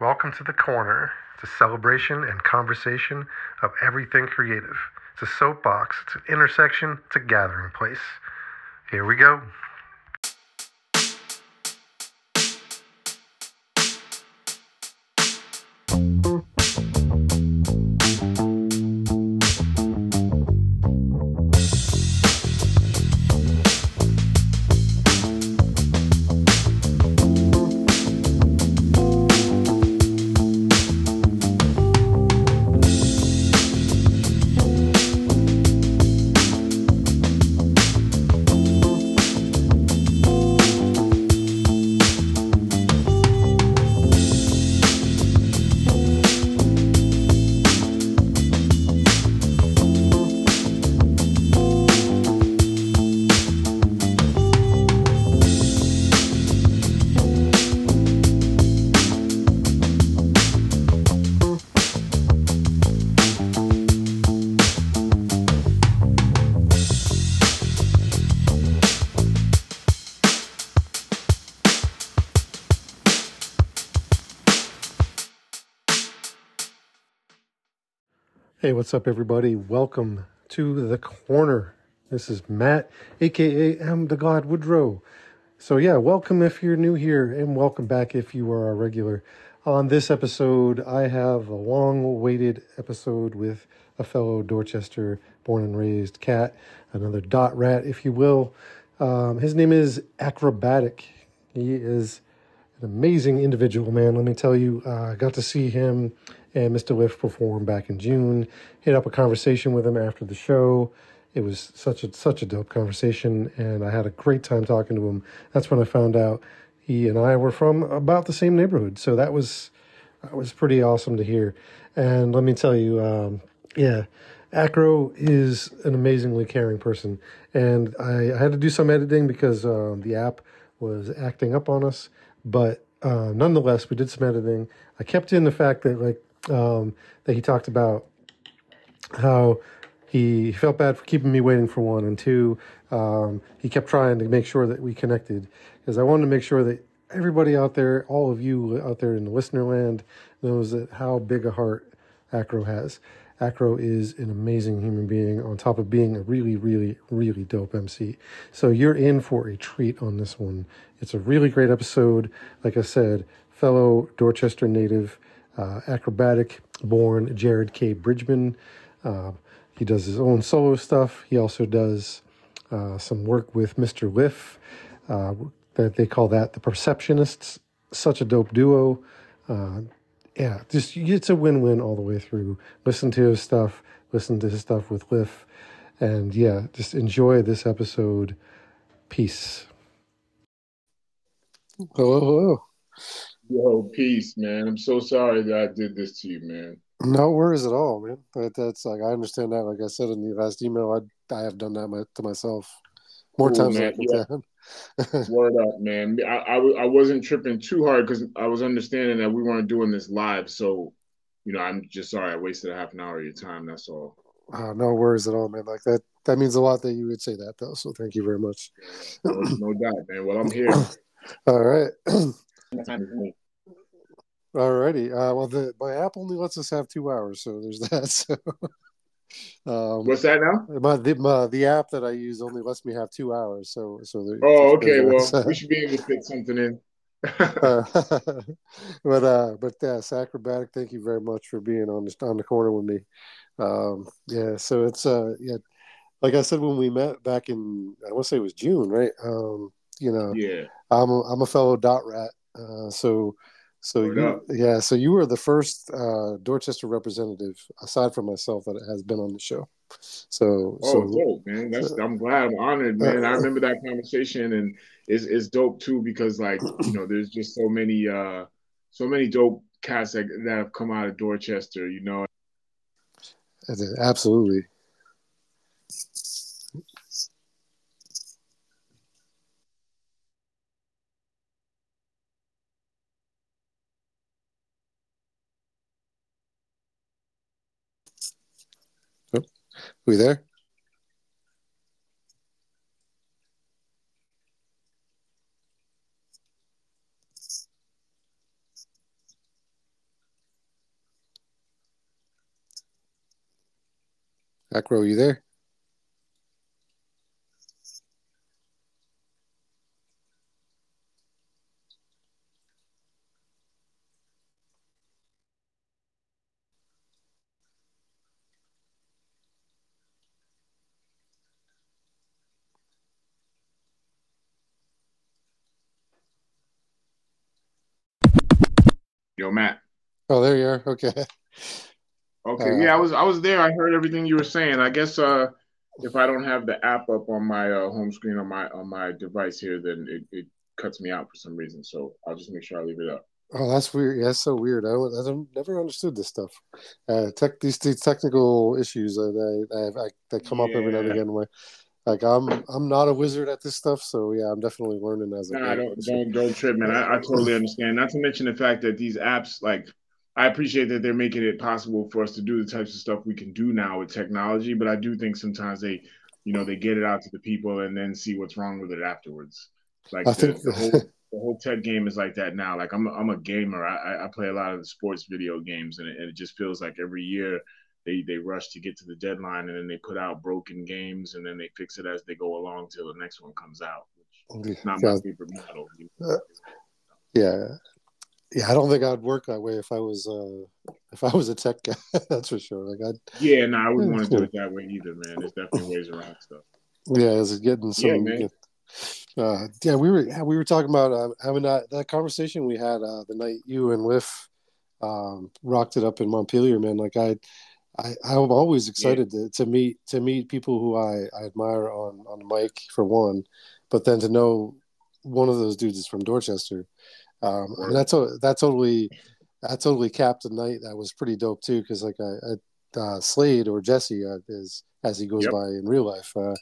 Welcome to the corner. It's a celebration and conversation of everything creative. It's a soapbox, it's an intersection, it's a gathering place. Here we go. Up, everybody? Welcome to the corner. This is Matt, aka M Da Glyde Woodrow. So, yeah, welcome if you're new here, and welcome back if you are a regular. On this episode, I have a long awaited episode with a fellow Dorchester born and raised cat, another dot rat, if you will. Um, his name is Akrobatik. He is an amazing individual, man. Let me tell you, uh, I got to see him and Mr. Lif performed back in June. Hit up a conversation with him after the show. It was such a such a dope conversation, and I had a great time talking to him. That's when I found out he and I were from about the same neighborhood. So that was that was pretty awesome to hear. And let me tell you, um, yeah, Akro is an amazingly caring person, and I, I had to do some editing because um, the app was acting up on us. But uh, nonetheless, we did some editing. I kept in the fact that like um, that he talked about how he felt bad for keeping me waiting for one, and two, um, he kept trying to make sure that we connected because I wanted to make sure that everybody out there, all of you out there in the listener land, knows that how big a heart Akro has. Akro is an amazing human being on top of being a really, really, really dope MC. So you're in for a treat on this one. It's a really great episode. Like I said, fellow Dorchester native uh, Akrobatik born Jared K. Bridgeman. Uh, he does his own solo stuff. He also does uh, some work with Mr. Lif. Uh, that they call that the Perceptionists. Such a dope duo. Uh, yeah, just it's a win-win all the way through. Listen to his stuff. Listen to his stuff with Lif, and yeah, just enjoy this episode. Peace. Hello, hello. Yo, peace, man. I'm so sorry that I did this to you, man. No worries at all, man. But that's like I understand that. Like I said in the last email, I I have done that my, to myself more cool, times man. than I yeah. Word up, man. I, I, I wasn't tripping too hard because I was understanding that we weren't doing this live. So, you know, I'm just sorry I wasted a half an hour of your time. That's all. Uh, no worries at all, man. Like that that means a lot that you would say that, though. So thank you very much. No, no doubt, man. Well, I'm here. all right. Alrighty. Uh, well, the my app only lets us have two hours, so there's that. So, um, what's that now? My the my, the app that I use only lets me have two hours. So so. There, oh, okay. Well, we should be able to fit something in. uh, but uh, but yes, Akrobatik. Thank you very much for being on the on the corner with me. Um, yeah. So it's uh yeah, like I said when we met back in I want to say it was June, right? Um, you know, yeah. I'm a, I'm a fellow dot rat. Uh, so so you, yeah, so you were the first uh, Dorchester representative, aside from myself, that has been on the show. So, oh, so, dope, man! That's I'm glad, I'm honored, man. I remember that conversation, and it's it's dope too because like you know, there's just so many uh so many dope cats that, that have come out of Dorchester, you know. Absolutely. We there? Akro, are you there? Yo, Matt. Oh, there you are. Okay. Okay. Uh, yeah, I was I was there. I heard everything you were saying. I guess uh, if I don't have the app up on my uh, home screen on my on my device here, then it, it cuts me out for some reason. So I'll just make sure I leave it up. Oh, that's weird. Yeah, that's so weird. I don't, I never understood this stuff. Uh, tech these, these technical issues that I, I, that come up every now and again. Where, like I'm I'm not a wizard at this stuff, so yeah, I'm definitely learning as I Nah, don't don't don't trip, man. I, I totally understand. Not to mention the fact that these apps, like, I appreciate that they're making it possible for us to do the types of stuff we can do now with technology. But I do think sometimes they, you know, they get it out to the people and then see what's wrong with it afterwards. Like I the, think the whole the whole tech game is like that now. Like I'm a, I'm a gamer. I, I- I play a lot of the sports video games, and it, and it just feels like every year they they rush to get to the deadline, and then they put out broken games, and then they fix it as they go along till the next one comes out. Which not my Yeah. favorite model. yeah, yeah. I don't think I'd work that way if I was uh if I was a tech guy. that's for sure. Like I Yeah, no, I wouldn't want to do it that way either, man. There's definitely ways around stuff. yeah, is getting some. Yeah, man. Uh, yeah, we were we were talking about uh, having that, that conversation we had uh, the night you and Lif um, rocked it up in Montpelier, man. Like I, I I'm always excited to, to meet to meet people who I, I admire on on the mic for one, but then to know one of those dudes is from Dorchester. Um, and that's that totally that totally capped a night that was pretty dope too because like I, I uh, Slade or Jesse uh, is as he goes Yep. by in real life. Uh,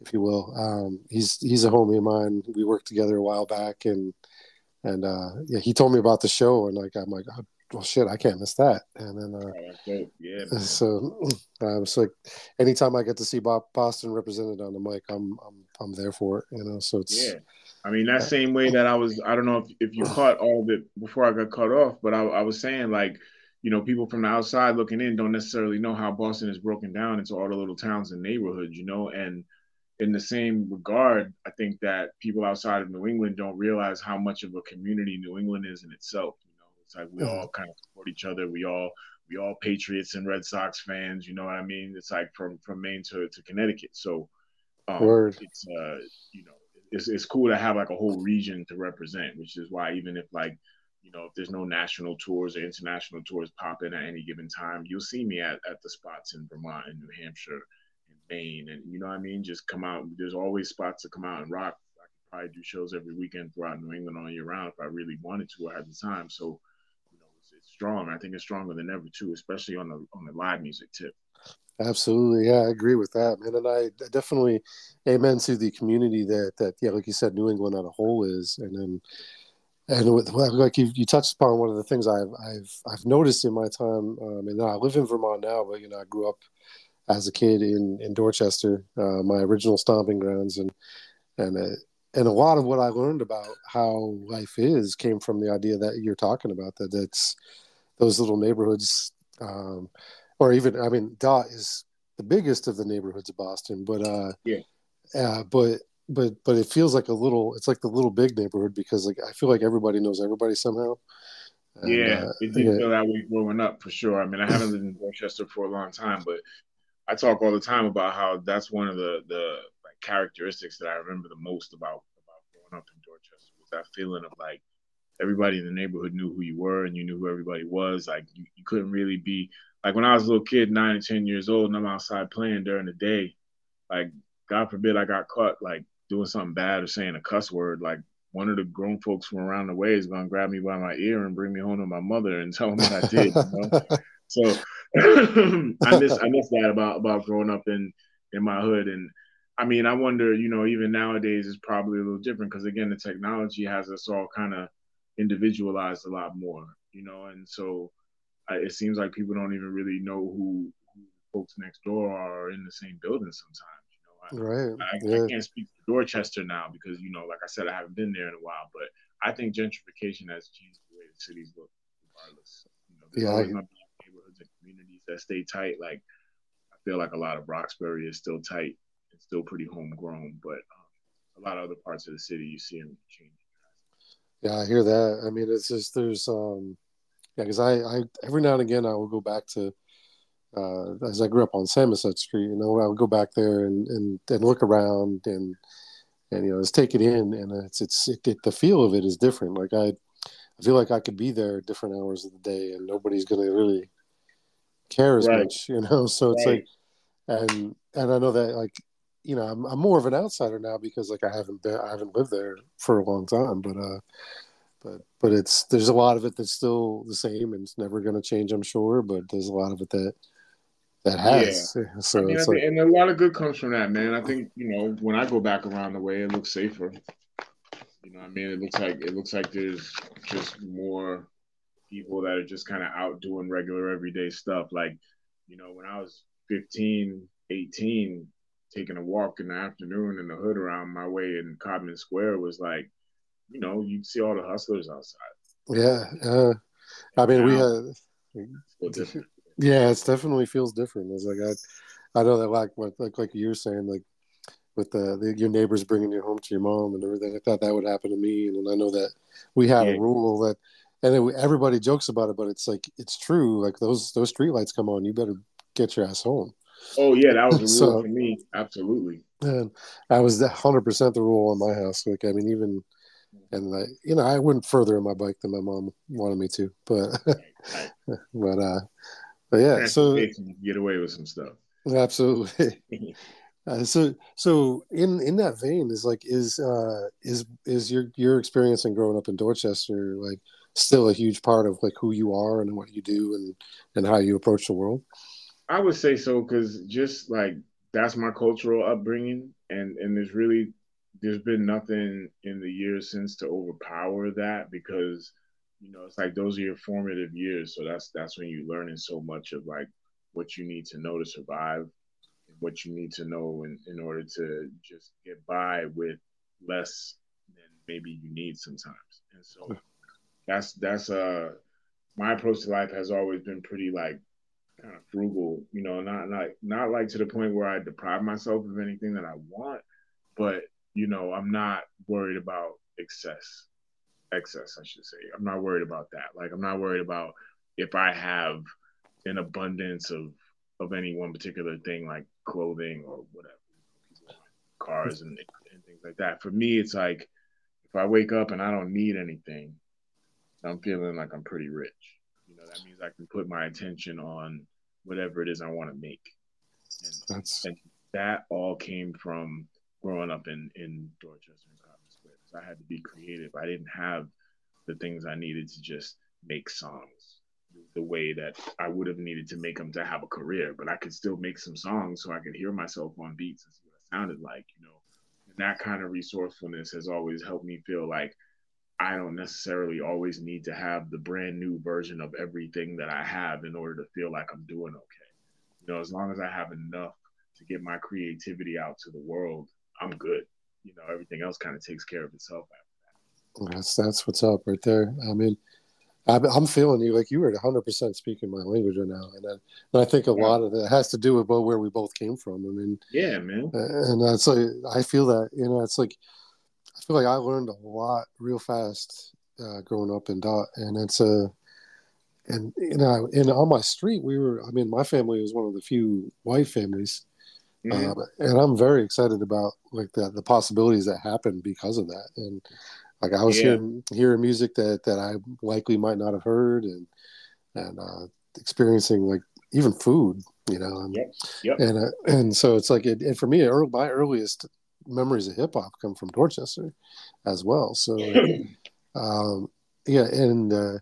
if you will. Um, he's he's a homie of mine. We worked together a while back, and and uh, yeah, he told me about the show, and like I'm like, oh, well, shit, I can't miss that. And then uh. Yeah, man. so uh, it's like anytime I get to see Bob Boston represented on the mic, I'm I'm I'm there for it. You know, so it's Yeah. I mean, that same way that I was, I don't know if, if you caught all of it before I got cut off, but I, I was saying, like, you know, people from the outside looking in don't necessarily know how Boston is broken down into all the little towns and neighborhoods, you know, and in the same regard, I think that people outside of New England don't realize how much of a community New England is in itself. It's like we all kind of support each other. We all we all Patriots and Red Sox fans. You know what I mean? It's like from from Maine to, to Connecticut. So um, it's uh you know it's it's cool to have like a whole region to represent, which is why even if like you know if there's no national tours or international tours popping at any given time, you'll see me at, at the spots in Vermont and New Hampshire and Maine, and you know what I mean. Just come out. There's always spots to come out and rock. I could probably do shows every weekend throughout New England all year round if I really wanted to or had the time. So you know it's, it's strong. I think it's stronger than ever too, especially on the on the live music tip. Absolutely, yeah, I agree with that, man. And I definitely amen to the community that that yeah, like you said, New England on a whole is, and then and with, like you you touched upon one of the things I've I've I've noticed in my time. Um, and I live in Vermont now, but you know I grew up as a kid in in Dorchester, uh, my original stomping grounds, and and uh, and a lot of what I learned about how life is came from the idea that you're talking about that it's those little neighborhoods. Um, or even I mean Dot is the biggest of the neighborhoods of Boston, but uh Yeah. uh but but but it feels like a little it's like the little big neighborhood because like I feel like everybody knows everybody somehow. And, yeah, uh, it did yeah. feel that way growing up for sure. I mean, I haven't lived in Dorchester for a long time, but I talk all the time about how that's one of the the like characteristics that I remember the most about about growing up in Dorchester was that feeling of like everybody in the neighborhood knew who you were and you knew who everybody was. Like you, you couldn't really be like when I was a little kid, nine or ten years old, and I'm outside playing during the day. Like God forbid I got caught like doing something bad or saying a cuss word. Like one of the grown folks from around the way is gonna grab me by my ear and bring me home to my mother and tell me what I did. You know? So I miss I miss that about about growing up in in my hood and I mean I wonder you know even nowadays it's probably a little different because again the technology has us all kind of individualized a lot more you know and so uh, it seems like people don't even really know who, who folks next door are in the same building sometimes you know I, right. I, yeah. I can't speak for Dorchester now because you know like I said I haven't been there in a while but I think gentrification has changed the way the cities look regardless you know there's Yeah, I- always gonna be neighborhoods and communities that stay tight like I feel like a lot of Roxbury is still tight. It's still pretty homegrown, but um, a lot of other parts of the city you see them changing. Yeah, I hear that. I mean, it's just there's um, yeah, because I I every now and again I will go back to. Uh, as I grew up on Samoset Street, you know, I would go back there and, and, and look around and and you know just take it in and it's it's it, it, the feel of it is different like i i feel like i could be there at different hours of the day and nobody's going to really care as right. much you know so it's right. like and and i know that like you know I'm, I'm more of an outsider now because like i haven't been i haven't lived there for a long time but uh but but it's there's a lot of it that's still the same and it's never going to change i'm sure but there's a lot of it that that has. Yeah. So I mean, I think, and a lot of good comes from that, man. I think you know when I go back around the way, it looks safer. You know, I mean, it looks like it looks like there's just more people that are just kind of out doing regular everyday stuff. Like, you know, when I was 15, 18, taking a walk in the afternoon in the hood around my way in Codman Square was like, you know, you'd see all the hustlers outside. Yeah. Uh, I mean, now, we had yeah, it definitely feels different. It's like I, I know that like what like like you're saying like with the, the, your neighbors bringing you home to your mom and everything. I thought that would happen to me, and I know that we have yeah. a rule that, and it, everybody jokes about it, but it's like it's true. Like those those street lights come on, you better get your ass home. Oh yeah, that was a rule so, for me. Absolutely. And I was hundred percent the rule in my house. Like I mean, even and I, you know, I went further on my bike than my mom wanted me to, but but uh, but yeah, so get away with some stuff. Absolutely. uh, so so in in that vein is like is uh is is your your experience in growing up in Dorchester like still a huge part of like who you are and what you do and and how you approach the world? I would say so because just like that's my cultural upbringing, and and there's really there's been nothing in the years since to overpower that because you know, it's like those are your formative years. So that's that's when you're learning so much of like what you need to know to survive, and what you need to know in, in order to just get by with less than maybe you need sometimes. And so that's that's uh my approach to life has always been pretty like kind of frugal, you know, not not not like to the point where I deprive myself of anything that I want, but you know, I'm not worried about excess excess, I should say. I'm not worried about that. Like I'm not worried about if I have an abundance of of any one particular thing like clothing or whatever, cars and, and things like that. For me, it's like if I wake up and I don't need anything, I'm feeling like I'm pretty rich. You know, that means I can put my attention on whatever it is I want to make. And, That's... that all came from growing up in in Dorchester and Codman Square. I had to be creative. I didn't have the things I needed to just make songs the way that I would have needed to make them to have a career, but I could still make some songs so I could hear myself on beats and see what it sounded like, you know. And that kind of resourcefulness has always helped me feel like I don't necessarily always need to have the brand new version of everything that I have in order to feel like I'm doing okay. You know, as long as I have enough to get my creativity out to the world, I'm good you know everything else kind of takes care of itself after that. That's that's what's up right there. I mean, I'm feeling you like you were 100 percent speaking my language right now, and I, and I think a yeah. lot of that has to do with where we both came from. I mean, yeah, man, and that's like I feel that you know it's like I feel like I learned a lot real fast uh, growing up in dot, and it's a. And you know, and on my street, we were. I mean, my family was one of the few white families Mm-hmm. Um, and I'm very excited about like the the possibilities that happen because of that. And like I was yeah. hearing hearing music that that I likely might not have heard, and and uh, experiencing like even food, you know. And yep. Yep. and, uh, and so it's like it, and for me, my earliest memories of hip hop come from Dorchester as well. So um, yeah, and uh,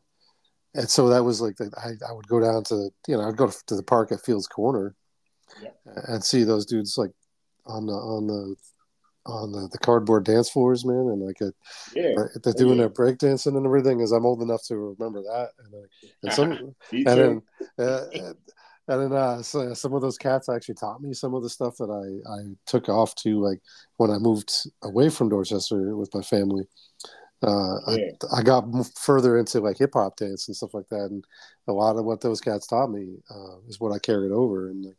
and so that was like I, I would go down to you know I'd go to the park at Fields Corner yeah. and see those dudes like on the on the on the, the cardboard dance floors, man, and like a, yeah, they're doing yeah. their break dancing and everything. As I'm old enough to remember that, and, uh, and some, and then, uh, and then uh, so some of those cats actually taught me some of the stuff that I I took off to like when I moved away from Dorchester with my family. Uh, yeah. I, I got further into like hip hop dance and stuff like that, and a lot of what those cats taught me uh, is what I carried over, and like,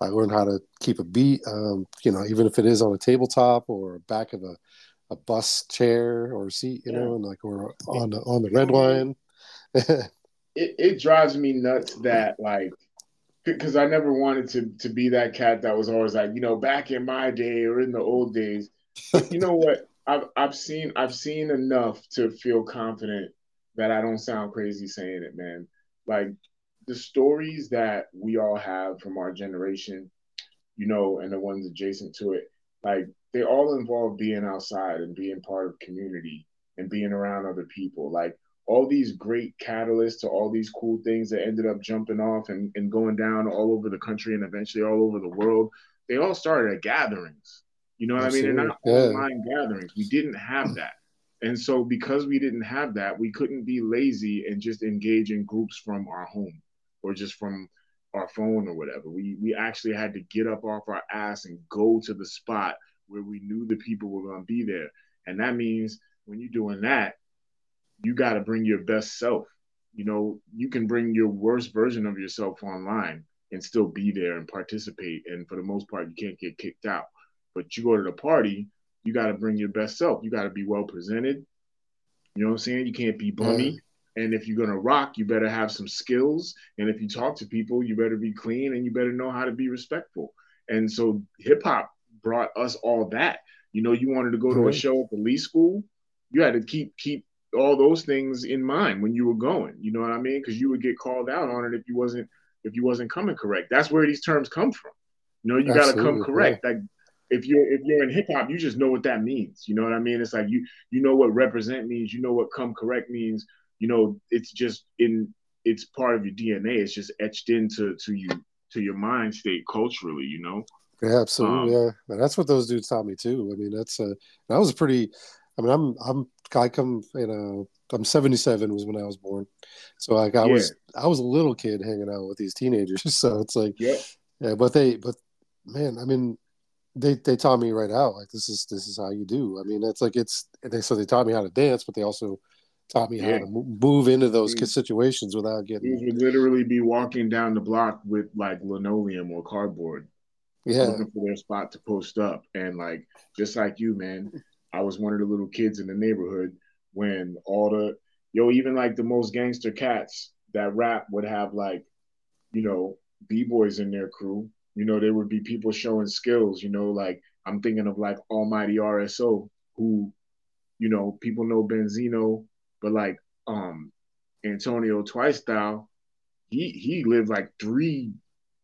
I learned how to keep a beat. Um, you know, even if it is on a tabletop or back of a, a bus chair or seat, you yeah. know, and like or on the on the red line. it it drives me nuts that like because I never wanted to to be that cat that was always like, you know, back in my day or in the old days. you know what? I've I've seen I've seen enough to feel confident that I don't sound crazy saying it, man. Like the stories that we all have from our generation, you know, and the ones adjacent to it, like they all involve being outside and being part of community and being around other people. Like all these great catalysts to all these cool things that ended up jumping off and, and going down all over the country and eventually all over the world, they all started at gatherings. You know what Absolutely. I mean? They're not yeah. online gatherings. We didn't have that. And so because we didn't have that, we couldn't be lazy and just engage in groups from our home or just from our phone or whatever. We we actually had to get up off our ass and go to the spot where we knew the people were going to be there. And that means when you're doing that, you got to bring your best self. You know, you can bring your worst version of yourself online and still be there and participate. And for the most part, you can't get kicked out. But you go to the party, you got to bring your best self. You got to be well presented. You know what I'm saying? You can't be bummy. Mm. And if you're gonna rock, you better have some skills. And if you talk to people, you better be clean and you better know how to be respectful. And so hip hop brought us all that. You know, you wanted to go to a show at the Lee School, you had to keep keep all those things in mind when you were going. You know what I mean? Because you would get called out on it if you wasn't if you wasn't coming correct. That's where these terms come from. You know, you got to come correct. Yeah. Like if you're if you're in hip hop, you just know what that means. You know what I mean? It's like you you know what represent means. You know what come correct means you know, it's just in it's part of your DNA. It's just etched into to you to your mind state culturally, you know. Yeah, absolutely. Um, yeah, and that's what those dudes taught me too. I mean, that's a that was a pretty. I mean, I'm I'm I come you know I'm 77 was when I was born, so like I yeah. was I was a little kid hanging out with these teenagers. So it's like yeah, yeah. But they but man, I mean, they they taught me right out like this is this is how you do. I mean, it's like it's they so they taught me how to dance, but they also taught me yeah. how to move into those situations without getting. You would literally be walking down the block with like linoleum or cardboard, yeah, looking for their spot to post up, and like just like you, man, I was one of the little kids in the neighborhood when all the yo, even like the most gangster cats that rap would have like, you know, b boys in their crew. You know, there would be people showing skills. You know, like I'm thinking of like Almighty RSO, who, you know, people know Benzino but like um Antonio Twice style, he he lived like three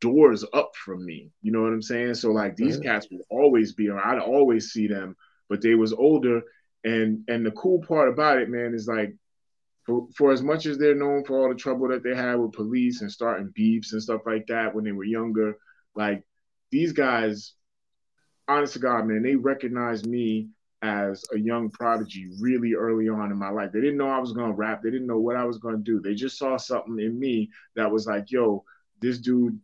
doors up from me. You know what I'm saying? So like these mm-hmm. cats would always be around. I'd always see them, but they was older. And and the cool part about it, man, is like for, for as much as they're known for all the trouble that they had with police and starting beefs and stuff like that when they were younger, like these guys, honest to God, man, they recognized me as a young prodigy really early on in my life. They didn't know I was to rap. They didn't know what I was to do. They just saw something in me that was like, yo, this dude,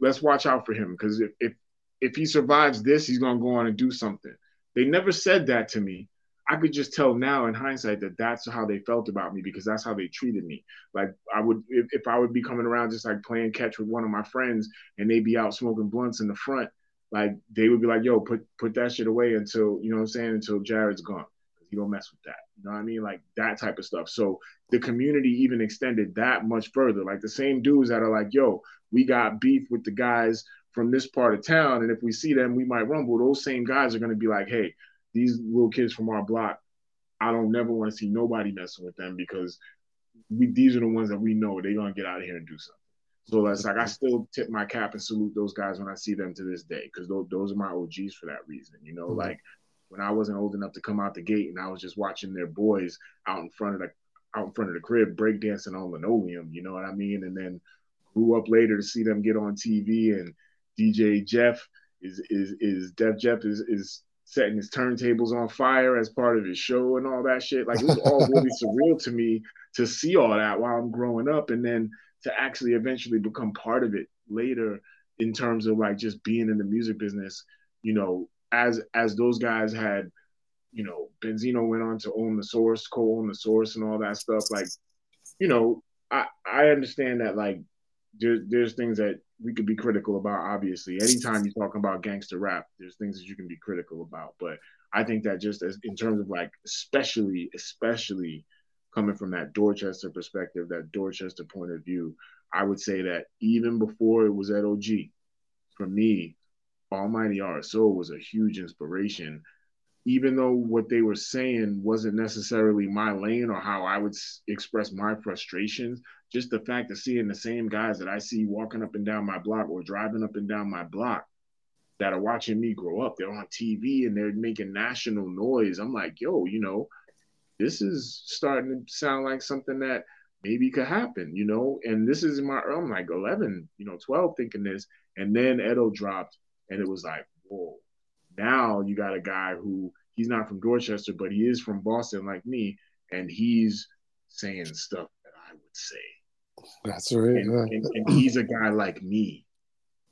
let's watch out for him. Because if, if, if he survives this, he's to go on and do something. They never said that to me. I could just tell now in hindsight that that's how they felt about me because that's how they treated me. Like I would, if, if I would be coming around just like playing catch with one of my friends and they'd be out smoking blunts in the front like they would be like, yo, put put that shit away until, you know what I'm saying, until Jared's gone. You don't mess with that. You know what I mean? Like that type of stuff. So the community even extended that much further. Like the same dudes that are like, yo, we got beef with the guys from this part of town. And if we see them, we might rumble. Those same guys are gonna be like, hey, these little kids from our block, I don't never want to see nobody messing with them because we these are the ones that we know they're gonna get out of here and do something. So that's like I still tip my cap and salute those guys when I see them to this day because those, those are my OGs for that reason. You know, mm-hmm. like when I wasn't old enough to come out the gate and I was just watching their boys out in front of the out in front of the crib breakdancing on linoleum. You know what I mean? And then grew up later to see them get on TV and DJ Jeff is is is Deff Jeff is is setting his turntables on fire as part of his show and all that shit. Like it was all really surreal to me to see all that while I'm growing up. And then to actually eventually become part of it later in terms of like just being in the music business, you know, as as those guys had, you know, Benzino went on to own the source, co-own the source and all that stuff. Like, you know, I I understand that like there, there's things that we could be critical about. Obviously, anytime you talk about gangster rap, there's things that you can be critical about. But I think that just as in terms of like, especially, especially coming from that Dorchester perspective, that Dorchester point of view, I would say that even before it was Ed O.G., for me, Almighty R RSO was a huge inspiration. Even though what they were saying wasn't necessarily my lane or how I would s- express my frustrations, just the fact of seeing the same guys that I see walking up and down my block or driving up and down my block that are watching me grow up. They're on TV and they're making national noise. I'm like, yo, you know, this is starting to sound like something that maybe could happen, you know. And this is my I'm like 11, you know, 12 thinking this, and then Edo dropped, and it was like, whoa. Now you got a guy who he's not from Dorchester, but he is from Boston like me, and he's saying stuff that I would say. That's right. And, yeah. and, and he's a guy like me.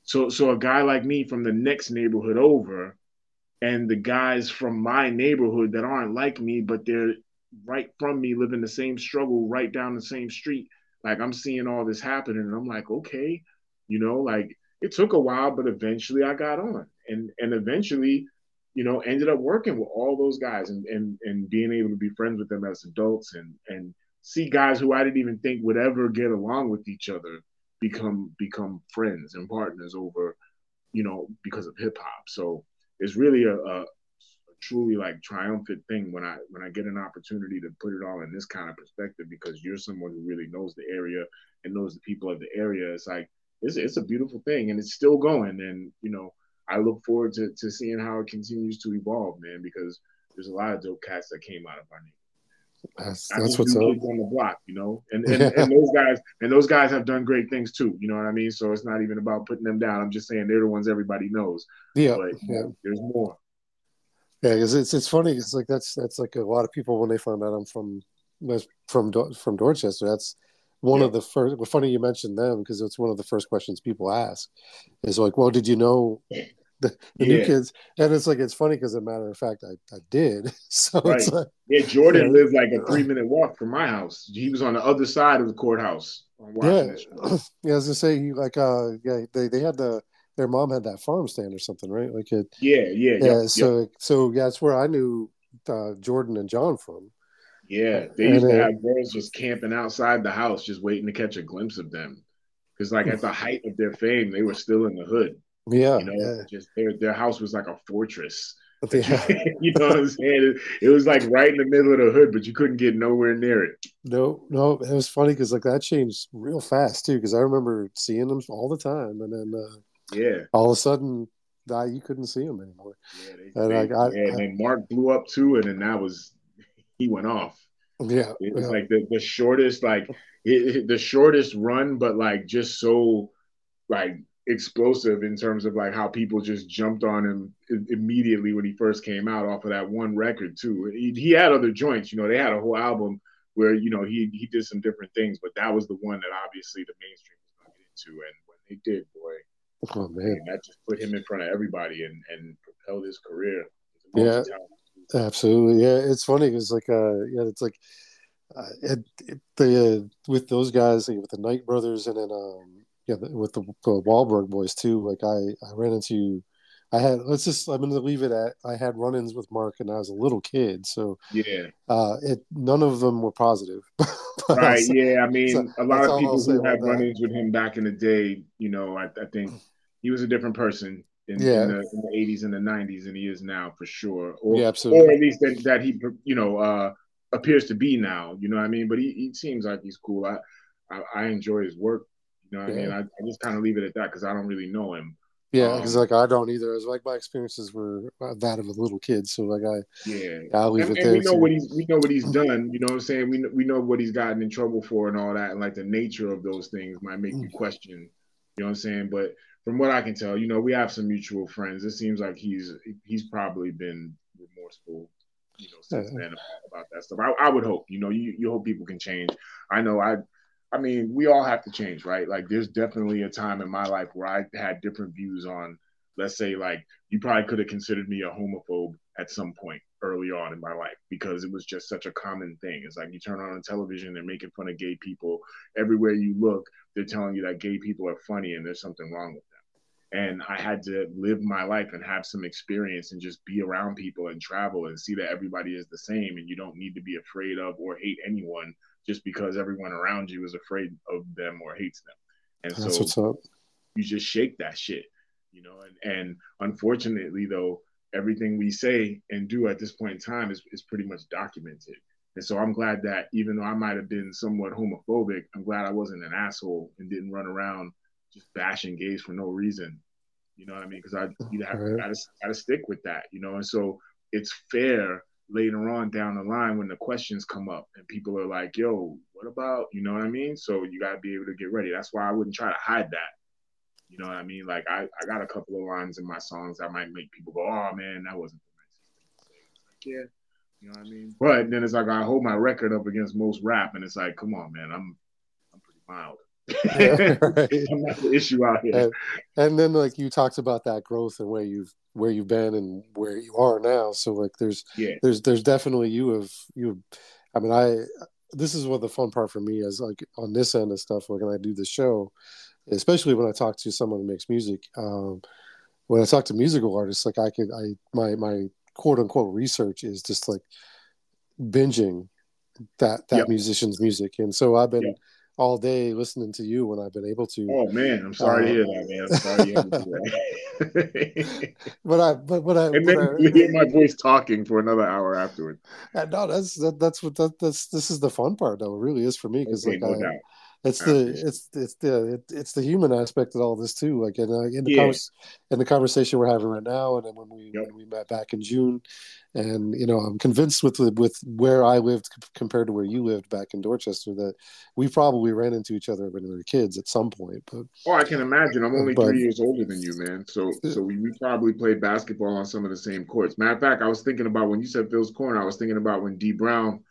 So so a guy like me from the next neighborhood over, and the guys from my neighborhood that aren't like me, but they're right from me, living the same struggle right down the same street. Like I'm seeing all this happening, and I'm like, okay, you know, like it took a while, but eventually I got on, and and eventually, you know, ended up working with all those guys, and and and being able to be friends with them as adults, and and see guys who I didn't even think would ever get along with each other become become friends and partners over, you know, because of hip hop. So it's really a, a, truly like triumphant thing when I when I get an opportunity to put it all in this kind of perspective because you're someone who really knows the area and knows the people of the area. It's like it's it's a beautiful thing and it's still going and you know I look forward to to seeing how it continues to evolve, man, because there's a lot of dope cats that came out of our neighborhood. That's, that's what's up. on the block, you know, and and, and those guys and those guys have done great things too. You know what I mean? So it's not even about putting them down. I'm just saying they're the ones everybody knows. Yeah, But yeah, know, there's more. yeah. Because it's it's funny. It's like that's that's like a lot of people when they find out I'm from from from Dorchester. That's one Yeah. of the first. Well, funny you mentioned them because it's one of the first questions people ask. Is like, well, did you know the, the new kids? And it's like it's funny because, as a matter of fact, I I did. So it's Right. like Yeah, Jordan Yeah. lived like a three minute walk from my house. He was on the other side of the courthouse on yeah, As I say he like uh yeah they they had the their mom had that farm stand or something right like it Yeah, yeah, yeah yeah, yeah. so so yeah that's where I knew uh, Jordan and John from. Yeah, they And, used to uh, have girls just camping outside the house, just waiting to catch a glimpse of them. Because, like, at the height of their fame, they were still in the hood. Yeah, You know, yeah. just their their house was like a fortress. yeah. you know what I'm saying? It, it was like right in the middle of the hood, but you couldn't get nowhere near it. No, no, it was funny because like that changed real fast too. Because I remember seeing them all the time, and then uh, Yeah, all of a sudden, you couldn't see them anymore. yeah. They, And, they- like, I- yeah, and then Mark blew up too, and then that was he went off. Yeah, It was yeah. like the, the shortest, like it- the shortest run, but like just so like explosive in terms of like how people just jumped on him immediately when he first came out off of that one record too. He, he had other joints, you know, they had a whole album where you know he he did some different things, but that was the one that obviously the mainstream was going into, and when they did, boy, oh man, man, that just put him in front of everybody and and propelled his career. Yeah. absolutely. Yeah, it's funny because like uh, yeah, it's like uh, it, it, the uh, with those guys like, with the Knight brothers and then um yeah the, with the, the Wahlberg boys too. Like I I ran into. I had let's just I'm gonna leave it at I had run-ins with Mark and I was a little kid, so Yeah, uh it none of them were positive. Right. Yeah, I mean, so a lot of people who had run-ins with him back in the day, you know, I, I think he was a different person in, Yeah. in, the, in the 80s and the 90s than he is now, for sure. Or, Yeah, or at least that, that he, you know, uh, appears to be now. You know what I mean? But he, he seems like he's cool. I, I, I enjoy his work. You know what I mean? I, I just kind of leave it at that because I don't really know him. Yeah, because Um, like I don't either. It's like my experiences were uh, that of a little kid, so like I Yeah. I'll leave and, it and there. we know too. what he's we know what he's done. You know what I'm saying? We know, we know what he's gotten in trouble for and all that, and like the nature of those things might make Mm. you question. You know what I'm saying? But from what I can tell, you know, we have some mutual friends. It seems like he's he's probably been remorseful, you know, since Yeah. then about, about that stuff. I, I would hope. You know, you you hope people can change. I know I. I mean, we all have to change, right? Like, there's definitely a time in my life where I had different views on, let's say, like, you probably could have considered me a homophobe at some point early on in my life because it was just such a common thing. It's like you turn on television, they're making fun of gay people. Everywhere you look, they're telling you that gay people are funny and there's something wrong with them. And I had to live my life and have some experience and just be around people and travel and see that everybody is the same and you don't need to be afraid of or hate anyone just because everyone around you is afraid of them or hates them. And That's so you just shake that shit, you know. And, and unfortunately, though, everything we say and do at this point in time is, is pretty much documented. And so I'm glad that even though I might have been somewhat homophobic, I'm glad I wasn't an asshole and didn't run around just bashing gays for no reason. You know what I mean? Because I you have right. gotta, gotta stick with that, you know. And so it's fair later on down the line when the questions come up and people are like, "Yo, what about?" You know what I mean? So you gotta be able to get ready. That's why I wouldn't try to hide that. You know what I mean? Like I, I got a couple of lines in my songs that might make people go, "Oh man, that wasn't the nicest thing." Like, yeah, you know what I mean? But then it's like I hold my record up against most rap, and it's like, come on, man, I'm I'm pretty mild. Yeah, right. I'm not the issue out here. And, and, then like you talked about that growth and where you've where you've been and where you are now. So like there's yeah. there's there's definitely you have you have, I mean I this is what the fun part for me is like on this end of stuff like when I do the show, especially when I talk to someone who makes music. Um, when I talk to musical artists, like I could I my my quote unquote research is just like binging that that yep. musician's music, and so I've been yep. All day listening to you when I've been able to. Oh man, I'm sorry uh, to hear that, man. I'm sorry to hear that. but I, but but I, and then I, you hear my voice talking for another hour afterward. No, that's that, that's what that, that's this is the fun part though. It really is for me because okay, like no I, doubt it's the it's it's the it's the human aspect of all this too. Like in, uh, in the yeah. convers- in the conversation we're having right now, and then when we yep. when we met back in June, and you know I'm convinced with with where I lived compared to where you lived back in Dorchester that we probably ran into each other when we were kids at some point. But oh, I can imagine. I'm only but, three years older than you, man. So so we, we probably played basketball on some of the same courts. Matter of fact, I was thinking about when you said Fields Corner. I was thinking about when Dee Brown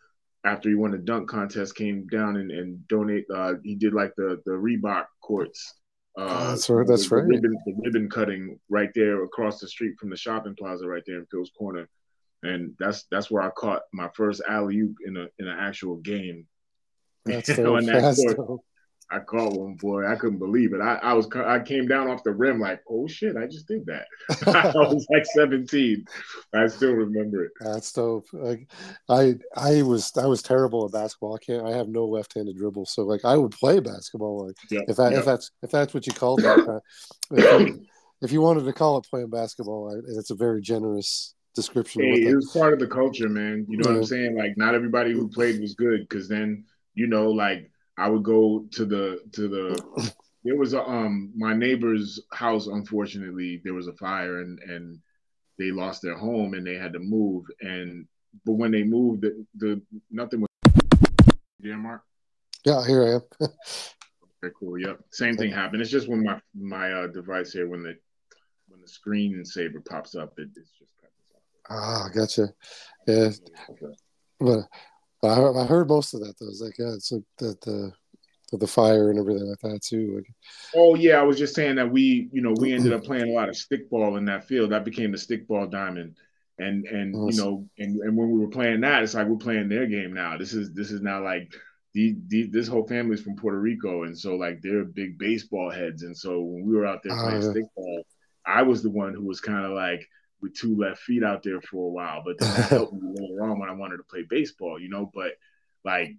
after he won the dunk contest, came down and, and donate. Uh, he did like the the Reebok courts. Uh, that's right. That's the, right. The ribbon, the ribbon cutting right there across the street from the shopping plaza, right there in Fields Corner, and that's that's where I caught my first alley oop in a in an actual game. That's so that I caught one boy. I couldn't believe it. I, I was I came down off the rim like, oh shit, I just did that. I was like 17. I still remember it. That's dope. Like I I was I was terrible at basketball. I can't I have no left-handed dribble. So like I would play basketball. Like yep, if that yep. if that's if that's what you called it. Uh, if, if, you wanted to call it playing basketball, it's a very generous description. Hey, it was part of the culture, man. You know yeah. what I'm saying? Like not everybody who played was good because then you know like I would go to the to the there was a um my neighbor's house unfortunately there was a fire and and they lost their home and they had to move. And but when they moved the, the nothing was yeah mark? Yeah here i am. Okay cool. Yep same thing happened. It's just when my my uh, device here when the when the screen saver pops up it, it's just ah gotcha. Yeah. Okay. but but I heard, I heard most of that though. It's like yeah, it's like the the the fire and everything like that too. Like, oh yeah, I was just saying that we you know we ended up playing a lot of stickball in that field. That became the stickball diamond. And and awesome. you know and, and when we were playing that, it's like we're playing their game now. This is this is now like the, the, this whole family's from Puerto Rico, and so like they're big baseball heads. And so when we were out there playing uh, stickball, I was the one who was kind of like, with two left feet out there for a while, but then that helped me later on when I wanted to play baseball, you know. But like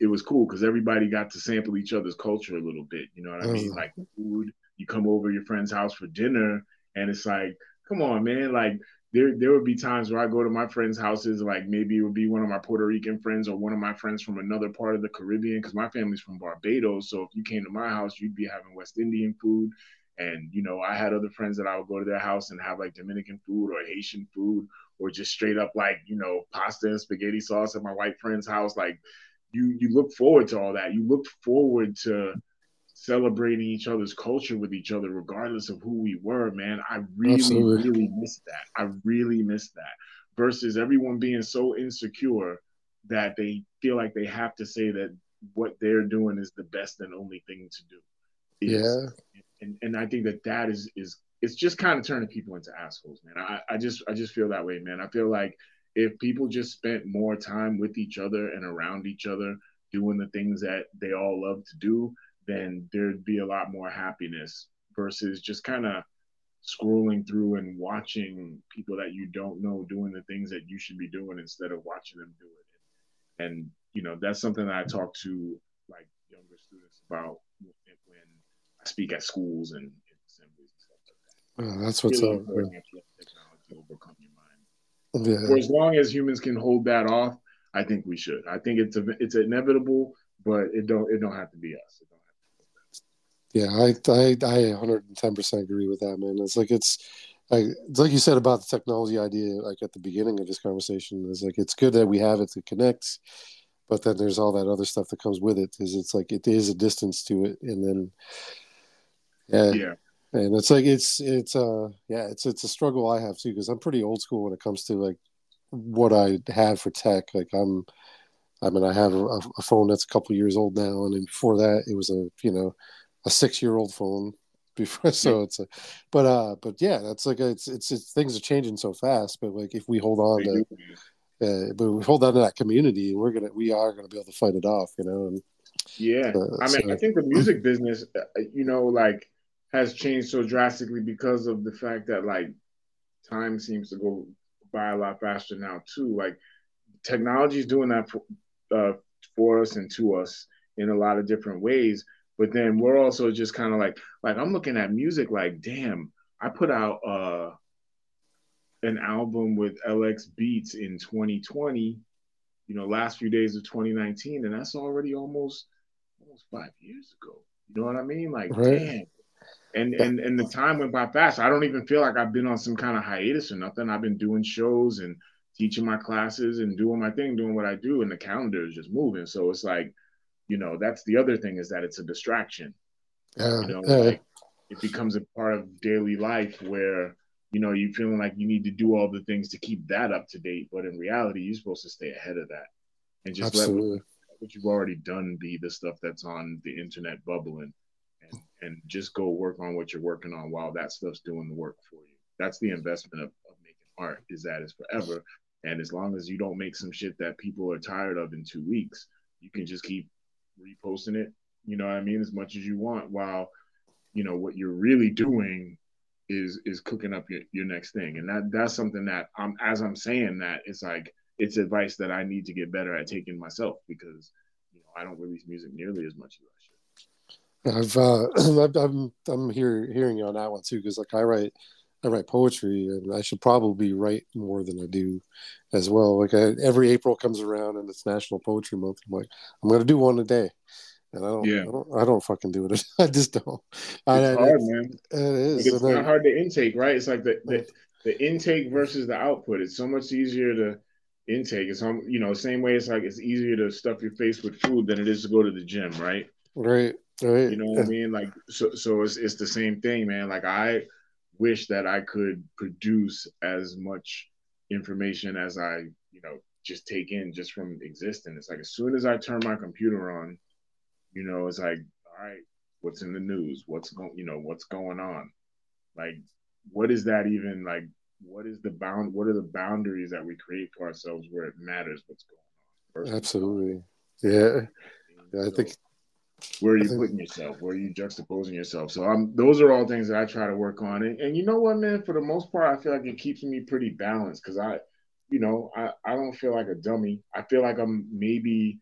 it was cool because everybody got to sample each other's culture a little bit, you know what I mean? Mm. Like food, you come over your friend's house for dinner, and it's like, come on, man, like there there would be times where I go to my friends' houses, like maybe it would be one of my Puerto Rican friends or one of my friends from another part of the Caribbean, because my family's from Barbados. So if you came to my house, you'd be having West Indian food. And you know, I had other friends that I would go to their house and have like Dominican food or Haitian food or just straight up like you know pasta and spaghetti sauce at my white friend's house. Like you, you look forward to all that. You look forward to celebrating each other's culture with each other, regardless of who we were. Man, I really, Absolutely. really miss that. I really miss that. Versus everyone being so insecure that they feel like they have to say that what they're doing is the best and only thing to do. Is, yeah and and I think that that is is it's just kind of turning people into assholes, man. I, I just I just feel that way, man. I feel like if people just spent more time with each other and around each other doing the things that they all love to do, then there'd be a lot more happiness versus just kind of scrolling through and watching people that you don't know doing the things that you should be doing instead of watching them do it. And you know, that's something that I talk to like younger students about speak at schools and, assemblies and stuff like that. Oh, that's what's really up. Technology overcome your mind. Yeah. For as long as humans can hold that off, I think we should. I think it's a, it's inevitable, but it don't it don't have to be us. Yeah, I I I 110 percent agree with that, man. It's like it's like it's like you said about the technology idea, like at the beginning of this conversation, is like it's good that we have it to connect, but then there's all that other stuff that comes with it. Is it's like it is a distance to it, and then yeah, yeah, and it's like it's it's uh yeah, it's it's a struggle I have too because I'm pretty old school when it comes to like what I have for tech. Like I'm, I mean, I have a, a phone that's a couple years old now, and before that, it was a you know a six year old phone before so it's a but uh but yeah that's like a, it's, it's it's things are changing so fast but like if we hold on to uh, but we hold on to that community we're gonna we are gonna be able to fight it off you know and yeah uh, i mean so. i think the music business uh, you know like has changed so drastically because of the fact that like time seems to go by a lot faster now too. Like technology is doing that for, uh, for us and to us in a lot of different ways but then we're also just kind of like like I'm looking at music like damn I put out uh an album with LX Beats in 2020 you know last few days of 2019 and that's already almost almost 5 years ago. You know what I mean? Like right. damn and and and the time went by fast. I don't even feel like I've been on some kind of hiatus or nothing. I've been doing shows and teaching my classes and doing my thing doing what I do and the calendar is just moving. So it's like you know that's the other thing is that it's a distraction. Yeah, you know yeah. like it becomes a part of daily life where you know you're feeling like you need to do all the things to keep that up to date but in reality you're supposed to stay ahead of that and just Absolutely. let what you've already done be the stuff that's on the internet bubbling and, just go work on what you're working on while that stuff's doing the work for you that's the investment of, of making art is that it's forever and as long as you don't make some shit that people are tired of in two weeks you can just keep reposting it, you know what I mean, as much as you want, while you know what you're really doing is is cooking up your, your next thing. And that that's something that I'm as I'm saying that it's like it's advice that I need to get better at taking myself because you know I don't release music nearly as much as I. I've uh, I'm I'm here hearing you on that one too because like I write I write poetry, and I should probably write more than I do, as well. Like I, every April comes around, and it's National Poetry Month. I'm like, I'm gonna do one a day, and I don't, yeah. I don't, I don't fucking do it. I just don't. It's I, hard, man. It is. Like it's not hard to intake, right? It's like the, the the intake versus the output. It's so much easier to intake. It's on, you know, same way. It's like it's easier to stuff your face with food than it is to go to the gym, right? Right. Right. You know what I mean? Like, so, so it's it's the same thing, man. Like I wish that I could produce as much information as I, you know, just take in just from existing. It's like as soon as I turn my computer on, you know, it's like, all right, what's in the news? What's going, you know, what's going on? Like, what is that even like? What is the bound? What are the boundaries that we create for ourselves where it matters what's going on? Absolutely, yeah. yeah I think where are you putting yourself? Where are you juxtaposing yourself? So I'm those are all things that I try to work on. And, and you know what, man, for the most part, I feel like it keeps me pretty balanced because I, you know, I, I don't feel like a dummy. I feel like I'm maybe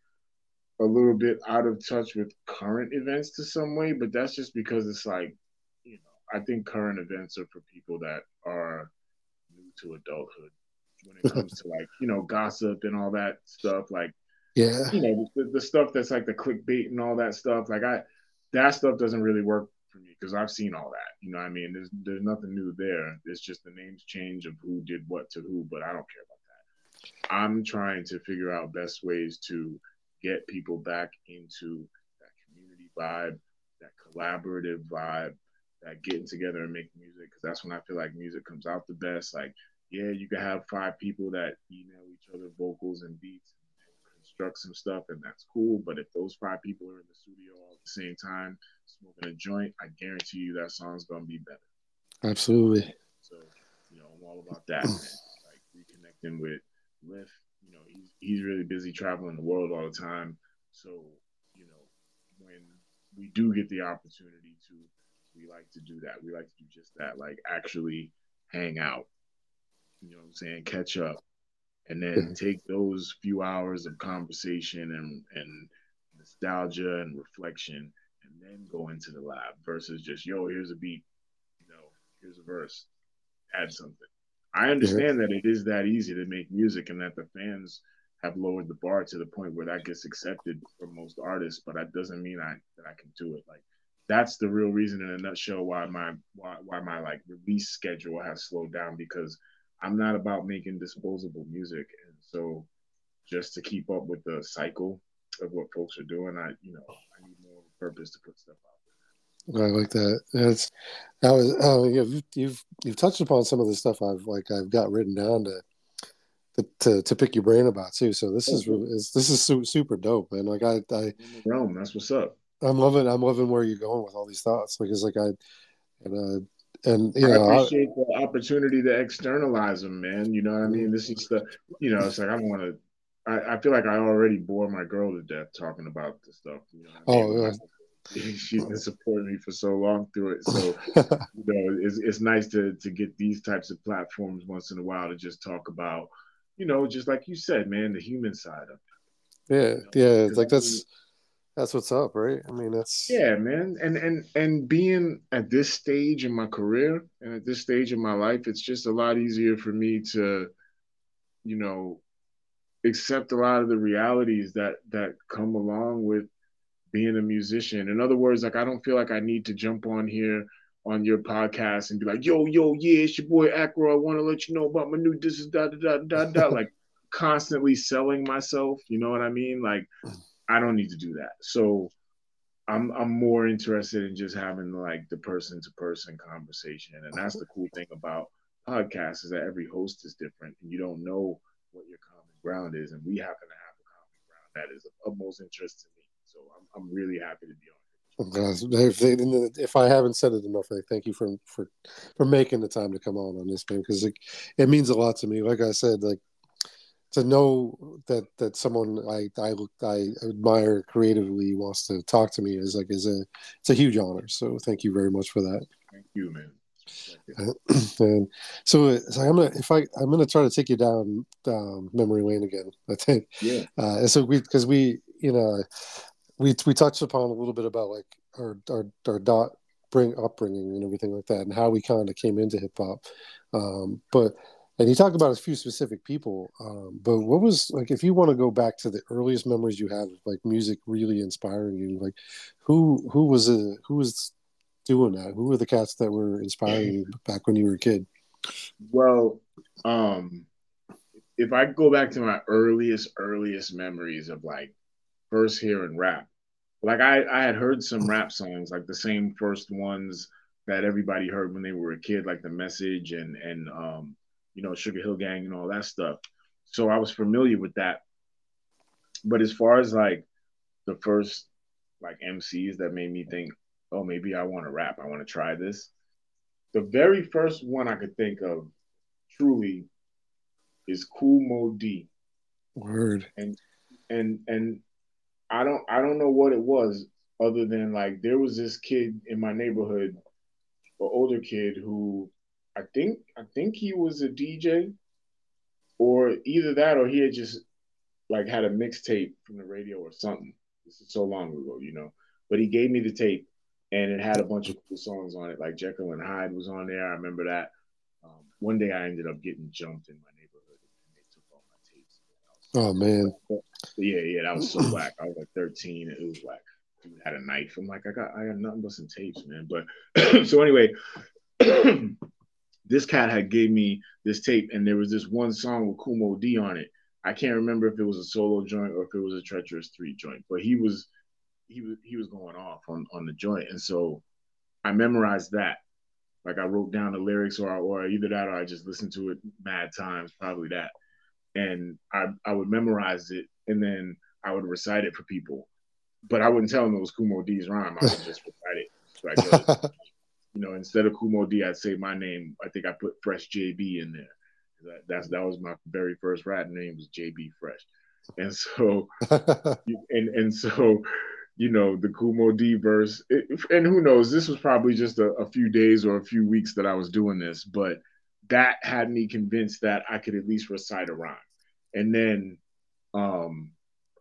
a little bit out of touch with current events to some way, but that's just because it's like, you know, I think current events are for people that are new to adulthood when it comes to like, you know, gossip and all that stuff. Like yeah. You know, the, the stuff that's like the clickbait and all that stuff. Like I, that stuff doesn't really work for me because I've seen all that. You know I mean? There's there's nothing new there. It's just the names change of who did what to who, but I don't care about that. I'm trying to figure out best ways to get people back into that community vibe, that collaborative vibe, that getting together and making music. Because that's when I feel like music comes out the best. Like, yeah, you can have five people that email each other vocals and beats construct some stuff, and that's cool. But if those five people are in the studio all at the same time smoking a joint, I guarantee you that song's gonna be better. Absolutely. So, you know, I'm all about that. like reconnecting with Lif. You know, he's he's really busy traveling the world all the time. So, you know, when we do get the opportunity to, we like to do that. We like to do just that, like actually hang out. You know what I'm saying? Catch up. And then take those few hours of conversation and, and nostalgia and reflection and then go into the lab versus just, yo, here's a beat, you know, here's a verse, add something. I understand that it is that easy to make music and that the fans have lowered the bar to the point where that gets accepted for most artists, but that doesn't mean I that I can do it. Like that's the real reason in a nutshell why my why, why my like release schedule has slowed down because I'm not about making disposable music. And so just to keep up with the cycle of what folks are doing, I you know, I need more purpose to put stuff out I like that. That's I was oh you've you've you've touched upon some of the stuff I've like I've got written down to to, to pick your brain about too. So this is really this is super dope, man. Like I, I Rome, that's what's up. I'm loving I'm loving where you're going with all these thoughts. because like I and uh and you know I appreciate I, the opportunity to externalize them, man. You know what I mean? This is the you know it's like I don't want to. I, I feel like I already bore my girl to death talking about this stuff. You know I mean? Oh yeah. She's been supporting me for so long through it. So you know, it's it's nice to to get these types of platforms once in a while to just talk about you know, just like you said, man, the human side of it. Yeah, you know? yeah, like that's that's what's up, right? I mean, that's yeah, man, and and and being at this stage in my career and at this stage in my life, it's just a lot easier for me to, you know, accept a lot of the realities that that come along with being a musician. In other words, like I don't feel like I need to jump on here on your podcast and be like, yo, yo, yeah, it's your boy Akro. I want to let you know about my new this is da da da da da. like constantly selling myself. You know what I mean? Like I don't need to do that. So I'm I'm more interested in just having like the person to person conversation. And that's the cool thing about podcasts is that every host is different and you don't know what your common ground is. And we happen to have a common ground that is of utmost interest to me. So I'm I'm really happy to be on it. if I haven't said it enough, I thank you for for for making the time to come on on this man because it, it means a lot to me. Like I said, like to know that that someone I I I admire creatively wants to talk to me is like is a it's a huge honor. So thank you very much for that. Thank you, man. and so, so I'm gonna if I I'm gonna try to take you down um, memory lane again. I think. Yeah. Uh, and so we because we you know we we touched upon a little bit about like our our, our dot bring upbringing and everything like that, and how we kind of came into hip hop. Um, but and you talked about a few specific people. Um, but what was like if you want to go back to the earliest memories you have like music really inspiring you? Like who who was a who was doing that? Who were the cats that were inspiring you back when you were a kid? Well, um, if I go back to my earliest earliest memories of like first hearing rap. Like I, I had heard some rap songs, like the same first ones that everybody heard when they were a kid, like the message and and um, you know, Sugar Hill Gang and all that stuff. So I was familiar with that. But as far as like the first like MCs that made me think, oh, maybe I want to rap, I want to try this. The very first one I could think of truly is Kool Moe Dee. Word. And and and I don't I don't know what it was other than like there was this kid in my neighborhood, an older kid who I think I think he was a DJ, or either that or he had just like had a mixtape from the radio or something. This is so long ago, you know. But he gave me the tape, and it had a bunch of cool songs on it. Like Jekyll and Hyde was on there. I remember that. Um, one day I ended up getting jumped in my neighborhood, and they took all my tapes. Oh man! Yeah, yeah, that was so whack. I was like 13, and it was whack. Dude had a knife. I'm like, I got, I got nothing but some tapes, man. But so anyway, this cat had gave me this tape, and there was this one song with Kool Moe Dee on it. I can't remember if it was a solo joint or if it was a Treacherous Three joint, but he was, he was, he was going off on on the joint, and so I memorized that. Like I wrote down the lyrics, or or either that, or I just listened to it mad times, probably that and I, I would memorize it and then I would recite it for people. But I wouldn't tell them it was Moe Dee's rhyme. I would just recite it. you know, instead of Kool Moe Dee, I'd say my name. I think I put Fresh JB in there. That, that's that was my very first rap name was JB Fresh, and so and and so you know the Kool Moe Dee verse, and who knows? This was probably just a, a few days or a few weeks that I was doing this, but that had me convinced that I could at least recite a rhyme. And then, um,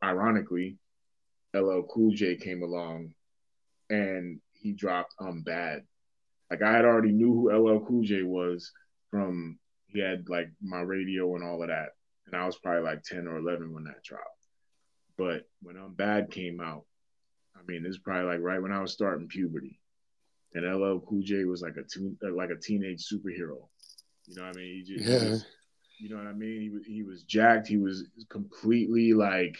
ironically, LL Cool J came along, and he dropped "I'm Bad." Like I had already knew who LL Cool J was from he had like my radio and all of that, and I was probably like ten or eleven when that dropped. But when "I'm Bad" came out, I mean, it's probably like right when I was starting puberty, and LL Cool J was like a teen, uh, like a teenage superhero. You know what I mean? He just, yeah. He was, you know what I mean? He was he was jacked. He was completely like,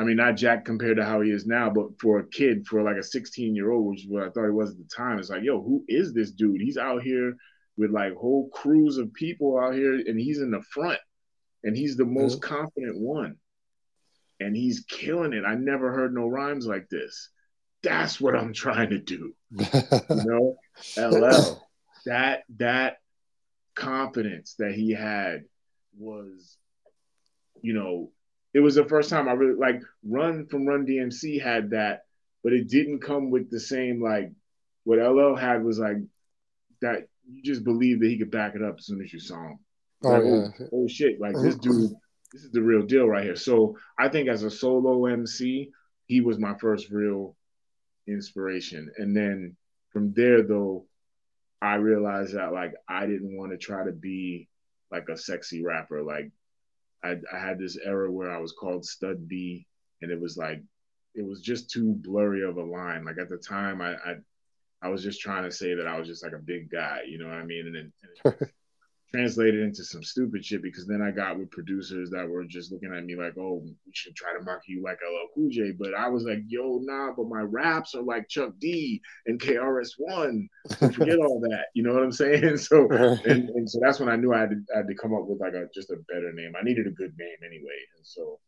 I mean, not Jack compared to how he is now, but for a kid, for like a 16 year old, which is what I thought he was at the time, it's like, yo, who is this dude? He's out here with like whole crews of people out here, and he's in the front, and he's the most mm-hmm. confident one, and he's killing it. I never heard no rhymes like this. That's what I'm trying to do. you know, LL. That that confidence that he had was, you know, it was the first time I really like Run from Run DMC had that, but it didn't come with the same like what LL had was like that you just believe that he could back it up as soon as you saw him. Oh, like, yeah. oh, oh shit, like this oh. dude, this is the real deal right here. So I think as a solo MC, he was my first real inspiration. And then from there though, I realized that like I didn't want to try to be like a sexy rapper. Like I, I had this era where I was called Stud B, and it was like it was just too blurry of a line. Like at the time, I I, I was just trying to say that I was just like a big guy, you know what I mean? And then translated into some stupid shit because then I got with producers that were just looking at me like, oh, we should try to market you like LL Cool J. But I was like, yo, nah, but my raps are like Chuck D and KRS One. So forget all that. You know what I'm saying? So and, and so that's when I knew I had to I had to come up with like a just a better name. I needed a good name anyway. And so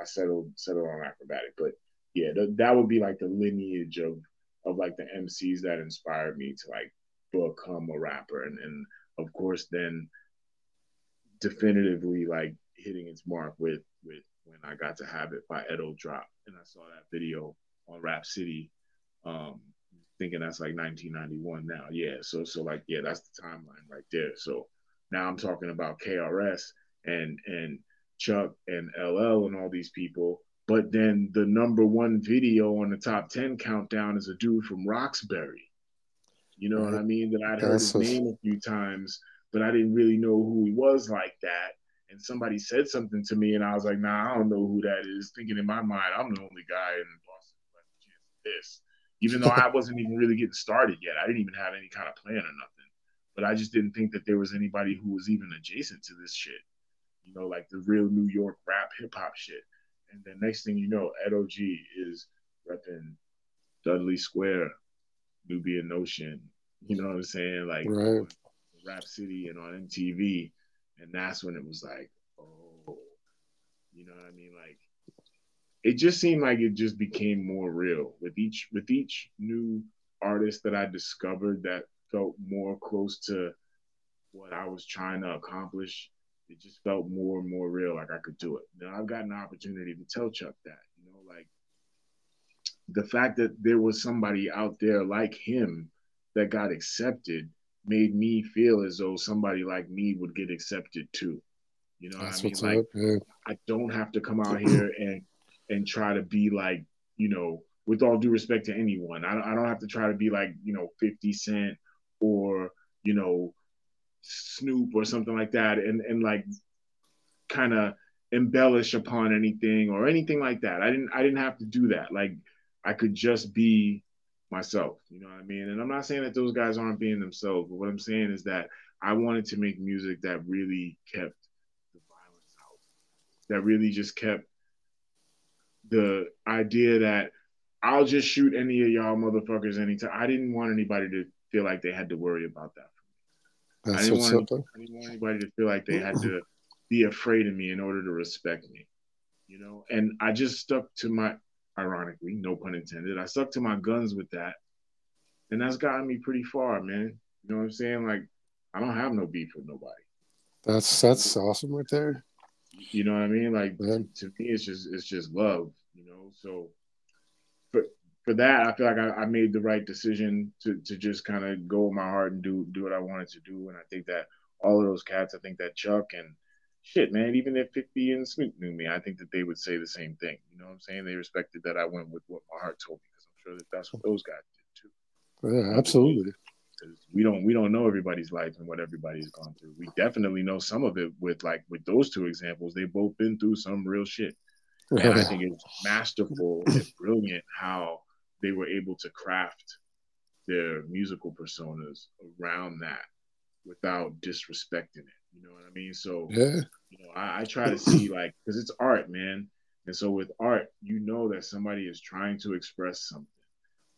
I settled settled on Akrobatik. But yeah, th- that would be like the lineage of of like the MCs that inspired me to like become a rapper and and of course, then definitively like hitting its mark with with when I got to have it by Edo Drop, and I saw that video on Rap City, um, thinking that's like 1991 now. Yeah, so so like yeah, that's the timeline right there. So now I'm talking about KRS and and Chuck and LL and all these people. But then the number one video on the top 10 countdown is a dude from Roxbury. You know what I mean? That I'd heard his name a few times, but I didn't really know who he was like that. And somebody said something to me, and I was like, "Nah, I don't know who that is." Thinking in my mind, I'm the only guy in Boston who has a chance at this, even though I wasn't even really getting started yet. I didn't even have any kind of plan or nothing. But I just didn't think that there was anybody who was even adjacent to this shit. You know, like the real New York rap hip hop shit. And the next thing you know, Ed O.G is repping Dudley Square, Nubian Notion, you know what I'm saying? Like right. Rap City and on MTV. And that's when it was like, oh, you know what I mean? Like it just seemed like it just became more real with each with each new artist that I discovered that felt more close to what I was trying to accomplish. It just felt more and more real, like I could do it. Now I've got an opportunity to tell Chuck that, you know, like the fact that there was somebody out there like him that got accepted made me feel as though somebody like me would get accepted too. You know That's what I mean? Like up, I don't have to come out here and and try to be like, you know, with all due respect to anyone, I, I don't have to try to be like, you know, 50 Cent or, you know, Snoop or something like that and, and like kind of embellish upon anything or anything like that. I didn't I didn't have to do that. Like I could just be myself. You know what I mean? And I'm not saying that those guys aren't being themselves, but what I'm saying is that I wanted to make music that really kept the violence out, that really just kept the idea that I'll just shoot any of y'all motherfuckers anytime. I didn't want anybody to feel like they had to worry about that. I didn't, want, I didn't want anybody to feel like they had to be afraid of me in order to respect me. You know, and I just stuck to my ironically, no pun intended. I stuck to my guns with that. and that's gotten me pretty far, man. You know what I'm saying? Like, I don't have no beef with nobody. That's that's awesome right there. You know what I mean? Like to me, it's just it's just love. You know, so for for that, I feel like I, I made the right decision to to just kind of go with my heart and do do what I wanted to do. And I think that all of those cats, I think that Chuck and shit, man, even if 50 and Snoop knew me, I think that they would say the same thing. You know what I'm saying? They respected that I went with what my heart told me because I'm sure that that's what those guys did too. Yeah, absolutely. We don't we don't know everybody's life and what everybody's gone through. We definitely know some of it with like with those two examples. They've both been through some real shit. And I think it's masterful and brilliant how they were able to craft their musical personas around that without disrespecting it. You know what I mean? So yeah, you know, I, I try to see like because it's art, man. And so with art, you know that somebody is trying to express something.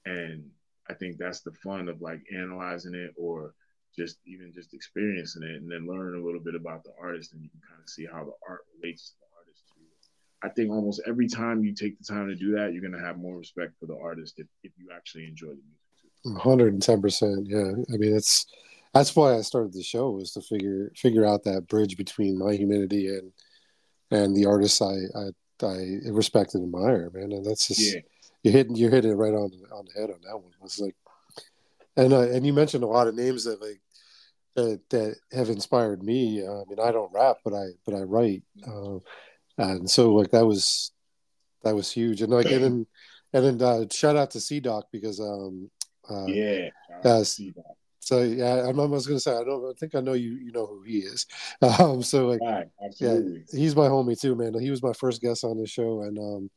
And I think that's the fun of like analyzing it or just even just experiencing it and then learn a little bit about the artist and you can kind of see how the art relates to the artist too. I think almost every time you take the time to do that, you're gonna have more respect for the artist if, if you actually enjoy the music too. 110 percent, yeah. I mean it's that's why I started the show was to figure figure out that bridge between my humanity and and the artists I I, I respect and admire, man. And that's just yeah. you hitting you're hitting it right on on the head on that one. It's like, and uh, and you mentioned a lot of names that like that that have inspired me. Uh, I mean, I don't rap, but I but I write, uh, and so like that was that was huge. And like and then and then uh, shout out to C Doc because um uh, yeah, uh, so yeah, I, I was going to say I don't. I think I know you. You know who he is. Um, so like, right, yeah, he's my homie too, man. He was my first guest on the show, and um,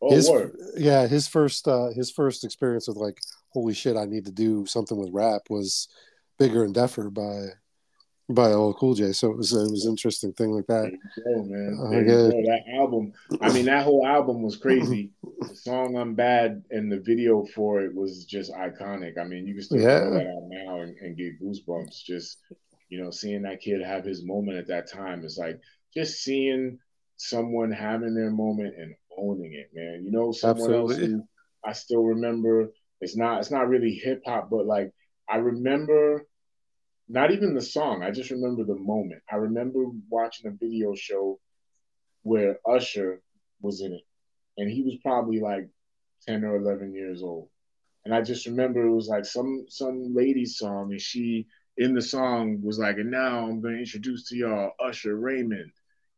oh, his word. yeah, his first uh, his first experience with like, holy shit, I need to do something with rap was Bigger and Deffer by by LL Cool J. So it was it was an interesting thing like that. Go, man. Go. That album. I mean, that whole album was crazy. the song "I'm Bad" and the video for it was just iconic. I mean, you can still yeah. that out now and, and get goosebumps. Just you know, seeing that kid have his moment at that time is like just seeing someone having their moment and owning it, man. You know, someone Absolutely. else who I still remember. It's not. It's not really hip hop, but like I remember not even the song. I just remember the moment. I remember watching a video show where Usher was in it, and he was probably like ten or eleven years old. And I just remember it was like some some lady's song, and she in the song was like, "And now I'm going to introduce to y'all Usher Raymond."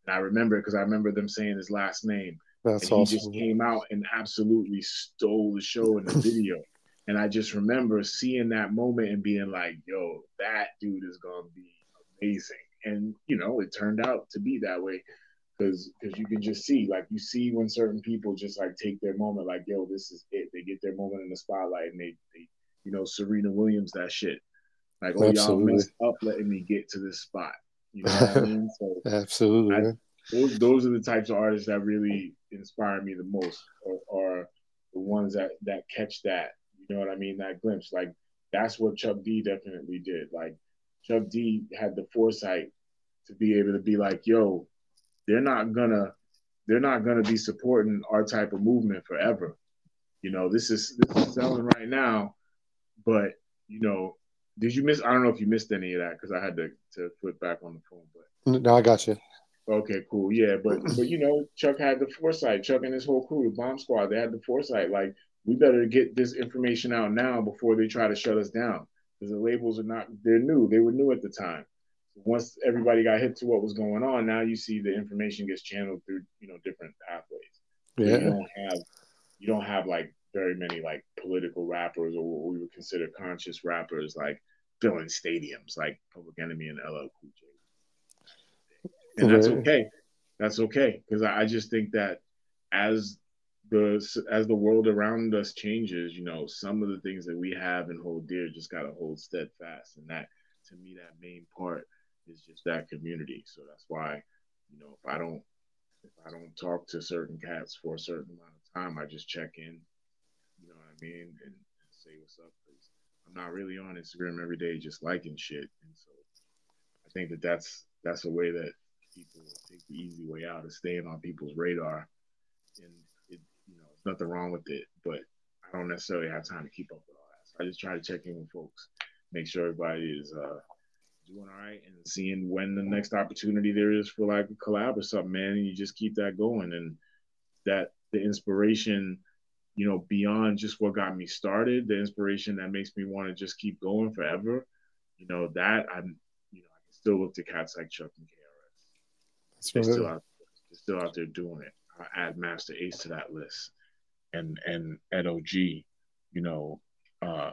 And I remember because I remember them saying his last name. That's and awesome. He just came out and absolutely stole the show in the video. And I just remember seeing that moment and being like, yo, that dude is going to be amazing. And, you know, it turned out to be that way because because you can just see, like, you see when certain people just like take their moment, like, yo, this is it. They get their moment in the spotlight and they, they you know, Serena Williams, that shit. Like, oh, Absolutely. y'all messed up letting me get to this spot. You know what I mean? So Absolutely. I, those, those are the types of artists that really inspire me the most, or, or the ones that that catch that you know what I mean? That glimpse. Like that's what Chuck D definitely did. Like Chuck D had the foresight to be able to be like, yo, they're not gonna they're not gonna be supporting our type of movement forever. You know, this is this is selling right now, but you know, did you miss? I don't know if you missed any of that because I had to to flip back on the phone. But no, I got you. Okay, cool. Yeah, but but you know, Chuck had the foresight. Chuck and his whole crew, the Bomb Squad, they had the foresight. Like we better get this information out now before they try to shut us down. Because the labels are not they're new. They were new at the time. Once everybody got hit to what was going on now you see the information gets channeled through you know different pathways. Yeah. you don't have you don't have like very many like political rappers or what we would consider conscious rappers like filling stadiums like Public Enemy and LL Cool J. And that's okay. That's okay. Because I, I just think that as the as the world around us changes, you know, some of the things that we have and hold dear just gotta hold steadfast. And that to me, that main part is just that community. So that's why, you know, if I don't if I don't talk to certain cats for a certain amount of time, I just check in, you know what I mean, and, and say what's up. I'm not really on Instagram every day just liking shit, and so I think that that's that's a way that people take the easy way out of staying on people's radar and nothing wrong with it, but I don't necessarily have time to keep up with all that I just try to check in with folks, make sure everybody is uh, doing all right, and seeing when the next opportunity there is for like a collab or something, man. And you just keep that going, and that the inspiration, you know, beyond just what got me started, the inspiration that makes me want to just keep going forever. You know that I'm, you know, I can still look to cats like Chuck and KRS. That's they're still out, they're still out there doing it. I add Masta Ace to that list, and and Ed O.G, you know, uh,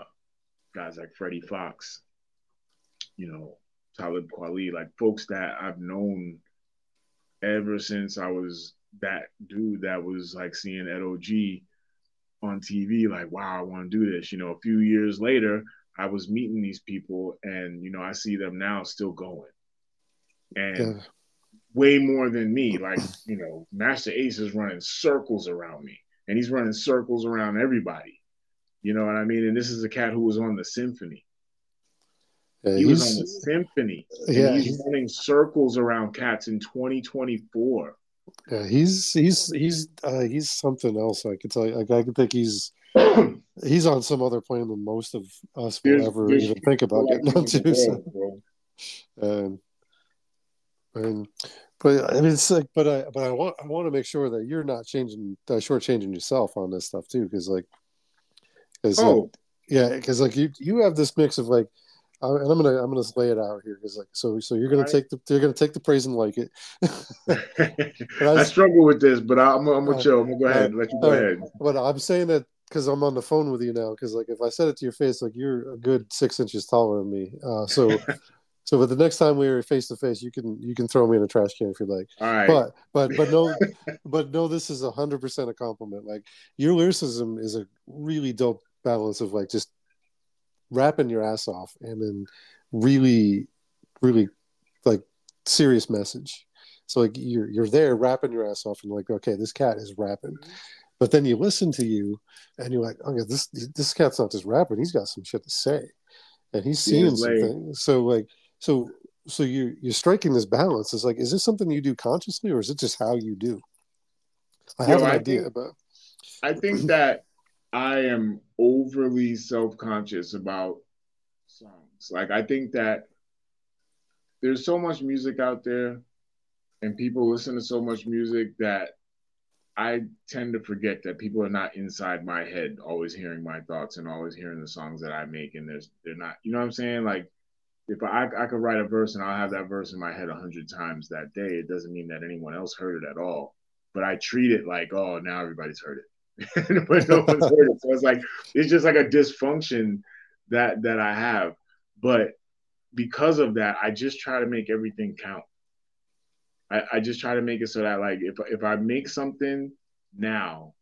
guys like Freddie Foxxx, you know, Talib Kweli, like folks that I've known ever since I was that dude that was like seeing Ed O.G on TV, like, wow, I want to do this. You know, a few years later, I was meeting these people and, you know, I see them now still going. And yeah. way more than me. Like, you know, Masta Ace is running circles around me and he's running circles around everybody. You know what I mean? And this is a cat who was on the symphony. Yeah, he was on the symphony. yeah, he's, he's running circles around cats in 2024. Yeah, he's he's he's uh, he's something else. I could tell you. Like, I could think he's he's on some other plane than most of us will ever there's even think about getting onto. So. And but I mean, it's like, but I but I want I want to make sure that you're not changing, uh, shortchanging yourself on this stuff too, because like Cause oh. Like, yeah, because like you you have this mix of like, uh, and I'm gonna I'm gonna lay it out here because like so so you're gonna take the you're gonna take the praise and like it. I, I, struggle with this, but I'm I'm gonna chill. I'm gonna go ahead. And let you go ahead. But I'm saying that because I'm on the phone with you now. Because like if I said it to your face, like you're a good six inches taller than me. Uh, so so but the next time we are face to face, you can you can throw me in a trash can if you like. All right. But but but no but no, this is a hundred percent a compliment. Like your lyricism is a really dope balance of like just rapping your ass off and then really, really like serious message. So like you're you're there rapping your ass off and like, okay, this cat is rapping. Mm-hmm. But then you listen to you and you're like, okay, this this cat's not just rapping, he's got some shit to say. And he's seeing something. So like so so you you're striking this balance. It's like, is this something you do consciously or is it just how you do? I have an I idea, think, but I think that I am overly self conscious about songs. Like, I think that there's so much music out there and people listen to so much music that I tend to forget that people are not inside my head, always hearing my thoughts and always hearing the songs that I make. And there's, they're not, you know what I'm saying? Like, if I, I could write a verse and I'll have that verse in my head a hundred times that day, it doesn't mean that anyone else heard it at all. But I treat it like, oh, now everybody's heard it. but no one's heard it. So it's like it's just like a dysfunction that that I have. But because of that, I just try to make everything count. I, I just try to make it so that like if if I make something now,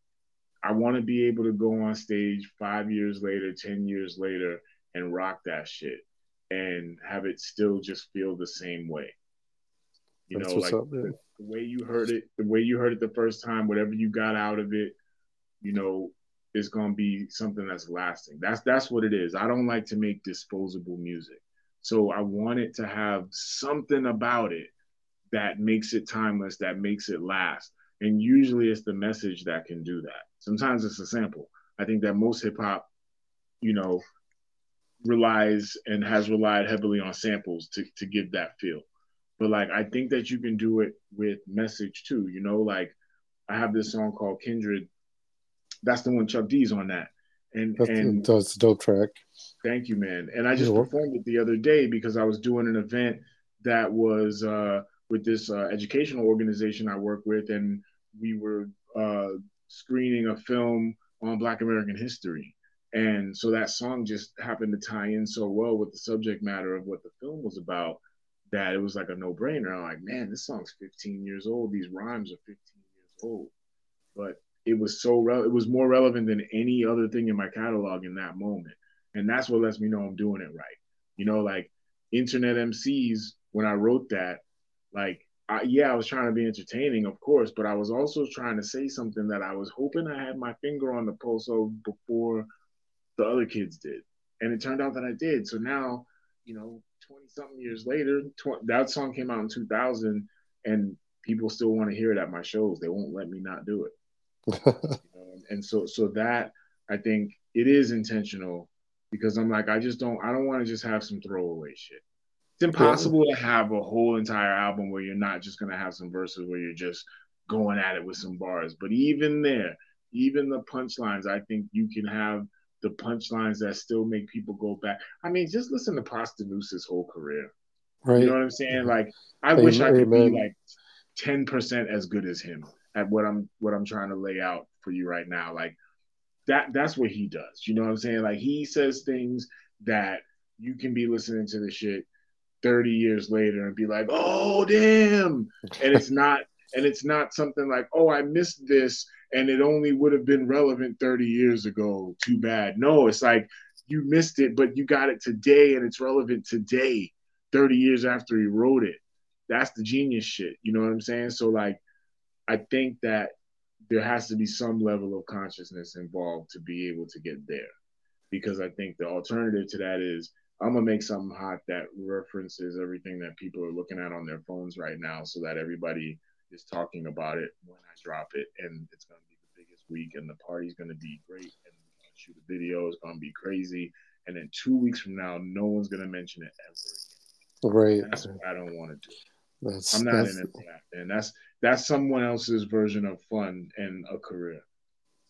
I want to be able to go on stage five years later, ten years later, and rock that shit and have it still just feel the same way. You That's know, like up, the, the way you heard it, the way you heard it the first time, whatever you got out of it, you know, is going to be something that's lasting. That's that's what it is. I don't like to make disposable music. So I want it to have something about it that makes it timeless, that makes it last. And usually it's the message that can do that. Sometimes it's a sample. I think that most hip hop, you know, relies and has relied heavily on samples to, to give that feel. But like I think that you can do it with message too, you know, like I have this song called Kindred that's the one Chuck D's on that. And that's, and that's a dope track. Thank you, man. And I just performed it the other day because I was doing an event that was uh, with this uh, educational organization I work with, and we were uh, screening a film on Black American history. And so that song just happened to tie in so well with the subject matter of what the film was about that it was like a no brainer. I'm like, man, this song's 15 years old. These rhymes are 15 years old. But it was so re- it was more relevant than any other thing in my catalog in that moment and that's what lets me know i'm doing it right you know like internet mcs when i wrote that like I, yeah i was trying to be entertaining of course but i was also trying to say something that i was hoping i had my finger on the pulse of before the other kids did and it turned out that i did so now you know 20 something years later tw- that song came out in 2000 and people still want to hear it at my shows they won't let me not do it you know? and so so that I think it is intentional because I'm like, I just don't, I don't want to just have some throwaway shit. It's impossible yeah. to have a whole entire album where you're not just gonna have some verses where you're just going at it with some bars. But even there, even the punchlines, I think you can have the punchlines that still make people go back. I mean, just listen to Posdnuos' whole career. Right. You know what I'm saying? Like, I Amen. wish I could be like 10% as good as him at what I'm what I'm trying to lay out for you right now. Like that that's what he does. You know what I'm saying? Like he says things that you can be listening to the shit 30 years later and be like, "Oh, damn." And it's not and it's not something like, "Oh, I missed this and it only would have been relevant 30 years ago. Too bad." No, it's like you missed it, but you got it today and it's relevant today, 30 years after he wrote it. That's the genius shit. You know what I'm saying? So like I think that there has to be some level of consciousness involved to be able to get there. Because I think the alternative to that is I'm gonna make something hot that references everything that people are looking at on their phones right now so that everybody is talking about it when I drop it and it's gonna be the biggest week and the party's gonna be great and shoot a video, it's gonna be crazy. And then two weeks from now, no one's gonna mention it ever again. Right. That's what I don't want to do. That's, I'm not that's, in it for that. And that's that's someone else's version of fun and a career.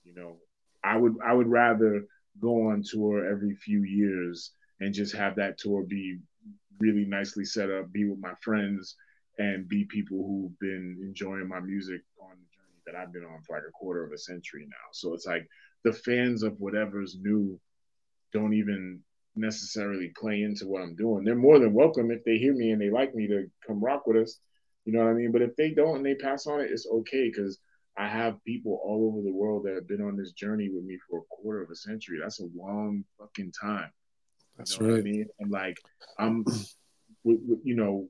You know, I would I would rather go on tour every few years and just have that tour be really nicely set up, be with my friends, and be people who've been enjoying my music on the journey that I've been on for like a quarter of a century now. So it's like the fans of whatever's new don't even necessarily play into what I'm doing. They're more than welcome if they hear me and they like me to come rock with us. You know what I mean? But if they don't and they pass on it, it's okay because I have people all over the world that have been on this journey with me for a quarter of a century. That's a long fucking time. That's you know right. I mean, and like I'm, you know,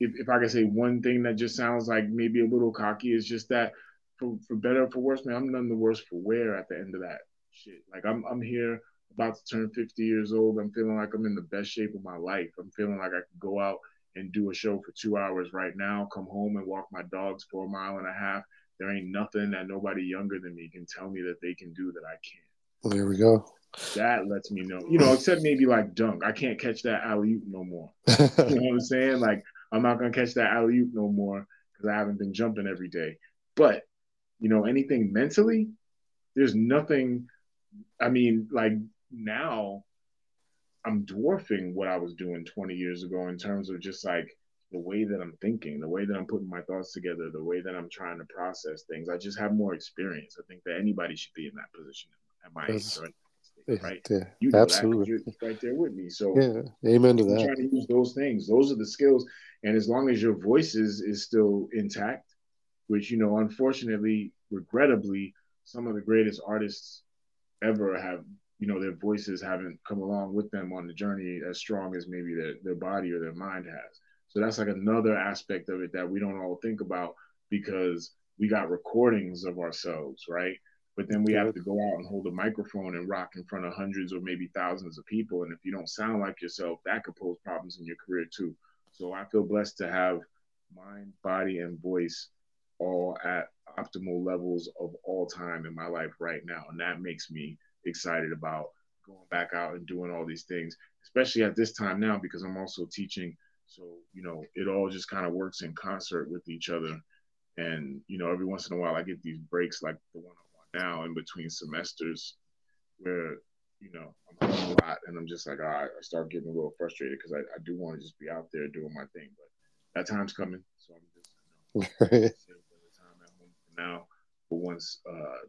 if if I can say one thing that just sounds like maybe a little cocky is just that for for better or for worse, man, I'm none the worse for wear at the end of that shit. Like I'm I'm here about to turn 50 years old. I'm feeling like I'm in the best shape of my life. I'm feeling like I could go out and do a show for two hours right now, come home and walk my dogs for a mile and a half. There ain't nothing that nobody younger than me can tell me that they can do that I can't. Well, there we go. That lets me know, you know, except maybe like dunk. I can't catch that alley oop no more. you know what I'm saying? Like, I'm not gonna catch that alley oop no more because I haven't been jumping every day. But, you know, anything mentally, there's nothing. I mean, like now I'm dwarfing what I was doing 20 years ago in terms of just like the way that I'm thinking, the way that I'm putting my thoughts together, the way that I'm trying to process things. I just have more experience. I think that anybody should be in that position at my age, right? right? Yeah, you absolutely. you're right there with me. So yeah, amen to that. Trying to use those things. Those are the skills, and as long as your voice is is still intact, which you know, unfortunately, regrettably, some of the greatest artists ever have you know their voices haven't come along with them on the journey as strong as maybe their, their body or their mind has. So that's like another aspect of it that we don't all think about because we got recordings of ourselves right? But then we have to go out and hold a microphone and rock in front of hundreds or maybe thousands of people. And if you don't sound like yourself that could pose problems in your career too so i feel blessed to have mind body and voice all at optimal levels of all time in my life right now and that makes me excited about going back out and doing all these things, especially at this time now because I'm also teaching. So, you know, it all just kind of works in concert with each other. And, you know, every once in a while I get these breaks like the one I'm on now in between semesters where, you know, I'm home a lot and I'm just like, all right, I start getting a little frustrated because I, I do want to just be out there doing my thing. But that time's coming. So I'm just, you know, time at home for now. But once uh,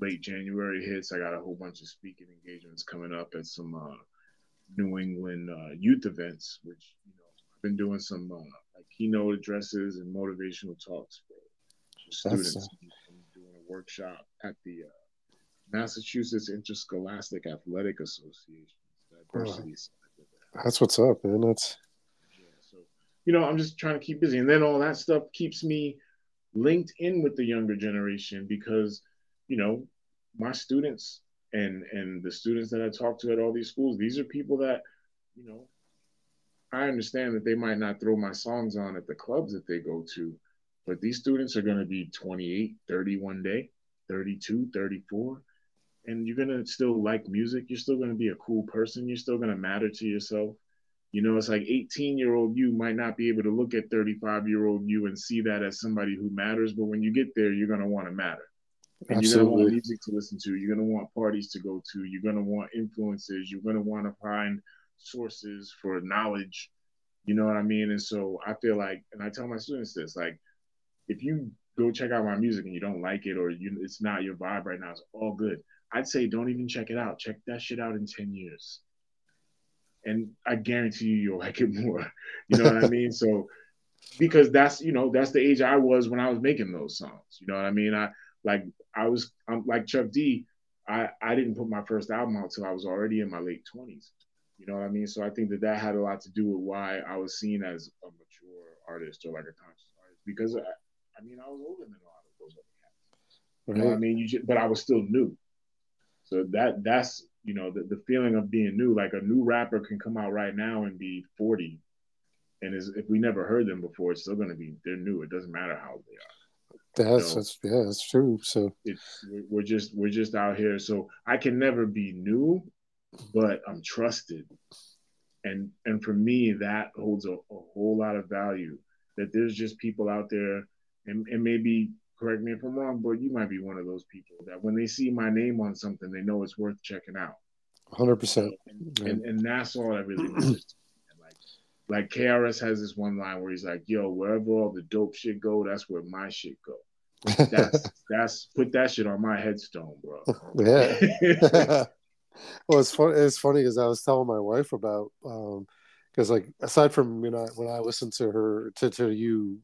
late January hits, I got a whole bunch of speaking engagements coming up at some uh, New England uh, youth events, which you know I've been doing some uh, like keynote addresses and motivational talks for, for students. I'm doing a workshop at the uh, Massachusetts Interscholastic Athletic Association. Diversity oh, that's what's up, man. That's yeah. So you know, I'm just trying to keep busy, and then all that stuff keeps me linked in with the younger generation because you know, my students and and the students that I talk to at all these schools, these are people that, you know, I understand that they might not throw my songs on at the clubs that they go to, but these students are going to be 28, 30 one day, 32, 34. And you're gonna still like music. You're still gonna be a cool person. You're still gonna matter to yourself. You know, it's like 18 year old you might not be able to look at 35 year old you and see that as somebody who matters, but when you get there, you're gonna want to matter. And Absolutely. you're gonna want music to listen to. You're gonna want parties to go to. You're gonna want influences. You're gonna want to find sources for knowledge. You know what I mean? And so I feel like, and I tell my students this, like, if you go check out my music and you don't like it or you it's not your vibe right now, it's all good. I'd say don't even check it out. Check that shit out in 10 years and I guarantee you you'll like it more. You know what I mean? So because that's you know that's the age I was when I was making those songs. You know what I mean? I like I was I'm like Chuck D. I I didn't put my first album out till I was already in my late twenties. You know what I mean? So I think that that had a lot to do with why I was seen as a mature artist or like a conscious artist because I, I mean I was older than a lot of those other cats. You know what I mean? You just, but I was still new. So that that's you know, the, the feeling of being new. Like a new rapper can come out right now and be 40. And is, if we never heard them before, it's still going to be, they're new. It doesn't matter how they are. That's, so that's yeah, that's true. So it's we're just we're just out here. So I can never be new, but I'm trusted, and and for me that holds a, a whole lot of value. That there's just people out there, and, and maybe correct me if I'm wrong, but you might be one of those people that when they see my name on something, they know it's worth checking out. Hundred percent. And, and that's all that really matters. like, like KRS has this one line where he's like, "Yo, wherever all the dope shit go, that's where my shit go." That's that's put that shit on my headstone, bro. Yeah. well, it's funny. It's funny because I was telling my wife about um, because like aside from you know when I listen to her to to you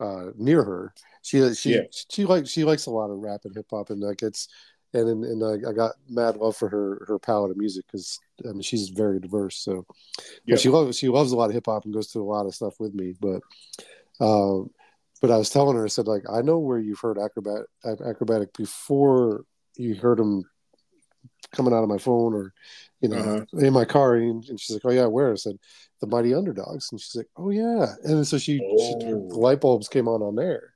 uh, near her. She she yeah. she likes she likes a lot of rap and hip hop, and like it's and and, I, I, got mad love for her her palette of music because I mean she's very diverse. So yeah. she loves she loves a lot of hip hop and goes through a lot of stuff with me. But um, but I was telling her I said like I know where you've heard acrobat Akrobatik before you heard him coming out of my phone or you know uh-huh. in my car and, and, she's like oh yeah where i said the mighty underdogs and she's like oh yeah and so she, oh. she light bulbs came on on there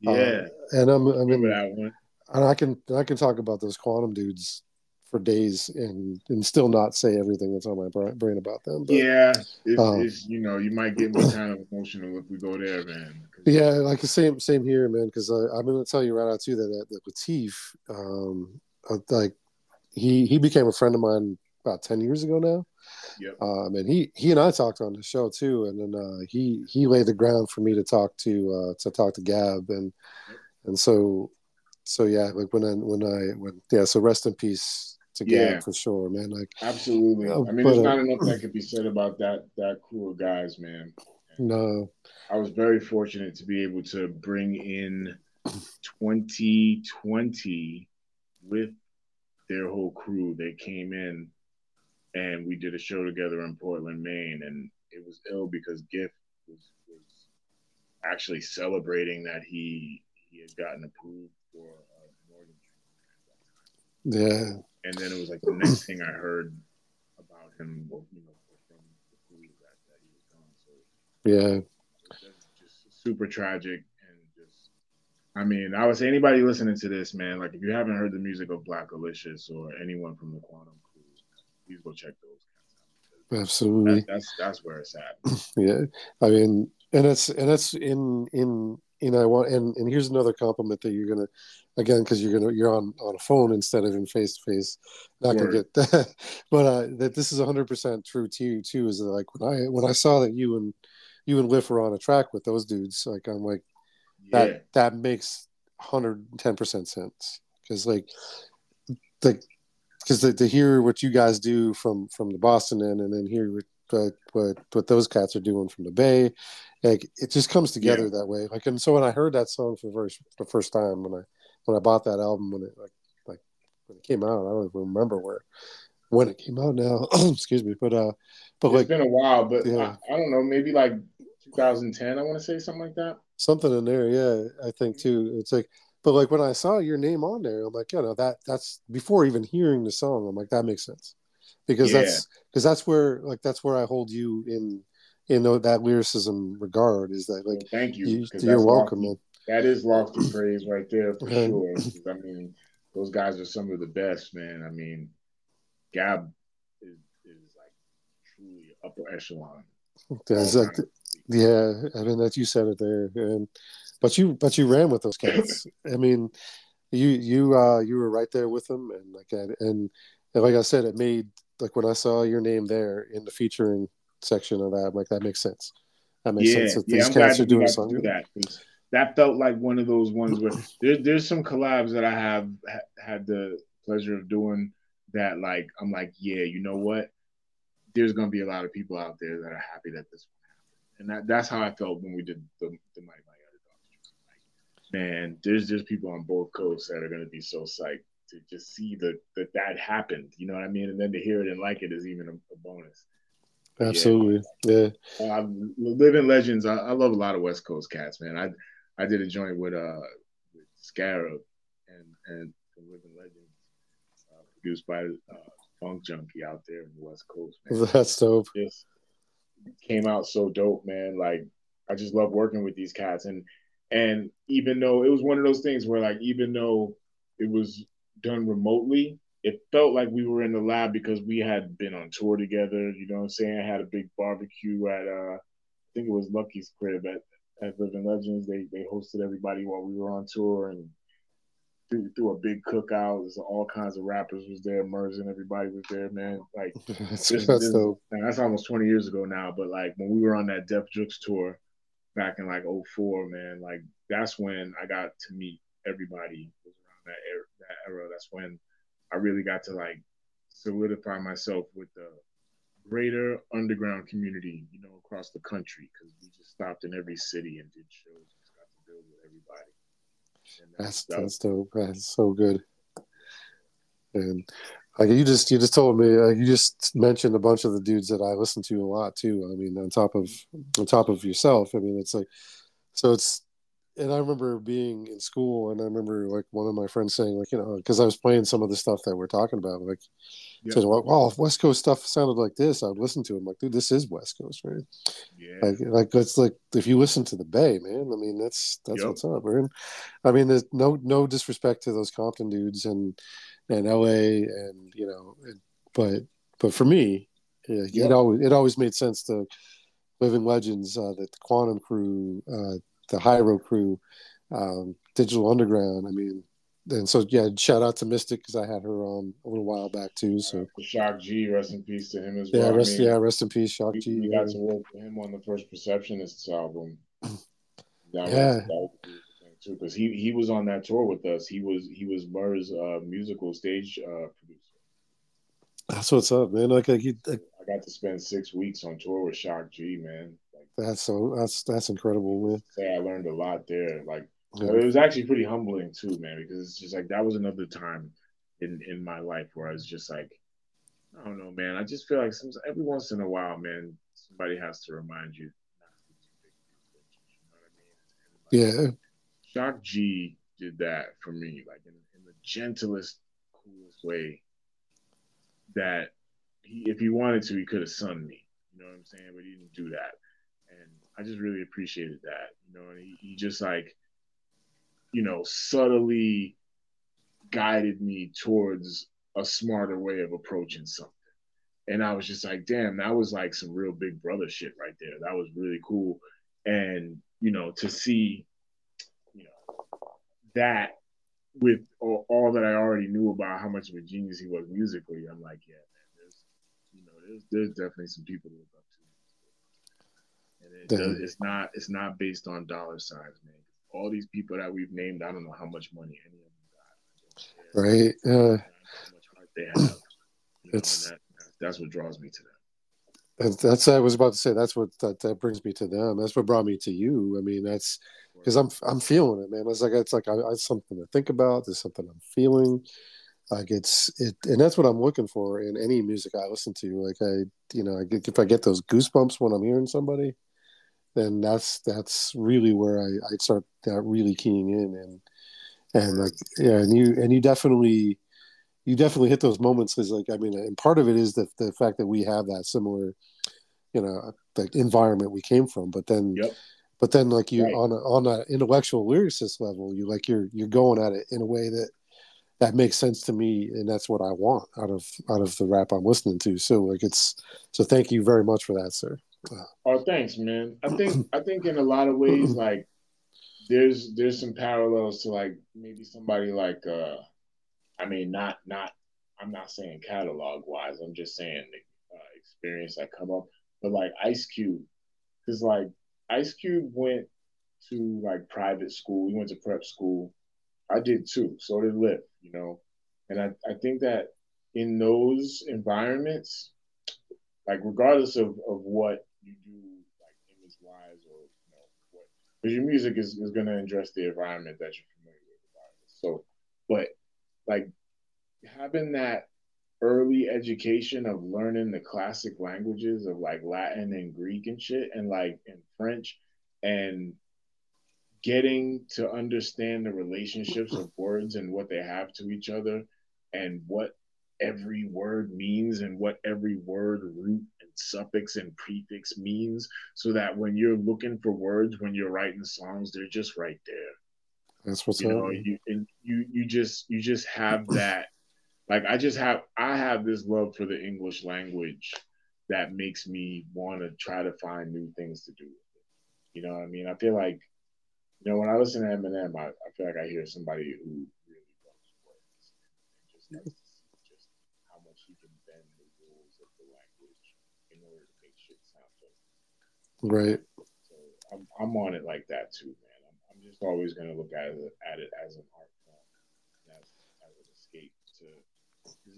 yeah. uh, and i'm i mean that one. and i can i can talk about those Quannum dudes for days and and still not say everything that's on my brain about them but, yeah it's, um, it's, you know you might get me kind of emotional if we go there man. Yeah like the same same here man because i'm gonna tell you right out too that that, Lateef um uh, like he he became a friend of mine about 10 years ago now yep. um and he he and i talked on the show too and then uh he he laid the ground for me to talk to uh to talk to gab and yep. and so so yeah like when i when i when yeah so rest in peace to yeah. Gab for sure man like absolutely uh, i mean but, there's not uh, enough that could be said about that that crew of guys man and no i was very fortunate to be able to bring in 2020 with their whole crew. They came in and we did a show together in Portland, Maine, and it was ill because Gift was, was actually celebrating that he he had gotten approved for a mortgage. Yeah. And then it was like the next thing I heard about him, you know, from the crew that, that he was gone. So yeah, just super tragic. And just. I mean, I would say anybody listening to this, man, like if you haven't heard the music of Blackalicious or anyone from the Quannum please go check those guys out. Absolutely. That, that's that's where it's at. yeah. I mean, and it's and it's in in in I want and and here's another compliment that you're gonna again because you're gonna you're on on a phone instead of in face to face. Not Word. gonna get that, but uh, that this is 100 percent true to you too. Is that like when I when I saw that you and you and Lif were on a track with those dudes, like I'm like that yeah. that makes 110 percent sense because like the because to, to, hear what you guys do from from the Boston end and then hear what what what, what those cats are doing from the Bay, like it just comes together yeah. that way. Like and so when I heard that song for the first the first time when I when I bought that album when it like like when it came out, I don't even remember where when it came out now. Excuse me, but uh, but it's like been a while, but yeah. I, I don't know, maybe like 2010. I want to say something like that something in there yeah i think too it's like but like when i saw your name on there i'm like you know that that's before even hearing the song i'm like that makes sense because yeah. that's because that's where like that's where i hold you in in that lyricism regard is that like well, thank you, you are welcome lofty, that is lofty praise right there for sure i mean those guys are some of the best, man. I mean, Gab is, is like truly upper echelon. Like, yeah, I mean that you said it there, and but you but you ran with those cats. I mean, you you uh you were right there with them, and like and, and like I said, it made like when I saw your name there in the featuring section of that, I'm like that makes sense. That makes yeah, sense. That yeah, these I'm cats are doing something. that. 'cause That felt like one of those ones where there's there's some collabs that I have ha- had the pleasure of doing that like I'm like yeah you know what there's gonna be a lot of people out there that are happy that this happened and that that's how I felt when we did the the Mighty Mighty Underdogs. Like, man, there's just people on both coasts that are gonna be so psyched to just see that that that happened. You know what I mean? And then to hear it and like it is even a, a bonus. Absolutely, yeah. Uh, Living Legends. I, I love a lot of West Coast cats, man. I I did a joint with uh with Scarub and and Living Legends, uh, produced by uh, Funk Junkie out there in the West Coast. Man. That's dope. Just came out so dope, man. Like I just love working with these cats, and and even though it was one of those things where like even though it was done remotely, it felt like we were in the lab because we had been on tour together. You know what I'm saying? I had a big barbecue at uh, I think it was Lucky's crib at, at Living Legends. They they hosted everybody while we were on tour and threw, threw a big cookout. There's all kinds of rappers was there. Murs and everybody was there, man. Like That's, this, this- that's almost 20 years ago now. But like when we were on that Def Jux tour back in like 04, man, like that's when I got to meet everybody. Was around that era, that era. That's when I really got to like solidify myself with the greater underground community, you know, across the country because we just stopped in every city and did shows. Just got to build with everybody. And That's that that's dope. That's so good. And like you just you just told me uh, you just mentioned a bunch of the dudes that I listen to a lot too. I mean, on top of on top of yourself. I mean, it's like so it's and I remember being in school and I remember like one of my friends saying like you know because I was playing some of the stuff that we're talking about like Yeah. said well, wow if West Coast stuff sounded like this I would listen to it. I'm like dude this is West Coast right yeah, like like it's like if you listen to the Bay, man. I mean, that's that's Yep. what's up, man. I mean, there's no no disrespect to those Compton dudes and and L.A. and you know, and, but but for me, yeah, it always it always made sense to Living Legends, uh, the Quannum Crew, uh, the Hiero Crew, um, Digital Underground. I mean, and so yeah, shout out to Mystic because I had her on a little while back too. So Shock G, rest in peace to him as yeah, well. I rest mean, yeah, rest in peace, Shock we, G. we yeah. got to work with him on the first Perceptionists album. That was, Yeah. was a beautiful thing too, because he he was on that tour with us. He was he was Murs' uh, musical stage uh, producer. That's what's up, man. Like, like, you, like I got to spend six weeks on tour with Shock G, man. Like, that's so that's that's incredible, man. say I learned a lot there. Like Yeah. it was actually pretty humbling too, man, because it's just like that was another time in in my life where I was just like, I don't know, man. I just feel like some, every once in a while, man, somebody has to remind you not to be too big for your britches, You know what I mean? And, like, Yeah, Shock G did that for me, like in, in the gentlest, coolest way. That he, if he wanted to, he could have sung me. You know what I'm saying? But he didn't do that, and I just really appreciated that. You know, and he, he just like, you know, subtly guided me towards a smarter way of approaching something. And I was just like, damn, that was like some real big brother shit right there. That was really cool. And, you know, to see that with all, all that I already knew about how much of a genius he was musically, I'm like, yeah, man, there's you know, there's there's definitely some people to look up to. And it does, it's not it's not based on dollar signs, man. All these people that we've named, I don't know how much money any of them got. right. Uh, How much heart they have. You know, It's- that, that's what draws me to them. and that's I was about to say. That's what that, that brings me to them. That's what brought me to you. I mean, that's because I'm I'm feeling it, man. It's like it's like I, I something to think about. There's something I'm feeling. Like it's it, and that's what I'm looking for in any music I listen to. Like I, you know, I get, if I get those goosebumps when I'm hearing somebody, then that's that's really where I I start that really keying in and and like yeah, and you and you definitely you definitely hit those moments because like I mean, and part of it is the the fact that we have that similar, you know, like environment we came from, but then Yep. But then like you Right. on a, on an intellectual lyricist level you like you're you're going at it in a way that that makes sense to me and that's what I want out of out of the rap I'm listening to. So like it's so thank you very much for that, sir. Oh, thanks, man. I think I think in a lot of ways, like there's there's some parallels to like maybe somebody like uh I mean not not I'm not saying catalog wise, I'm just saying uh, experience that come up, but like Ice Cube, because like Ice Cube went to like private school, he went to prep school. I did too, so did Lif, you know, and I I think that in those environments, like regardless of of what you do like image wise or you know what because your music is, is gonna address the environment that you're familiar with. So but like having that early education of learning the classic languages of like Latin and Greek and shit and like in French and getting to understand the relationships of words and what they have to each other and what every word means and what every word root and suffix and prefix means so that when you're looking for words when you're writing songs they're just right there. That's what's you know you and you you just you just have that like i just have i have this love for the english language that makes me want to try to find new things to do you know what i mean i feel like you know when i listen to eminem i, I feel like i hear somebody who really loves words and just Right. So I'm, I'm on it like that too, man. I'm, I'm just always going to look at it, at it as an art form, as, as an escape to,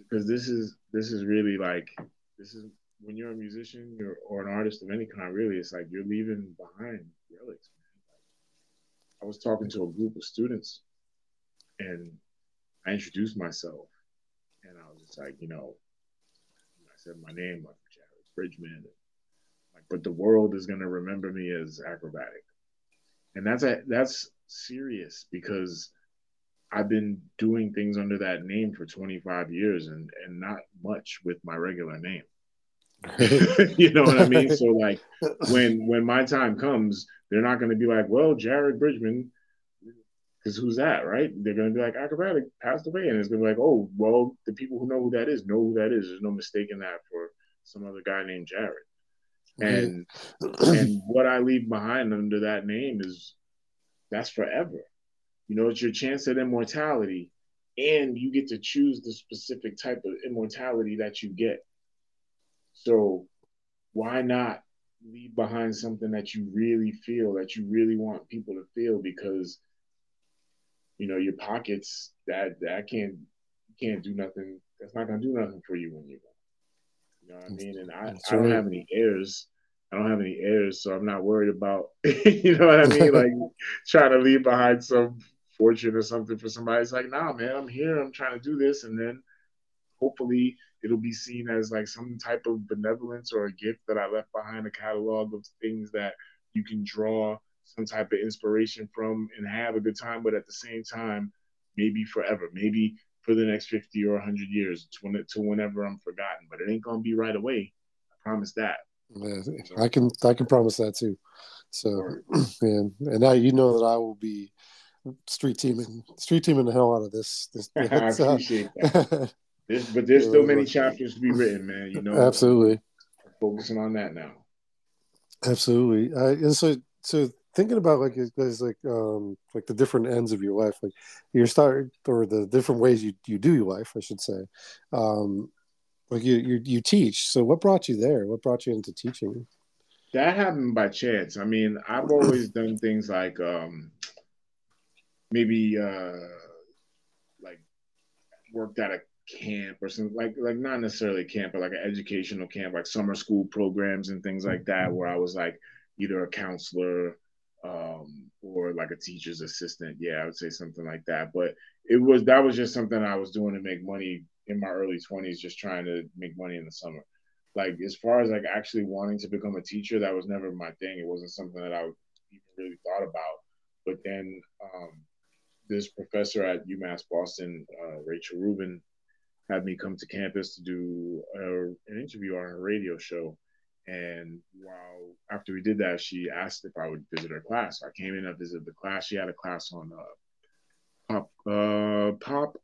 because this is this is really like this is when you're a musician you're, or an artist of any kind. Really, it's like you're leaving behind relics. Like, I was talking to a group of students, and I introduced myself, and I was just like, you know, I said my name, like Jared Bridgeman like, but the world is going to remember me as Akrobatik. And that's a, that's serious because I've been doing things under that name for 25 years and and not much with my regular name. you know what I mean? So like when when my time comes, they're not going to be like, "Well, Jared Bridgeman because who's that, right? They're going to be like, Akrobatik passed away. And it's going to be like, oh, well, the people who know who that is know who that is. There's no mistaking that for some other guy named Jared and and what I leave behind under that name is that's forever. You know, it's your chance at immortality, and you get to choose the specific type of immortality that you get. So, why not leave behind something that you really feel that you really want people to feel? Because you know your pockets that that can't can't do nothing. That's not gonna do nothing for you when you're gone. You know what I mean? And I, I don't have any heirs. I don't have any heirs, so I'm not worried about, you know what I mean? Like trying to leave behind some fortune or something for somebody. It's like, nah, man, I'm here. I'm trying to do this. And then hopefully it'll be seen as like some type of benevolence or a gift that I left behind a catalog of things that you can draw some type of inspiration from and have a good time. But at the same time, maybe forever, maybe for the next 50 or 100 years to, to whenever I'm forgotten. But it ain't going to be right away. I promise that. Yeah, I can I can promise that too. So, and and now you know that I will be street teaming street teaming the hell out of this. this I appreciate that. there's, but there's still many chapters to be written, man. You know, absolutely. Focusing on that now. Absolutely. Uh, and so so thinking about like guys like um like the different ends of your life like your start or the different ways you, you do your life i should say um like you, you you teach so what brought you there what brought you into teaching that happened by chance i mean i've always done things like um maybe uh like worked at a camp or something like like not necessarily camp but like an educational camp like summer school programs and things like that where i was like either a counselor um, or like a teacher's assistant. Yeah, I would say something like that. But it was that was just something I was doing to make money in my early 20s, just trying to make money in the summer. Like as far as like actually wanting to become a teacher, that was never my thing. It wasn't something that I even really thought about. But then um, this professor at UMass Boston, uh, Rachel Rubin, had me come to campus to do a, an interview on her radio show and while after we did that, she asked if I would visit her class. So I came in, I visited the class. She had a class on uh, pop, uh, pop,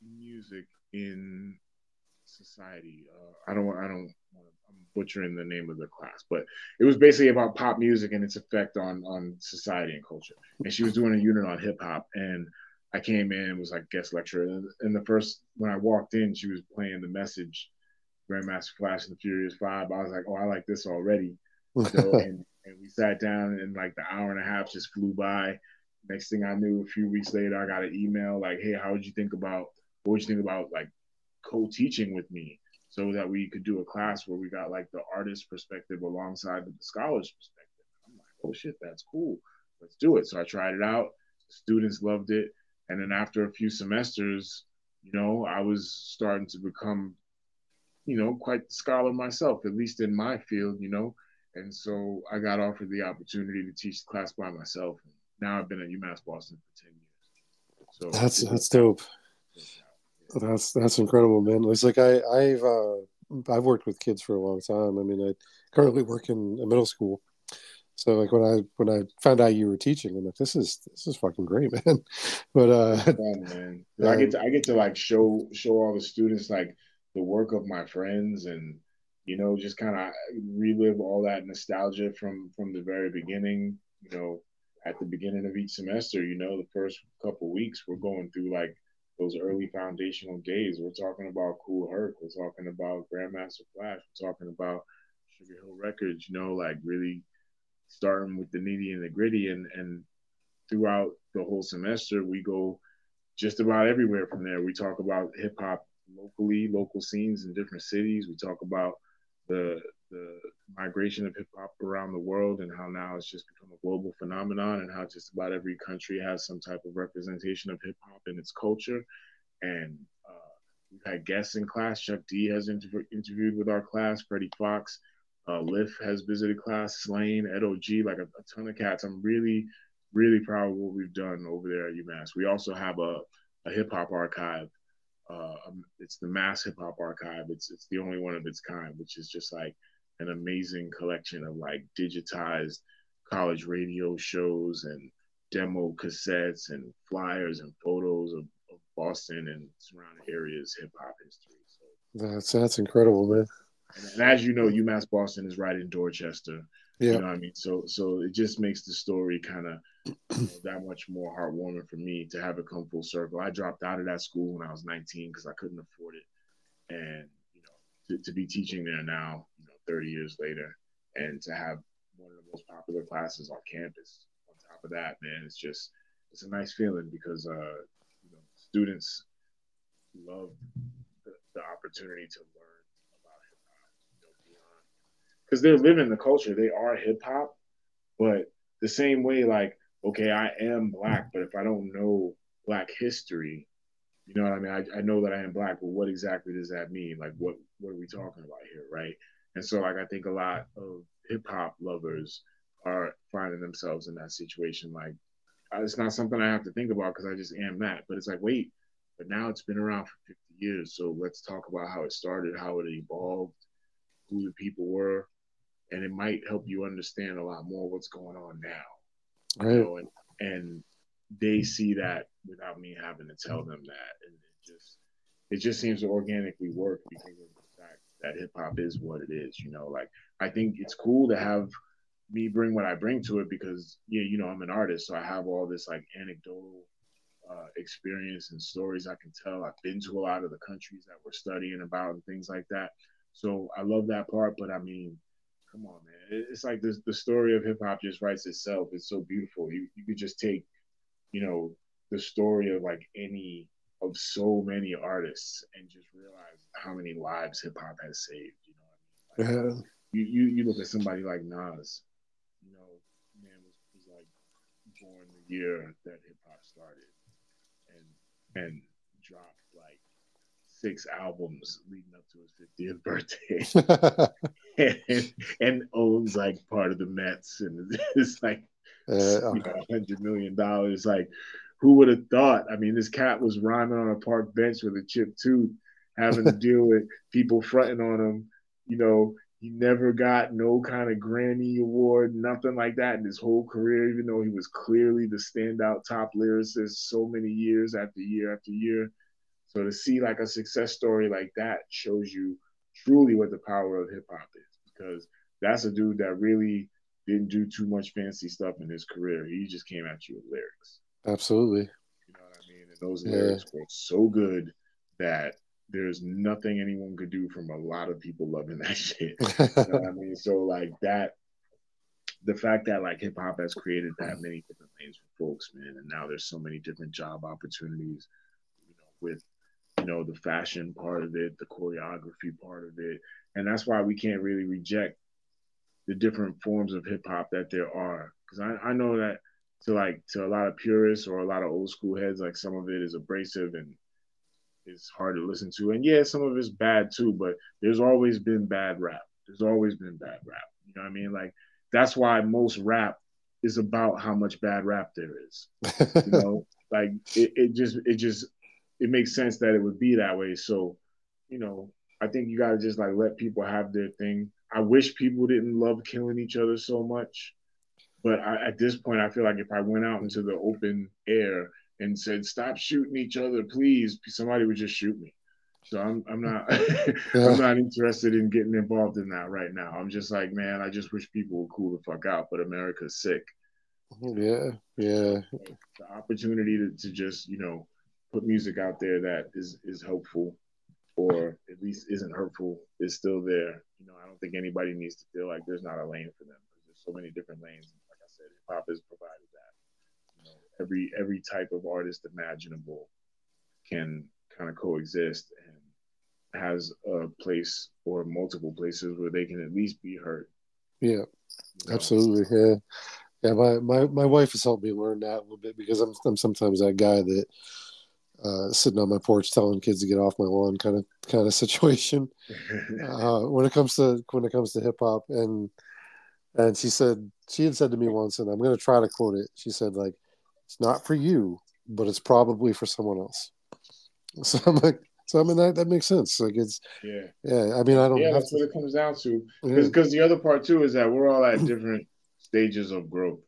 music in society. Uh, I don't. I don't. I'm butchering the name of the class, but it was basically about pop music and its effect on on society and culture. And she was doing a unit on hip hop, and I came in and was like guest lecturer. And, the first when I walked in, she was playing the message, Grandmaster Flash and the Furious Five. I was like, oh, I like this already. So, and, and we sat down, and like the hour and a half just flew by. Next thing I knew, a few weeks later, I got an email like, "Hey, how would you think about what would you think about like co-teaching with me so that we could do a class where we got like the artist perspective alongside the scholars perspective. I'm like, oh shit, that's cool. Let's do it. So I tried it out. Students loved it. And then after a few semesters, you know, I was starting to become, you know, quite the scholar myself, at least in my field, you know. And so I got offered the opportunity to teach the class by myself. Now I've been at UMass Boston for 10 years. So that's that's dope. That's that's incredible, man. It's like I I've uh, I've worked with kids for a long time. I mean, I currently work in a middle school. So like when I when I found out you were teaching, I'm like, this is this is fucking great, man. But uh, fun, man. I get to I get to like show show all the students like the work of my friends and you know just kind of relive all that nostalgia from from the very beginning. You know, at the beginning of each semester, you know, the first couple weeks we're going through like those early foundational days. We're talking about Kool Herc. We're talking about Grandmaster Flash. We're talking about Sugar Hill Records. You know, like really starting with the needy and the gritty, and and throughout the whole semester, we go just about everywhere from there. We talk about hip hop locally, local scenes in different cities. We talk about the the migration of hip hop around the world and how now it's just become a global phenomenon and how just about every country has some type of representation of hip hop and its culture. And uh, we've had guests in class. Chuck D has inter- interviewed with our class. Freddie Foxxx, uh, Lif has visited class. Slaine, Ed O.G., like a, a, ton of cats. I'm really, really proud of what we've done over there at UMass. We also have a, a hip hop archive. Uh, um, it's the Mass Hip Hop Archive. It's it's the only one of its kind, which is just like an amazing collection of like digitized college radio shows and demo cassettes and flyers and photos of, of Boston and surrounding areas hip hop history. So that's that's incredible, man. And, and, as you know, UMass Boston is right in Dorchester. Yeah. You know what I mean? So so it just makes the story kind of you know, that much more heartwarming for me to have it come full circle. I dropped out of that school when I was 19 because I couldn't afford it. And, you know, to, to be teaching there now, 30 years later and to have one of the most popular classes on campus on top of that man it's just it's a nice feeling because uh you know students love the, the opportunity to learn about hip hop you know because they're living the culture. They are hip hop but the same way like okay i am black but if i don't know black history you know what i mean? I, I know that i am black but what exactly does that mean? Like what what are we talking about here right and so, like, I think a lot of hip hop lovers are finding themselves in that situation. Like, it's not something I have to think about because I just am that. But it's like, wait, but now it's been around for 50 years. So let's talk about how it started, how it evolved, who the people were. And it might help you understand a lot more what's going on now. Right. You know, and, and they see that without me having to tell them that. And it just, it just seems to organically work because of that hip hop is what it is. You know, like I think it's cool to have me bring what I bring to it because yeah, you know, I'm an artist, so I have all this like anecdotal uh, experience and stories I can tell. I've been to a lot of the countries that we're studying about and things like that. So I love that part, but I mean, come on, man, it's like this, the story of hip hop just writes itself. It's so beautiful. You you could just take, you know, the story of like any of so many artists and just realize how many lives hip hop has saved. You know what I mean? Like, yeah. You, you you look at somebody like Nas, you know, man was, was like born the year that hip hop started, and and dropped like six albums leading up to his 50th birthday, and, and, owns like part of the Mets, and it's like uh, you know, hundred million dollars, like who would have thought? I mean, this cat was rhyming on a park bench with a chipped tooth, having to deal with people fronting on him. You know, he never got no kind of Grammy award, nothing like that in his whole career, even though he was clearly the standout top lyricist so many years after year after year. So to see like a success story like that shows you truly what the power of hip hop is because that's a dude that really didn't do too much fancy stuff in his career. He just came at you with lyrics. Absolutely. You know what I mean? And those lyrics yeah. were so good that there's nothing anyone could do from a lot of people loving that shit. you know what I mean? So like that the fact that like hip hop has created that many different lanes for folks, man, and now there's so many different job opportunities, you know, with you know the fashion part of it, the choreography part of it, and that's why we can't really reject the different forms of hip hop that there are, because I, I know that to like to a lot of purists or a lot of old school heads, like some of it is abrasive and it's hard to listen to, and yeah, some of it's bad too, but there's always been bad rap. There's always been bad rap. You know what I mean? Like that's why most rap is about how much bad rap there is. You know, like it, it just it just it makes sense that it would be that way. So, you know, I think you gotta just like let people have their thing. I wish people didn't love killing each other so much. But I, at this point, I feel like if I went out into the open air and said, "Stop shooting each other, please," somebody would just shoot me. So I'm I'm not. I'm not interested in getting involved in that right now. I'm just like, man, I just wish people would cool the fuck out, but America's sick. Mm-hmm. Yeah, yeah. The opportunity to, to just, you know, put music out there that is is helpful or at least isn't hurtful is still there. You know, I don't think anybody needs to feel like there's not a lane for them there's so many different lanes. Hop has provided that. You know, every every type of artist imaginable can kind of coexist and has a place or multiple places where they can at least be heard. Yeah, you know? absolutely. Yeah, yeah. My, my my wife has helped me learn that a little bit because I'm I'm sometimes that guy that uh, sitting on my porch telling kids to get off my lawn kind of kind of situation uh, when it comes to when it comes to hip hop and and she said she had said to me once and I'm going to try to quote it. She said like it's not for you, but it's probably for someone else. So I'm like, so I mean that, that makes sense. Like it's yeah, yeah. I mean I don't. Yeah, that's to, what it comes down to. Because because the other part too is that we're all at different stages of growth.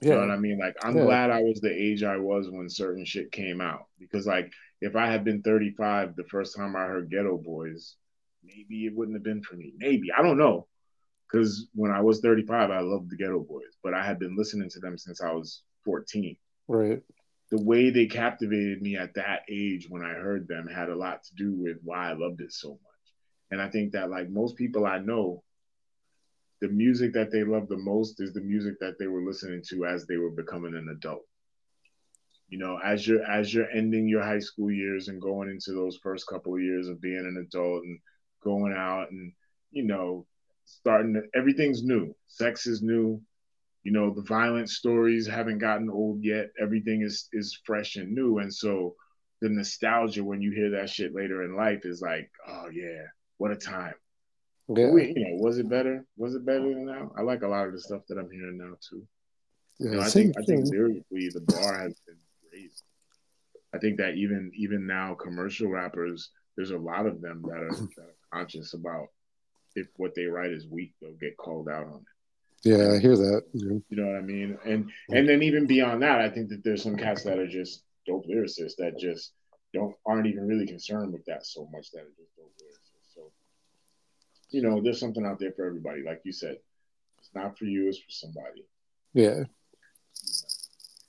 You yeah. know what I mean? Like I'm yeah. glad I was the age I was when certain shit came out because like if I had been 35 the first time I heard Geto Boys, maybe it wouldn't have been for me. Maybe I don't know. Because when I was 35, I loved the Geto Boys, but I had been listening to them since I was 14. Right the way they captivated me at that age when I heard them had a lot to do with why I loved it so much. And I think that like most people I know, the music that they love the most is the music that they were listening to as they were becoming an adult. You know, as you're as you're ending your high school years and going into those first couple of years of being an adult and going out and you know starting to, everything's new. Sex is new, you know the violent stories haven't gotten old yet. Everything is is fresh and new. And so the nostalgia when you hear that shit later in life is like oh yeah what a time. Yeah. you know was it better? Was it better than now? I like a lot of the stuff that i'm hearing now too. Yeah, you know, i think i think lyrically the bar has been raised i think that even even now commercial rappers there's a lot of them that are, that are conscious about if what they write is weak they'll get called out on it yeah, I hear that. Yeah. You know what I mean? And and then even beyond that, I think that there's some cats that are just dope lyricists that just don't aren't even really concerned with that so much that are just dope lyricists. So you know, there's something out there for everybody. Like you said, it's not for you, it's for somebody. Yeah.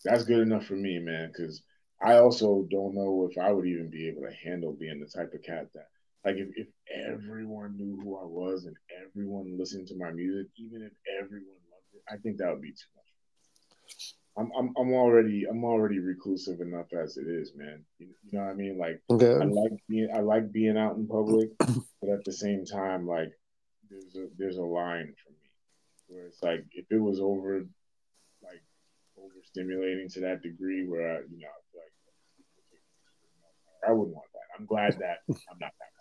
That's good enough for me, man, because I also don't know if I would even be able to handle being the type of cat that like if, if everyone knew who I was and everyone listened to my music, even if everyone loved it, I think that would be too much. I'm I'm I'm already I'm already reclusive enough as it is, man. You, know what I mean? Like okay. I like being I like being out in public, but at the same time, like there's a there's a line for me where it's like if it was over like overstimulating to that degree where I you know like I wouldn't want that. I'm glad that I'm not that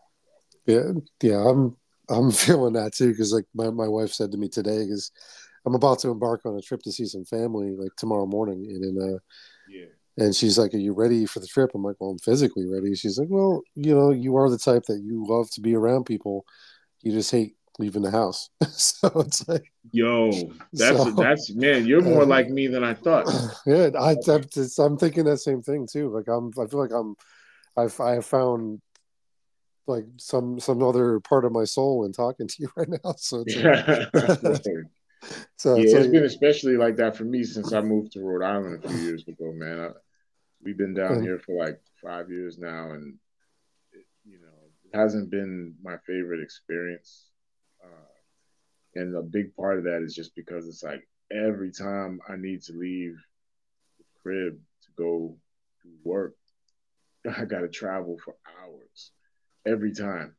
yeah, yeah, I'm I'm feeling that too because like my, my wife said to me today because I'm about to embark on a trip to see some family like tomorrow morning and then uh yeah and she's like, Are you ready for the trip? I'm like, Well, I'm physically ready. She's like, Well, you know, you are the type that you love to be around people. You just hate leaving the house. so it's like Yo, that's so, that's man, you're more uh, like me than I thought. Yeah, I, I'm, I'm thinking that same thing too. Like I'm I feel like I'm I've I have found like some some other part of my soul in talking to you right now. So it's yeah, so yeah it's it's like- been especially like that for me since I moved to Rhode Island a few years ago, man. I, we've been down Mhm. here for like five years now, and it, you know, it hasn't been my favorite experience. Uh, and a big part of that is just because it's like every time I need to leave the crib to go do work, I got to travel for hours every time.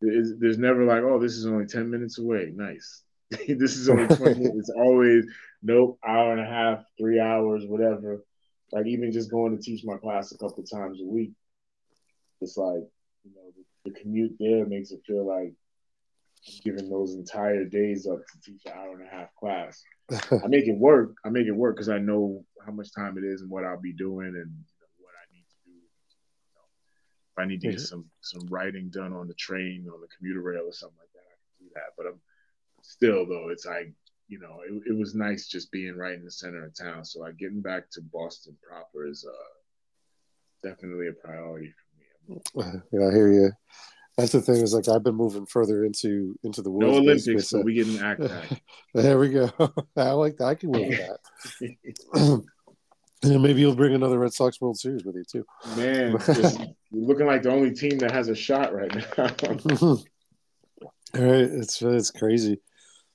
There's, there's never like, oh, this is only 10 minutes away. Nice. this is only 20 minutes. It's always, nope, hour and a half, three hours, whatever. Like even just going to teach my class a couple times a week, it's like, you know, the, the commute there makes it feel like I'm giving those entire days up to teach an hour and a half class. I make it work. I make it work because I know how much time it is and what I'll be doing and you know, what I need to do. You know, if I need to get some some writing done on the train, on the commuter rail, or something like that, I can do that. But I'm still though, it's like you know, it, it was nice just being right in the center of town. So like getting back to Boston proper is uh, definitely a priority for me. yeah, I hear you. That's the thing is like I've been moving further into into the woods. No Olympics, but so- we getting act back. There we go. I like that. I can live with that. And maybe you'll bring another Red Sox World Series with you too. Man, just you're looking like the only team that has a shot right now. All right, it's it's crazy.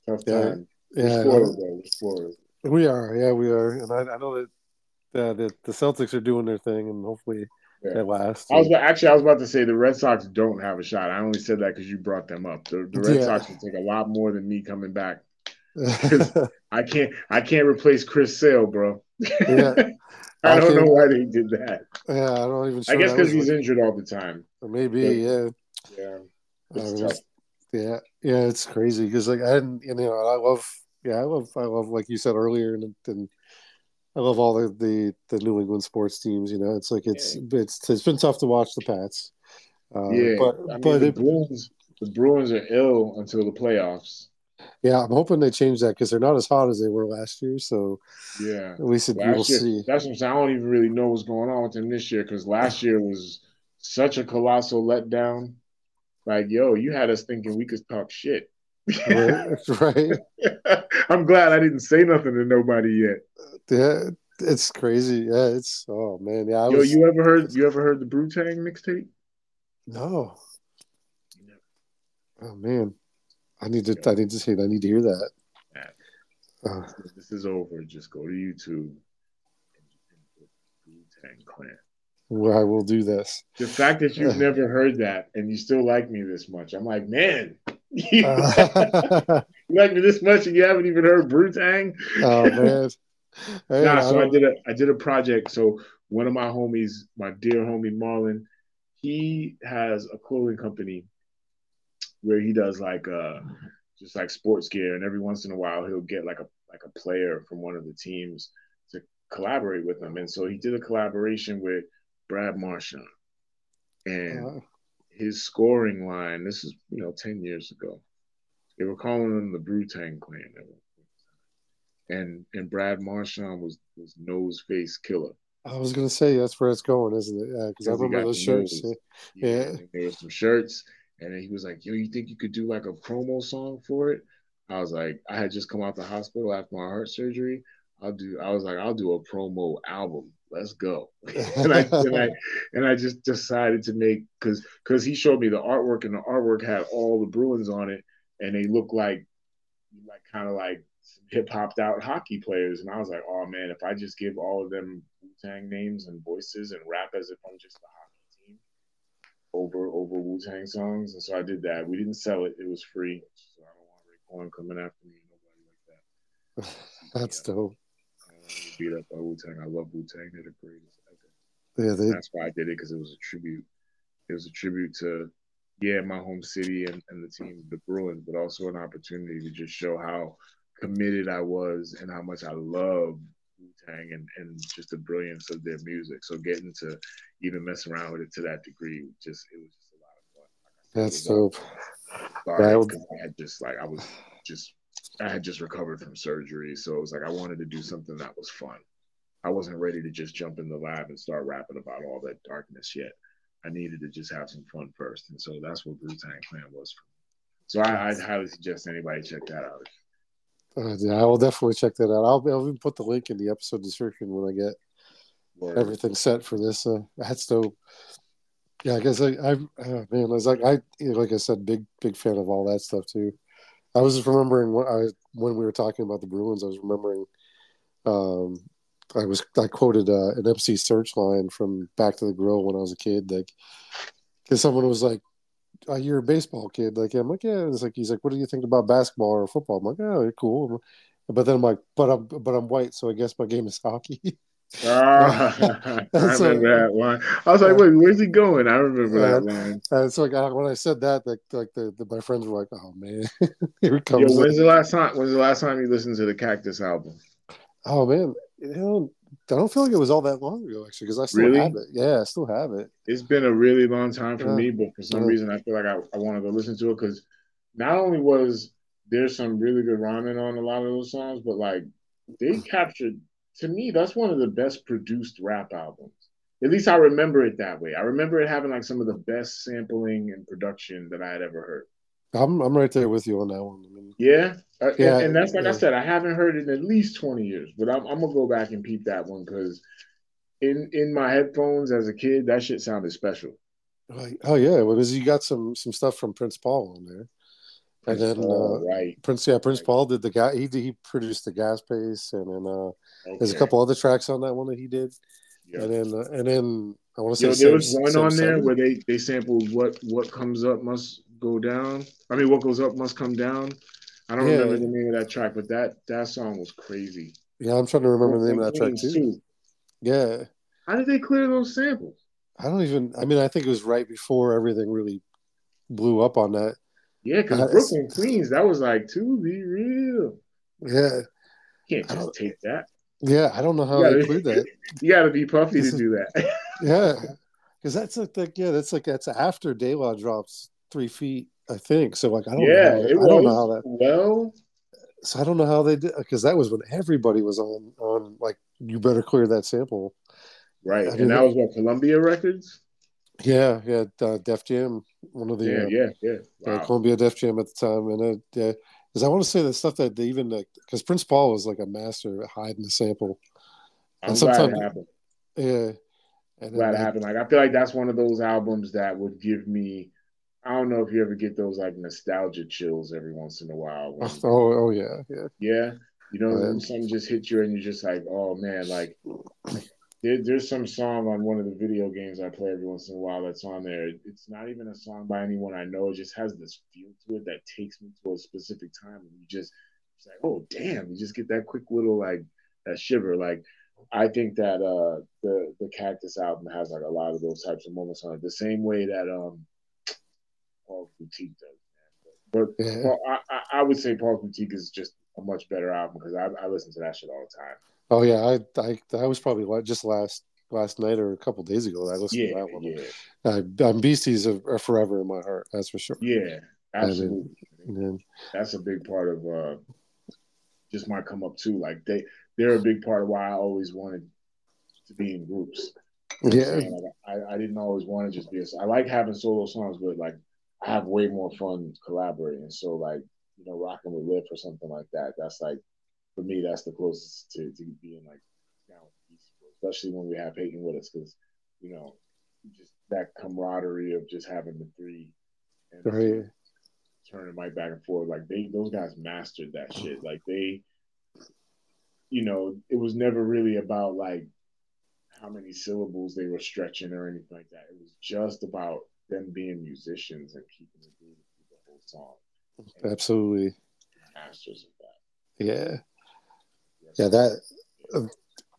Tough Yeah. time. Yeah, spoiled, though. We're we are. Yeah, we are. And I, I know that uh, that the Celtics are doing their thing, and hopefully Yeah. they last. I was about, actually I was about to say the Red Sox don't have a shot. I only said that because you brought them up. The, the Red Yeah. Sox will take a lot more than me coming back. I can't I can't replace Chris Sale, bro. Yeah, I I don't know why they did that. yeah. I don't even. I guess because was he's injured all the time. like- maybe. Yeah. Yeah, I it's mean, tough. it's- yeah, yeah, it's crazy because like I didn't, you know, I love, yeah, I love, I love, like you said earlier, and, and I love all the, the the New England sports teams. You know, it's like it's it's it's been tough to watch the Pats. Uh, Yeah, but I mean, but the it, Bruins the Bruins are ill until the playoffs. Yeah, I'm hoping they change that because they're not as hot as they were last year. So Yeah. at least it, we'll year, see. that's what I'm saying. I don't even really know what's going on with them this year because last year was such a colossal letdown. Like, yo, you had us thinking we could talk shit. right, right. I'm glad I didn't say nothing to nobody yet. Yeah, it's crazy. Yeah, it's oh man. Yeah, I Yo, was you ever heard you ever heard the Brutang mixtape? no. Oh man, I need to. I need to see. it. I need to hear that. Uh, This is over. Just go to YouTube and Clan. where I will do this. The fact that you've never heard that and you still like me this much, I'm like, man, you Uh, like me this much and you haven't even heard Brutang? oh man. Hey, nah, I so I did a I did a project. So one of my homies, my dear homie Marlon, he has a clothing company where he does like uh just like sports gear, and every once in a while he'll get like a like a player from one of the teams to collaborate with him. And so he did a collaboration with Brad Marchand. And uh, his scoring line, this is, you know, 10 years ago. They were calling them the Brutang clan. at one point. And and Brad Marchand was was Nose Face Killah. I was gonna say that's where it's going, isn't it? Yeah, because I remember those shirts. nose. Yeah. There was some shirts, and he was like, "Yo, you think you could do like a promo song for it?" I was like, I had just come out the hospital after my heart surgery. I'll do. I was like, I'll do a promo album. Let's go. and I and I and I just decided to make because because he showed me the artwork and the artwork had all the Bruins on it, and they look like like kind of like hip hopped out hockey players. And I was like, oh man, if I just give all of them Wu Tang names and voices and rap as if I'm just a over over Wu Tang songs. And so I did that. We didn't sell it; it was free. So I don't want Raekwon coming after me. Nobody like that. That's dope. I don't want to get beat up by Wu Tang. I love Wu Tang. They're the greatest. Yeah, they, That's why I did it because it was a tribute. It was a tribute to, yeah, my home city and, and the team, the Bruins, but also an opportunity to just show how committed I was and how much I love And, and just the brilliance of their music. So getting to even mess around with it to that degree, just it was just a lot of fun. Like that's dope. sorry, I would- I had just like I was just I had just recovered from surgery, so it was like I wanted to do something that was fun. I wasn't ready to just jump in the lab and start rapping about all that darkness yet. I needed to just have some fun first, and so that's what Wu Tang Clan was for me. So I, would highly suggest anybody check that out. Uh, yeah, I will definitely check that out. I'll, I'll even put the link in the episode description when I get Word. everything set for this. Uh, that's dope. Yeah, I guess I, I uh, man, I was like, I like I said, big big fan of all that stuff too. I was just remembering when I when we were talking about the Bruins. I was remembering, um, I was I quoted uh, an MC Serch line from Back to the Grill when I was a kid, like because someone was like, oh, "You're a baseball kid," like I'm like, "Yeah." It's like he's like, "What do you think about basketball or football?" I'm like, "Oh, you're cool," but then I'm like, "But I'm but I'm white, so I guess my game is hockey." Ah, I remember so, that line. I was like, "Wait, where's he going?" I remember that line. And it's like when I said that, like, like the, the my friends were like, "Oh man, here comes." Yo, when's the last time? When's the last time you listened to the Cactus album? Oh man, you know, I don't feel like it was all that long ago actually, because I still really? have it. Yeah, I still have it. It's been a really long time for yeah. me, but for some yeah. reason, I feel like I, I want to go listen to it because not only was there some really good rhyming on a lot of those songs, but like they captured to me, that's one of the best produced rap albums. At least I remember it that way. I remember it having like some of the best sampling and production that I had ever heard. I'm I'm right there with you on that one. I mean, yeah, uh, yeah, and, and, that's like yeah. I said, I haven't heard it in at least twenty years, but I'm, I'm gonna go back and peep that one because in in my headphones as a kid, that shit sounded special. oh yeah, well, because you got some some stuff from Prince Paul on there. Prince and then Paul, uh, right. Prince, yeah, Prince right. Paul did the guy. He he produced the Gas Face, and then uh, okay. there's a couple other tracks on that one that he did. And then uh, and then I want to say Yo, there was one on there where they they sampled what what comes up must go down. I mean, what goes up must come down. I don't yeah. remember the name of that track, but that that song was crazy. Yeah, I'm trying to remember the name of that track too. too. Yeah. How did they clear those samples? I don't even. I mean, I think it was right before everything really blew up on that. Yeah, because uh, Brooklyn Queens, that was like to be real. Yeah, you can't just take that. Yeah, I don't know how they include that. You got to be puffy to do that. yeah, because that's like, like yeah, that's like that's after De La drops three feet, I think. So like I don't yeah, know. How, it I don't know how that. Well, so I don't know how they did because that was when everybody was on on like you better clear that sample. Right, I and that was what Columbia Records. Yeah, yeah, uh, Def Jam, one of the yeah, uh, yeah, yeah, wow. uh, Columbia Def Jam at the time, and because I want to say the stuff that they even like because Prince Paul was like a master at hiding the sample. I'm and glad it happened. Yeah, and glad it happened. Like I feel like that's one of those albums that would give me. I don't know if you ever get those like nostalgia chills every once in a while. When, oh, oh yeah, yeah, yeah. You know, something just hits you and you're just like, oh man, like there, there's some song on one of the video games I play every once in a while that's on there. It's not even a song by anyone I know. It just has this feel to it that takes me to a specific time, and you just it's like, oh damn, you just get that quick little like that shiver. Like I think that uh the the Cactus album has like a lot of those types of moments on it, the same way that um Paul Boutique does. But yeah. Paul, I, I would say Paul Boutique is just a much better album because I, I listen to that shit all the time. Oh yeah, I I that was probably just last last night or a couple days ago. That I listened yeah, to that one. Yeah, uh, um, Beasties are, are, forever in my heart. That's for sure. Yeah, absolutely. That's a big part of uh, just my come up too. Like they they're a big part of why I always wanted to be in groups. You know yeah, like, I, I didn't always want to just be. A, I like having solo songs, but like I have way more fun collaborating. So like you know, rocking with Lif or something like that. That's like for me, that's the closest to, to being like down with especially when we have Peyton with us, because you know, just that camaraderie of just having the three and right. turning mic back and forth. Like they, those guys mastered that shit. Like they, you know, it was never really about like how many syllables they were stretching or anything like that. It was just about them being musicians and keeping the groove through the whole song. And Absolutely. Masters of that. Yeah yeah that uh,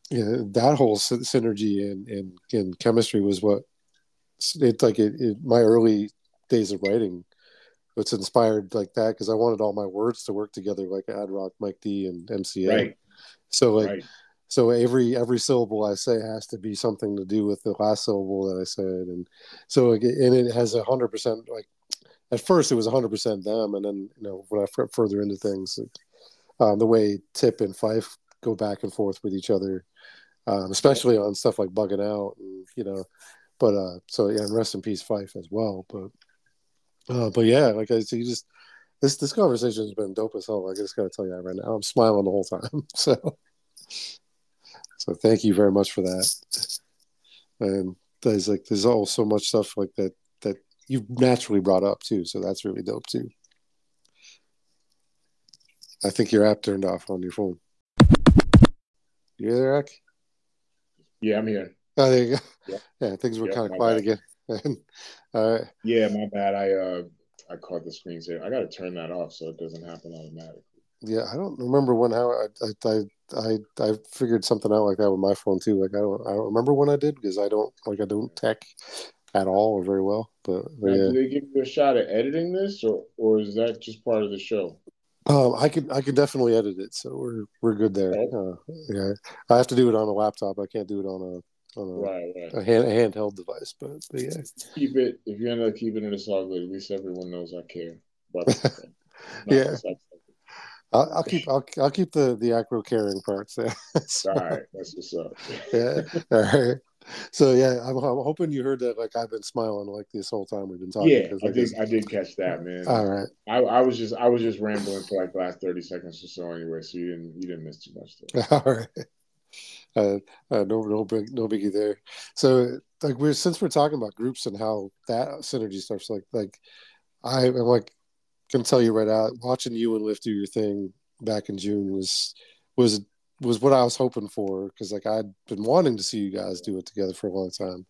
yeah that whole synergy and, and and chemistry was what it's like it, it, my early days of writing it's inspired like that because i wanted all my words to work together like ad rock Mike D and MCA right. so like right. So every every syllable i say has to be something to do with the last syllable that i said and so and it has a hundred percent like at first it was a hundred percent them and then you know when i f- further into things um, the way Tip and Fife go back and forth with each other, um, especially on stuff like bugging out. And, you know, but uh, so yeah, and rest in peace, Fife as well. But uh, but yeah, like I said, you just this this conversation has been dope as hell. I just got to tell you that right now. I'm smiling the whole time. So so thank you very much for that. And there's like there's all so much stuff like that that you naturally brought up too. So that's really dope too. I think your app turned off on your phone. You there, Eric? Yeah, I'm here. Oh, there you go. Yeah, yeah things were Yeah, kind of quiet bad. again. all right. Yeah, my bad. I uh I caught the screensaver. I gotta turn that off so it doesn't happen automatically. Yeah, I don't remember when how I I I I, I figured something out like that with my phone too. Like I don't I don't remember when I did because I don't like I don't tech at all or very well. But, but Now, yeah, do they give you a shot at editing this, or or is that just part of the show? um, I could I could definitely edit it, so we're we're good there. Uh, yeah, I have to do it on a laptop. I can't do it on a on a, Right, right. a hand, a handheld device. But, but yeah, Keep it. If you end up keeping it a solid, at least everyone knows I care. Thing. Yeah. I'll, I'll keep I'll, I'll keep the the Akro carrying parts. Yeah. So, All right, that's what's up. yeah. All right. So yeah, I'm, I'm hoping you heard that. Like I've been smiling like this whole time we've been talking. Yeah, I like, did. I did catch that, man. All right. I, I was just I was just rambling for like the last thirty seconds or so anyway, so you didn't you didn't miss too much there. All right. Uh, uh, no, no big, no biggie there. So, like, we're since we're talking about groups and how that synergy stuff's like, like, I am like, can tell you right out, watching you and Lif do your thing back in June was was was what I was hoping for because like I'd been wanting to see you guys do it together for a long time.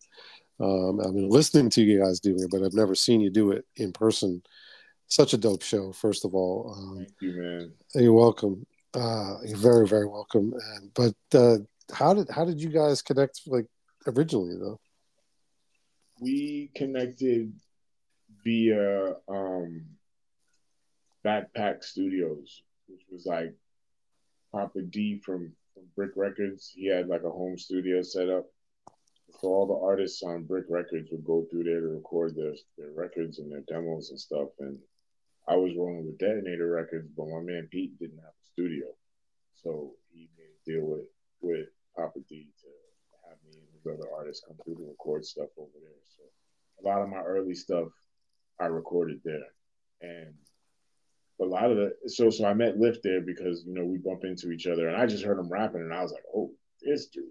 Um, I've been listening to you guys doing it, but I've never seen you do it in person. Such a dope show, first of all. Um, Thank you, man. you're welcome. Uh, you're very, very welcome. And, but uh, how did how did you guys connect? Like originally, though. We connected via um, Backpack Studios, which was like Papa D from, from Brick Records. He had like a home studio set up. So all the artists on Brick Records would go through there to record their their records and their demos and stuff. And I was rolling with Detonator Records, but my man Pete didn't have a studio, so he made a deal with with Papa D to have me and his other artists come through to record stuff over there. So a lot of my early stuff I recorded there, and a lot of the so so I met Lif there because you know we bump into each other, and I just heard him rapping, and I was like, oh, this dude.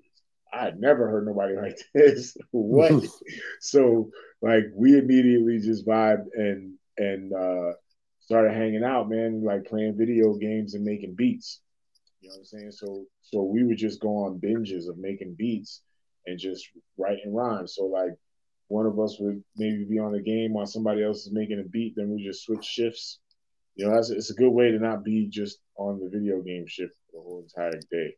I had never heard nobody like this. what? so like we immediately just vibed and and uh started hanging out, man, like playing video games and making beats. You know what I'm saying? So so we would just go on binges of making beats and just writing rhymes. So like one of us would maybe be on a game while somebody else is making a beat, then we just switch shifts. You know, that's it's a good way to not be just on the video game shift the whole entire day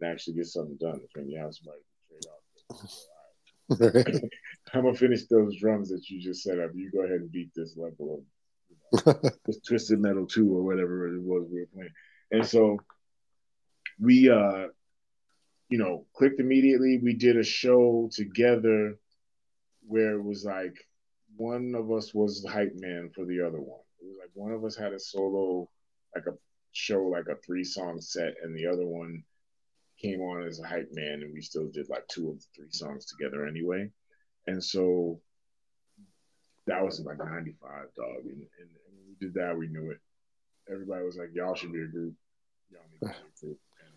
and actually get something done. When you have somebody to trade off. Right. I'm gonna finish those drums that you just set up. You go ahead and beat this level of you know, this Twisted Metal Two or whatever it was we were playing. And so we, uh, you know, clicked immediately. We did a show together where it was like one of us was the hype man for the other one. It was like one of us had a solo, like a show, like a three song set, and the other one came on as a hype man, and we still did like two of the three songs together anyway. And so that was like 95, dog. And, and, and when we did that, we knew it. Everybody was like, y'all should be a group. Y'all need to be a group. And,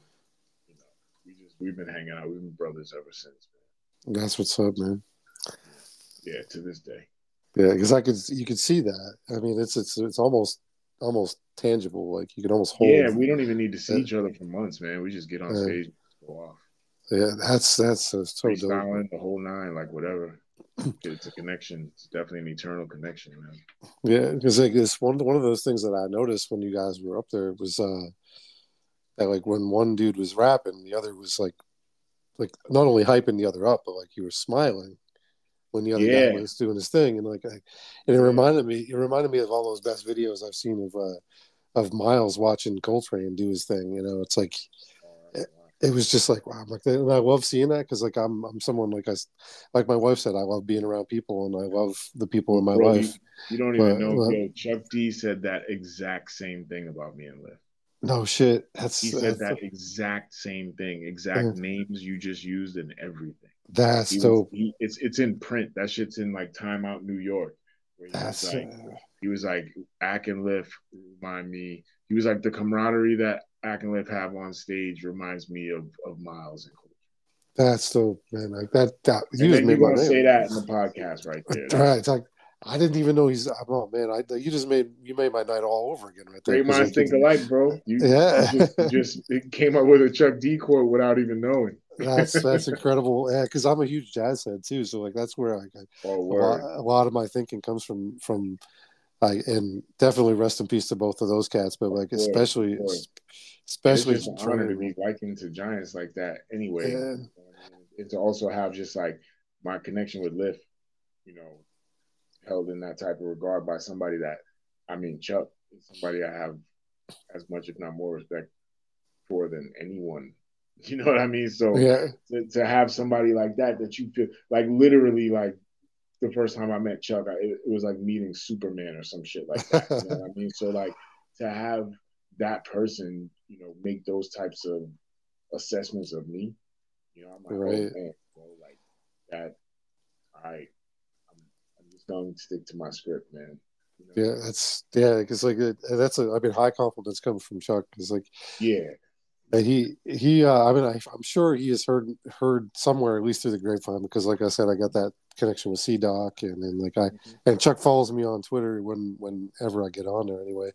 you know, we just, we've been hanging out. We've been brothers ever since, man. That's what's up, man. Yeah, to this day. Yeah, because I could you could see that. I mean, it's it's it's almost almost tangible. Like you can almost hold. Yeah, we don't even need to see each other for months, man. We just get on Yeah. stage and go off. Yeah, that's that's, that's so dope. The whole nine, like whatever. It's a connection. It's definitely an eternal connection, man. Yeah, because like it's one one of those things that I noticed when you guys were up there was uh that like when one dude was rapping, the other was like like not only hyping the other up, but like you were smiling when the other Yeah. guy was doing his thing, and like I, and it reminded me it reminded me of all those best videos I've seen of uh of Miles watching Coltrane do his thing. You know, it's like it was just like wow, I'm like and I love seeing that because like I'm I'm someone like I like my wife said I love being around people and I love the people in my Bro, life. You don't even But- know. but- Chuck D said that exact same thing about me and Lif. No shit, that's He said that's- that exact same thing, exact names you just used and everything. That's He was- dope. he- it's it's in print. That shit's in like Time Out New York. where he was That's like, uh, he was like Ack and Lif remind me. He was like the camaraderie that Ack and Lif have on stage reminds me of of Miles and that's dope, man. Like that. That you just made my say that in the podcast right there. Right. It's like I didn't even know he's. Oh man, I you just made you made my night all over again right there. Great minds think alike, bro. You, Yeah. you just, you just it came up with a Chuck D quote without even knowing. That's that's incredible. Yeah, because I'm a huge jazz head too. So like that's where like, I, Oh, a, lot, a lot of my thinking comes from from. I and definitely rest in peace to both of those cats, but like especially especially it's an honor to be likened to giants like that. Anyway, Yeah. and to also have just like my connection with Lif, you know, held in that type of regard by somebody that, I mean, Chuck is somebody I have as much, if not more, respect for than anyone. You know what I mean? So yeah to, to have somebody like that that you feel like literally like the first time I met Chuck, I, it, it was like meeting Superman or some shit like that. You know what I mean? So like to have that person, you know, make those types of assessments of me, you know, I'm like, oh, Right. oh man, bro, like that. All right, I'm, I'm just going to stick to my script, man. You know? yeah that's yeah because like that's a I mean high confidence comes from Chuck because like yeah, he he uh, i mean I, i'm sure he has heard heard somewhere at least through the grapevine because like i said i got that connection with c doc and then like i Mhm. and chuck follows me on twitter when whenever i get on there anyway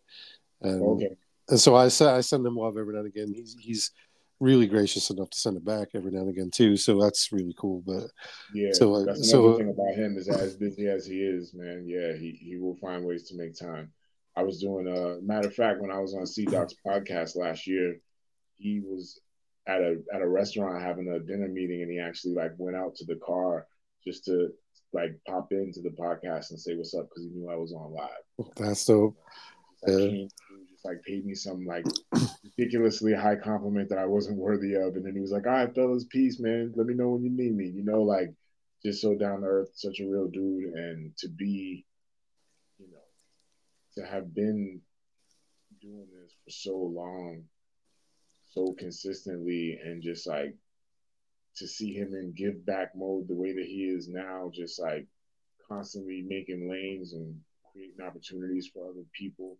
and, okay, and so i send i send him love every now and again he's he's really gracious enough to send it back every now and again too so that's really cool but yeah. So, uh, That's so- thing about him is as busy as he is, man. Yeah, he he will find ways to make time. I was doing a matter of fact when I was on C Doc's podcast last year, he was at a at a restaurant having a dinner meeting, and he actually like went out to the car just to like pop into the podcast and say what's up because he knew I was on live. that's like, Yeah. through, just like paid me some like ridiculously high compliment that I wasn't worthy of, and then he was like, "All right, fellas, peace, man. Let me know when you need me." You know, like just so down to earth, such a real dude, and to be, you know, to have been doing this for so long, so consistently, and just like to see him in give back mode the way that he is now, just like constantly making lanes and creating opportunities for other people.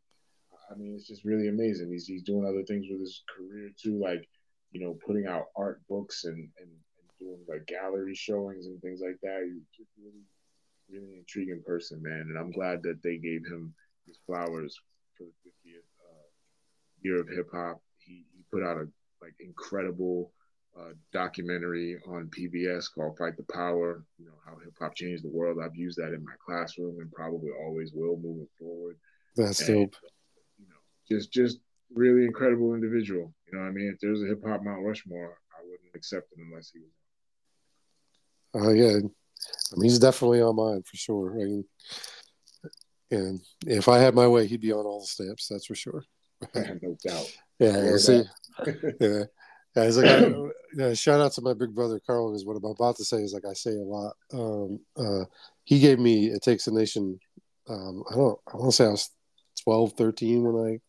I mean, it's just really amazing. He's he's doing other things with his career too, like you know, putting out art books and and, and doing like gallery showings and things like that. He's just really really intriguing person, man. And I'm glad that they gave him his flowers for the 50th uh, year of hip hop. Put out a like incredible uh, documentary on PBS called "Fight the Power." You know how hip hop changed the world. I've used that in my classroom and probably always will moving forward that's and, dope you know, just just really incredible individual. You know what I mean? If there was a hip hop Mount Rushmore, I wouldn't accept him unless he was. uh, yeah I mean, he's definitely on mine for sure I mean, and if i had my way he'd be on all the stamps that's for sure no doubt. Yeah, see. yeah. Yeah, like I, yeah, shout out to my big brother Carl is what I'm about to say is like I say a lot. Um, uh, he gave me "It Takes a Nation." Um, I don't. I want to say I was 12, 13 when I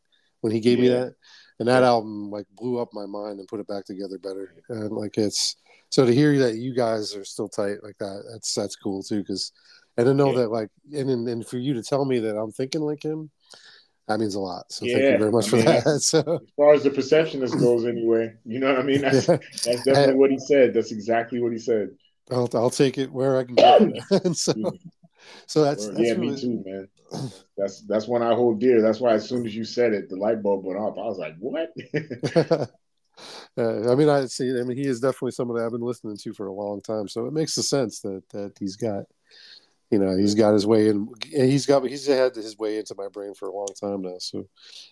when he gave me that, and that album like blew up my mind and put it back together better. And like it's so to hear that you guys are still tight like that. That's that's cool too. Because and to know Yeah. that like and, and and for you to tell me that I'm thinking like him, that means a lot. So thank you very much I for mean, that. So As far as the perceptionist goes, anyway, you know what I mean? That's yeah. that's definitely what he said. That's exactly what he said. I'll I'll take it where I can get it. so so that's, that's yeah, really, me too, man. That's that's one I hold dear. That's why as soon as you said it, the light bulb went off. I was like, "What?" uh, I mean, I see. I mean, he is definitely somebody I've been listening to for a long time. So it makes the sense that that he's got, you know, he's got his way in. He's got he's had his way into my brain for a long time now. So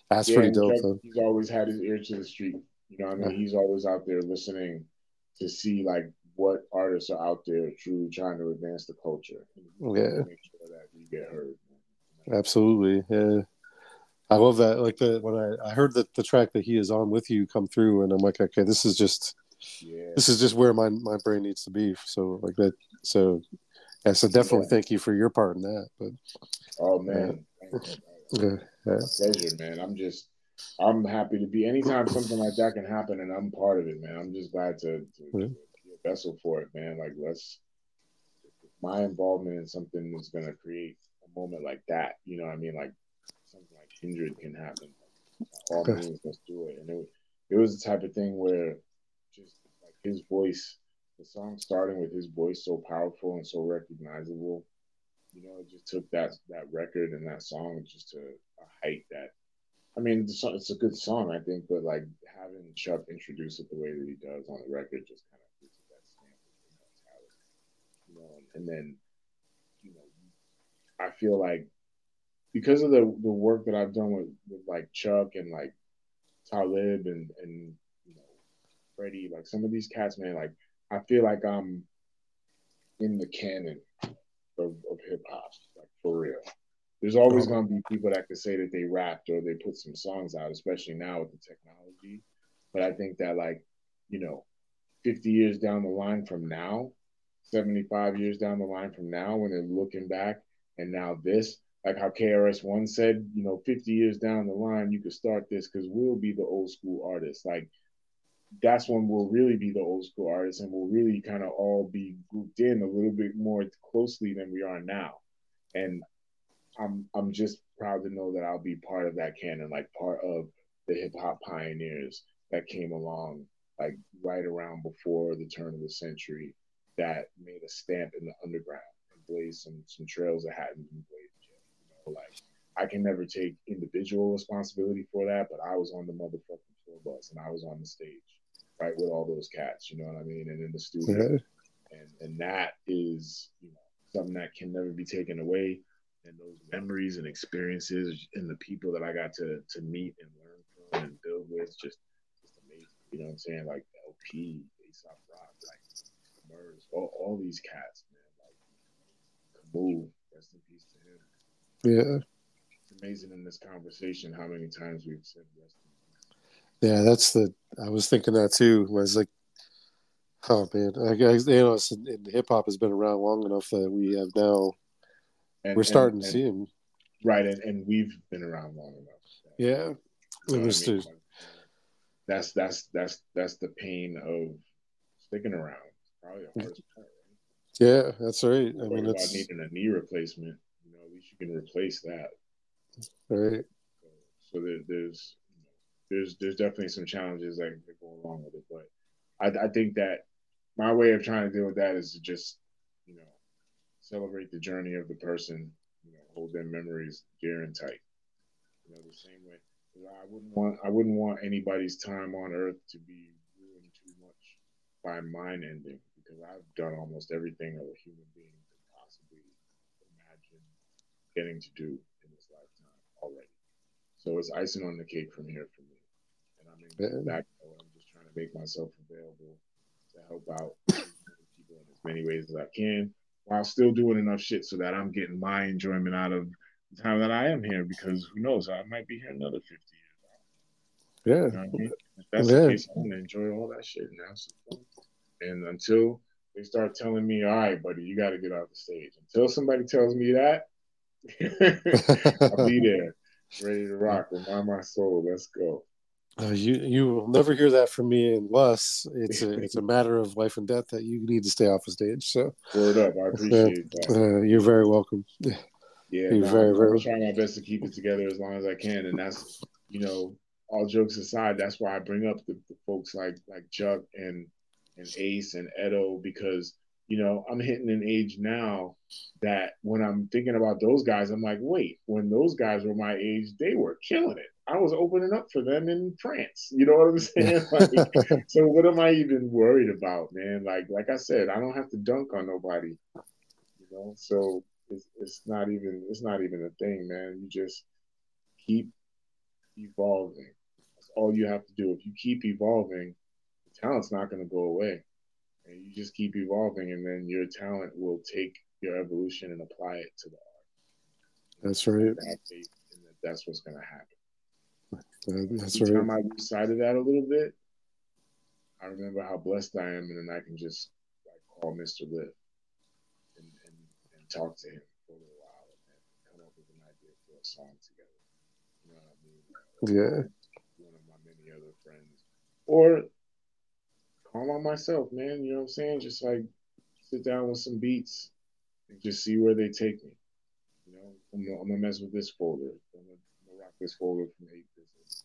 that's Yeah, pretty dope. Chuck, he's always had his ear to the street. You know, I mean, he's always out there listening to see like what artists are out there truly trying to advance the culture. Yeah. make sure that we get heard. Absolutely, yeah. I love that. Like the when I, I heard that the track that he is on with you come through, and I'm like, okay, this is just Yeah, this is just where my my brain needs to be. So like that. So yeah. So definitely Yeah. thank you for your part in that. But oh man, yeah, yeah. pleasure, man. I'm just, I'm happy to be. Anytime something like that can happen, and I'm part of it, man. I'm just glad to, to, Yeah. to be a vessel for it, man. Like let's my involvement in something is gonna create a moment like that. You know what I mean? Like something like kindred can happen. All means, let's do it. And it, it was the type of thing where just like his voice, the song starting with his voice so powerful and so recognizable. You know, it just took that that record and that song just to a height that I mean, it's a good song, I think, but like having Chuck introduce it the way that he does on the record just kind of gives it that stamp of you know. And then, you know, I feel like because of the the work that I've done with, with like Chuck and like Talib and and you know Freddie, like some of these cats, man, like I feel like I'm in the canon of, of hip hop, like for real. There's always uh-huh. going to be people that could say that they rapped or they put some songs out, especially now with the technology. But I think that, like, you know, 50 years down the line from now, 75 years down the line from now, when they're looking back and now this, like how KRS One said, you know, 50 years down the line, you could start this because we'll be the old school artists. Like, that's when we'll really be the old school artists and we'll really kind of all be grouped in a little bit more closely than we are now. And I'm I'm just proud to know that I'll be part of that canon, like part of the hip hop pioneers that came along like right around before the turn of the century that made a stamp in the underground and blazed some some trails that hadn't been blazed yet. You know, like I can never take individual responsibility for that, but I was on the motherfucking tour bus and I was on the stage, right, with all those cats, you know what I mean, and in the studio. And and that is, you know, something that can never be taken away and those memories and experiences and the people that I got to to meet and learn from and build with, just just amazing. You know what I'm saying? Like El-P, Aesop Rock, like Murs, all, all these cats, man. Like Camu, rest in peace to him. Yeah. It's amazing in this conversation how many times we've said rest in peace. Yeah, that's the I was thinking that too. I was like Oh man, I guess you know, hip hop has been around long enough that we have now and, We're starting and, to see him. Right, and, and we've been around long enough. Yeah. it was I mean? that's that's that's that's the pain of sticking around. Probably the hardest part. Right? Yeah, that's right. I mean, it's needing a knee replacement. You know, at least you can replace that. Right. So, so there, there's there's there's definitely some challenges that, that go along with it, but I, I think that my way of trying to deal with that is to just you know celebrate the journey of the person, you know, hold their memories dear and tight. You know, the same way I wouldn't want I wouldn't want anybody's time on earth to be ruined too much by mine ending because I've done almost everything a human being could possibly imagine getting to do in this lifetime already. So it's icing on the cake from here for me. And I'm just trying to make myself available to help out people in as many ways as I can while still doing enough shit so that I'm getting my enjoyment out of the time that I am here because who knows, I might be here another 50 years. Yeah. You know I mean? If that's yeah. the case, I'm going to enjoy all that shit now. And until they start telling me, all right, buddy, you got to get off the stage. Until somebody tells me that, I'll be there, ready to rock. Remind my soul, let's go. Uh, you you will never hear that from me unless it's a it's a matter of life and death that you need to stay off the stage. So word up, I appreciate that. Uh, you're very welcome. Yeah, you're no, very I'm, very. I'm trying my best to keep it together as long as I can, and that's you know, all jokes aside, that's why I bring up the, the folks like like Chuck and and Ace and Ed O.G because you know, I'm hitting an age now that when I'm thinking about those guys, I'm like, wait, when those guys were my age, they were killing it. I was opening up for them in France. You know what I'm saying? Like, so what am I even worried about, man? Like, like I said, I don't have to dunk on nobody. You know, so it's, it's not even it's not even a thing, man. You just keep evolving. That's all you have to do. If you keep evolving, the talent's not going to go away and you just keep evolving and then your talent will take your evolution and apply it to the art. That's right. That that's what's going to happen. Uh, that's Every right. time i decided that a little bit i remember how blessed i am and then i can just like call Mr. Lif and, and, and talk to him for a little while and come up with an idea for a song together. You know what i mean? Yeah. One of my many other friends. Or calm on myself, man. You know what I'm saying? Just like sit down with some beats and just see where they take me. You know, I'm gonna, I'm gonna mess with this folder. I'm gonna, I'm gonna rock this folder from Eight Business.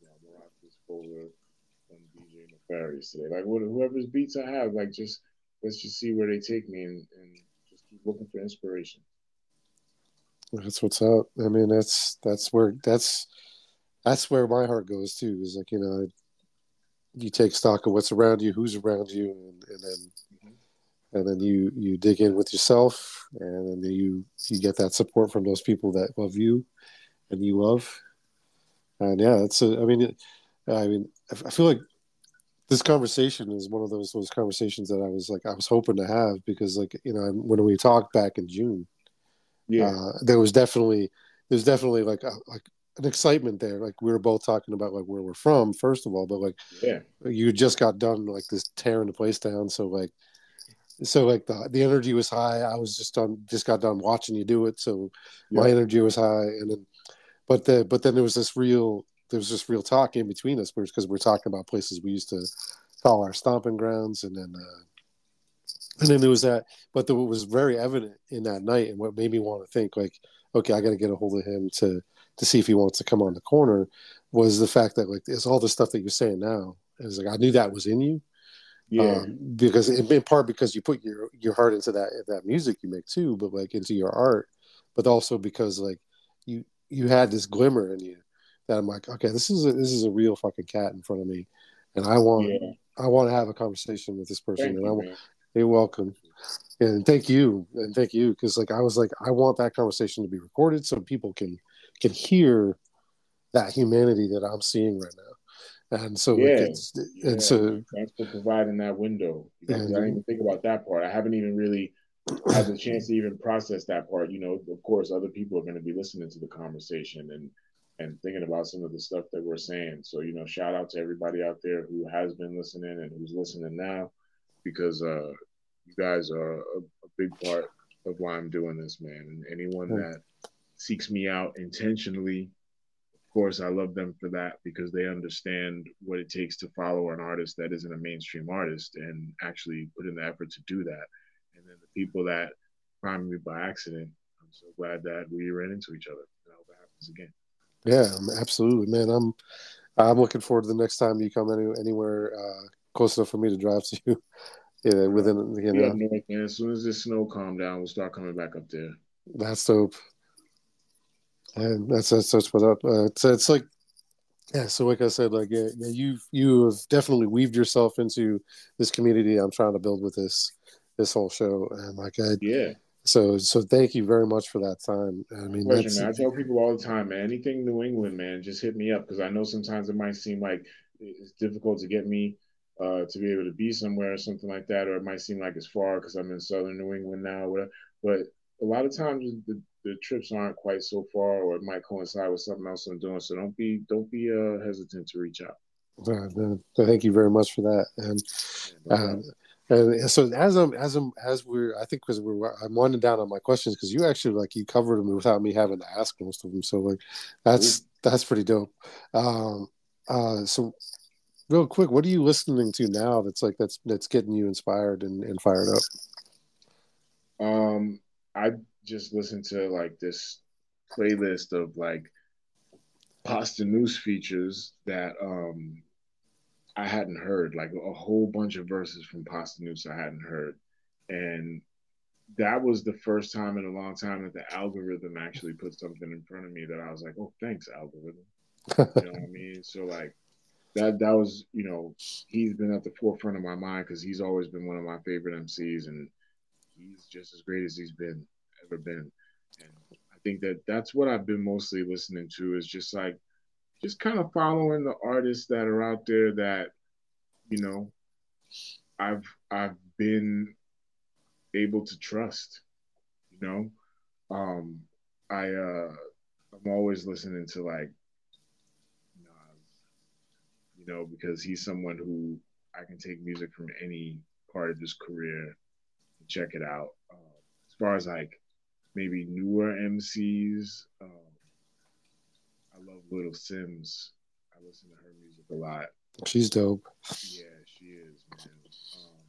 You know, I'm gonna rock this folder from DJ Nefarious today. Like what, whoever's beats I have, like just let's just see where they take me and, and just keep looking for inspiration. That's what's up. I mean, that's that's where that's that's where my heart goes too. Is like you know, you take stock of what's around you, who's around you, and, and then mm-hmm. and then you you dig in with yourself, and then you you get that support from those people that love you, and you love. And yeah, it's a. I mean, I mean, I feel like this conversation is one of those those conversations that I was like I was hoping to have because like you know when we talked back in June, yeah, uh, there was definitely there's definitely like a, like an excitement there. Like we were both talking about like where we're from first of all, but like yeah, you just got done like this tearing the place down, so like so like the the energy was high. I was just on just got done watching you do it, so yeah. my energy was high, and then but the but then there was this real there was this real talk in between us because we're talking about places we used to call our stomping grounds, and then uh, and then there was that. But the, what was very evident in that night, and what made me want to think like, okay, I got to get a hold of him to to see if he wants to come on the corner, was the fact that like it's all the stuff that you're saying now. It's like I knew that was in you. Yeah. Um, because in, part because you put your your heart into that that music you make too, but like into your art, but also because like you you had this glimmer in you that I'm like, okay, this is a, this is a real fucking cat in front of me, and I want yeah. I want to have a conversation with this person, thank and you, I you're welcome, and thank you, and thank you, because like I was like, I want that conversation to be recorded so people can can hear that humanity that I'm seeing right now, and so yeah, it's, yeah. and so thanks for providing that window. And, I didn't even think about that part. I haven't even really had the chance to even process that part. You know, of course, other people are going to be listening to the conversation and and thinking about some of the stuff that we're saying. So, you know, shout out to everybody out there who has been listening and who's listening now, because uh, you guys are a, a big part of why I'm doing this, man. And anyone that seeks me out intentionally, of course, I love them for that because they understand what it takes to follow an artist that isn't a mainstream artist and actually put in the effort to do that. And then the people that find me by accident, I'm so glad that we ran into each other. I hope it happens again. Yeah, absolutely, man. I'm I'm looking forward to the next time you come any, anywhere uh, close enough for me to drive to you. yeah, within you know. Yeah, man. As soon as the snow calm down, we'll start coming back up there. That's dope. And that's that's, that's what up. Uh, it's it's like yeah. So like I said, like yeah, yeah, you you have definitely weaved yourself into this community I'm trying to build with this this whole show, and like I yeah so, so thank you very much for that time. I mean, Pleasure. I tell people all the time, man. Anything New England, man, just hit me up because I know sometimes it might seem like it's difficult to get me uh, to be able to be somewhere or something like that, or it might seem like it's far because I'm in Southern New England now. Whatever. But a lot of times the, the trips aren't quite so far, or it might coincide with something else I'm doing. So don't be don't be uh, hesitant to reach out. Uh, thank you very much for that. And no uh, and so as I'm as I'm as we're I think because we're I'm winding down on my questions because you actually like you covered them without me having to ask most of them. So like that's that's pretty dope. Um, uh, so real quick, what are you listening to now that's like that's that's getting you inspired and, and fired up? Um, I just listened to like this playlist of like Posdnuos features that um I hadn't heard, like a whole bunch of verses from Posdnuos I hadn't heard. And that was the first time in a long time that the algorithm actually put something in front of me that I was like, oh, thanks, algorithm. you know what I mean? So like that that was, you know, he's been at the forefront of my mind because he's always been one of my favorite MCs and he's just as great as he's been ever been. And I think that that's what I've been mostly listening to is just like just kind of following the artists that are out there that you know I've I've been able to trust. You know, um, I uh, I'm always listening to like you know, because he's someone who I can take music from any part of his career and check it out. Um, as far as like maybe newer MCs, um, I love Little Simz. I listen to her music a lot. She's dope. Yeah, she is, man. Um,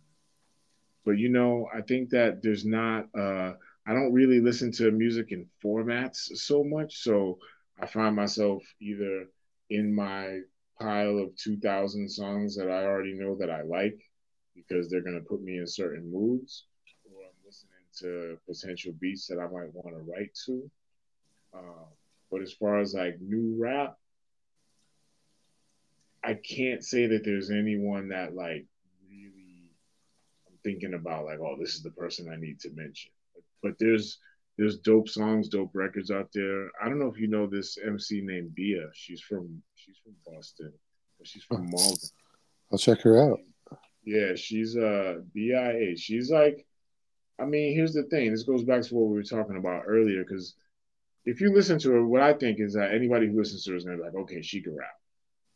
but you know, I think that there's not. Uh, I don't really listen to music in formats so much, so I find myself either in my pile of 2000 songs that I already know that I like because they're going to put me in certain moods, or I'm listening to potential beats that I might want to write to. Uh, but as far as like new rap, I can't say that there's anyone that like really I'm thinking about like, oh, this is the person I need to mention. But, but there's there's dope songs, dope records out there. I don't know if you know this MC named Bia. She's from she's from Boston, but she's from Malden. I'll check her out. Yeah, she's uh BIA. She's like, I mean, here's the thing. This goes back to what we were talking about earlier. Because if you listen to her, what I think is that anybody who listens to her is gonna be like, okay, she can rap.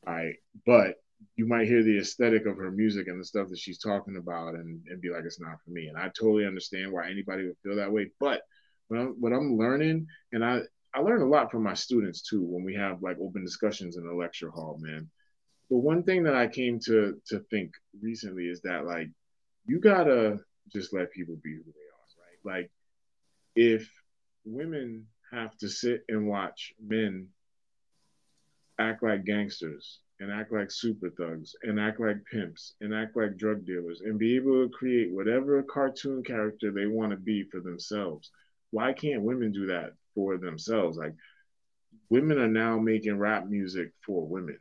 All right, but you might hear the aesthetic of her music and the stuff that she's talking about and, and be like, it's not for me. And I totally understand why anybody would feel that way. But what I'm, what I'm learning, and I, I learn a lot from my students too when we have like open discussions in the lecture hall, man. But one thing that I came to to think recently is that like you gotta just let people be who they are, right? Like if women have to sit and watch men act like gangsters and act like super thugs and act like pimps and act like drug dealers and be able to create whatever cartoon character they want to be for themselves. Why can't women do that for themselves? Like women are now making rap music for women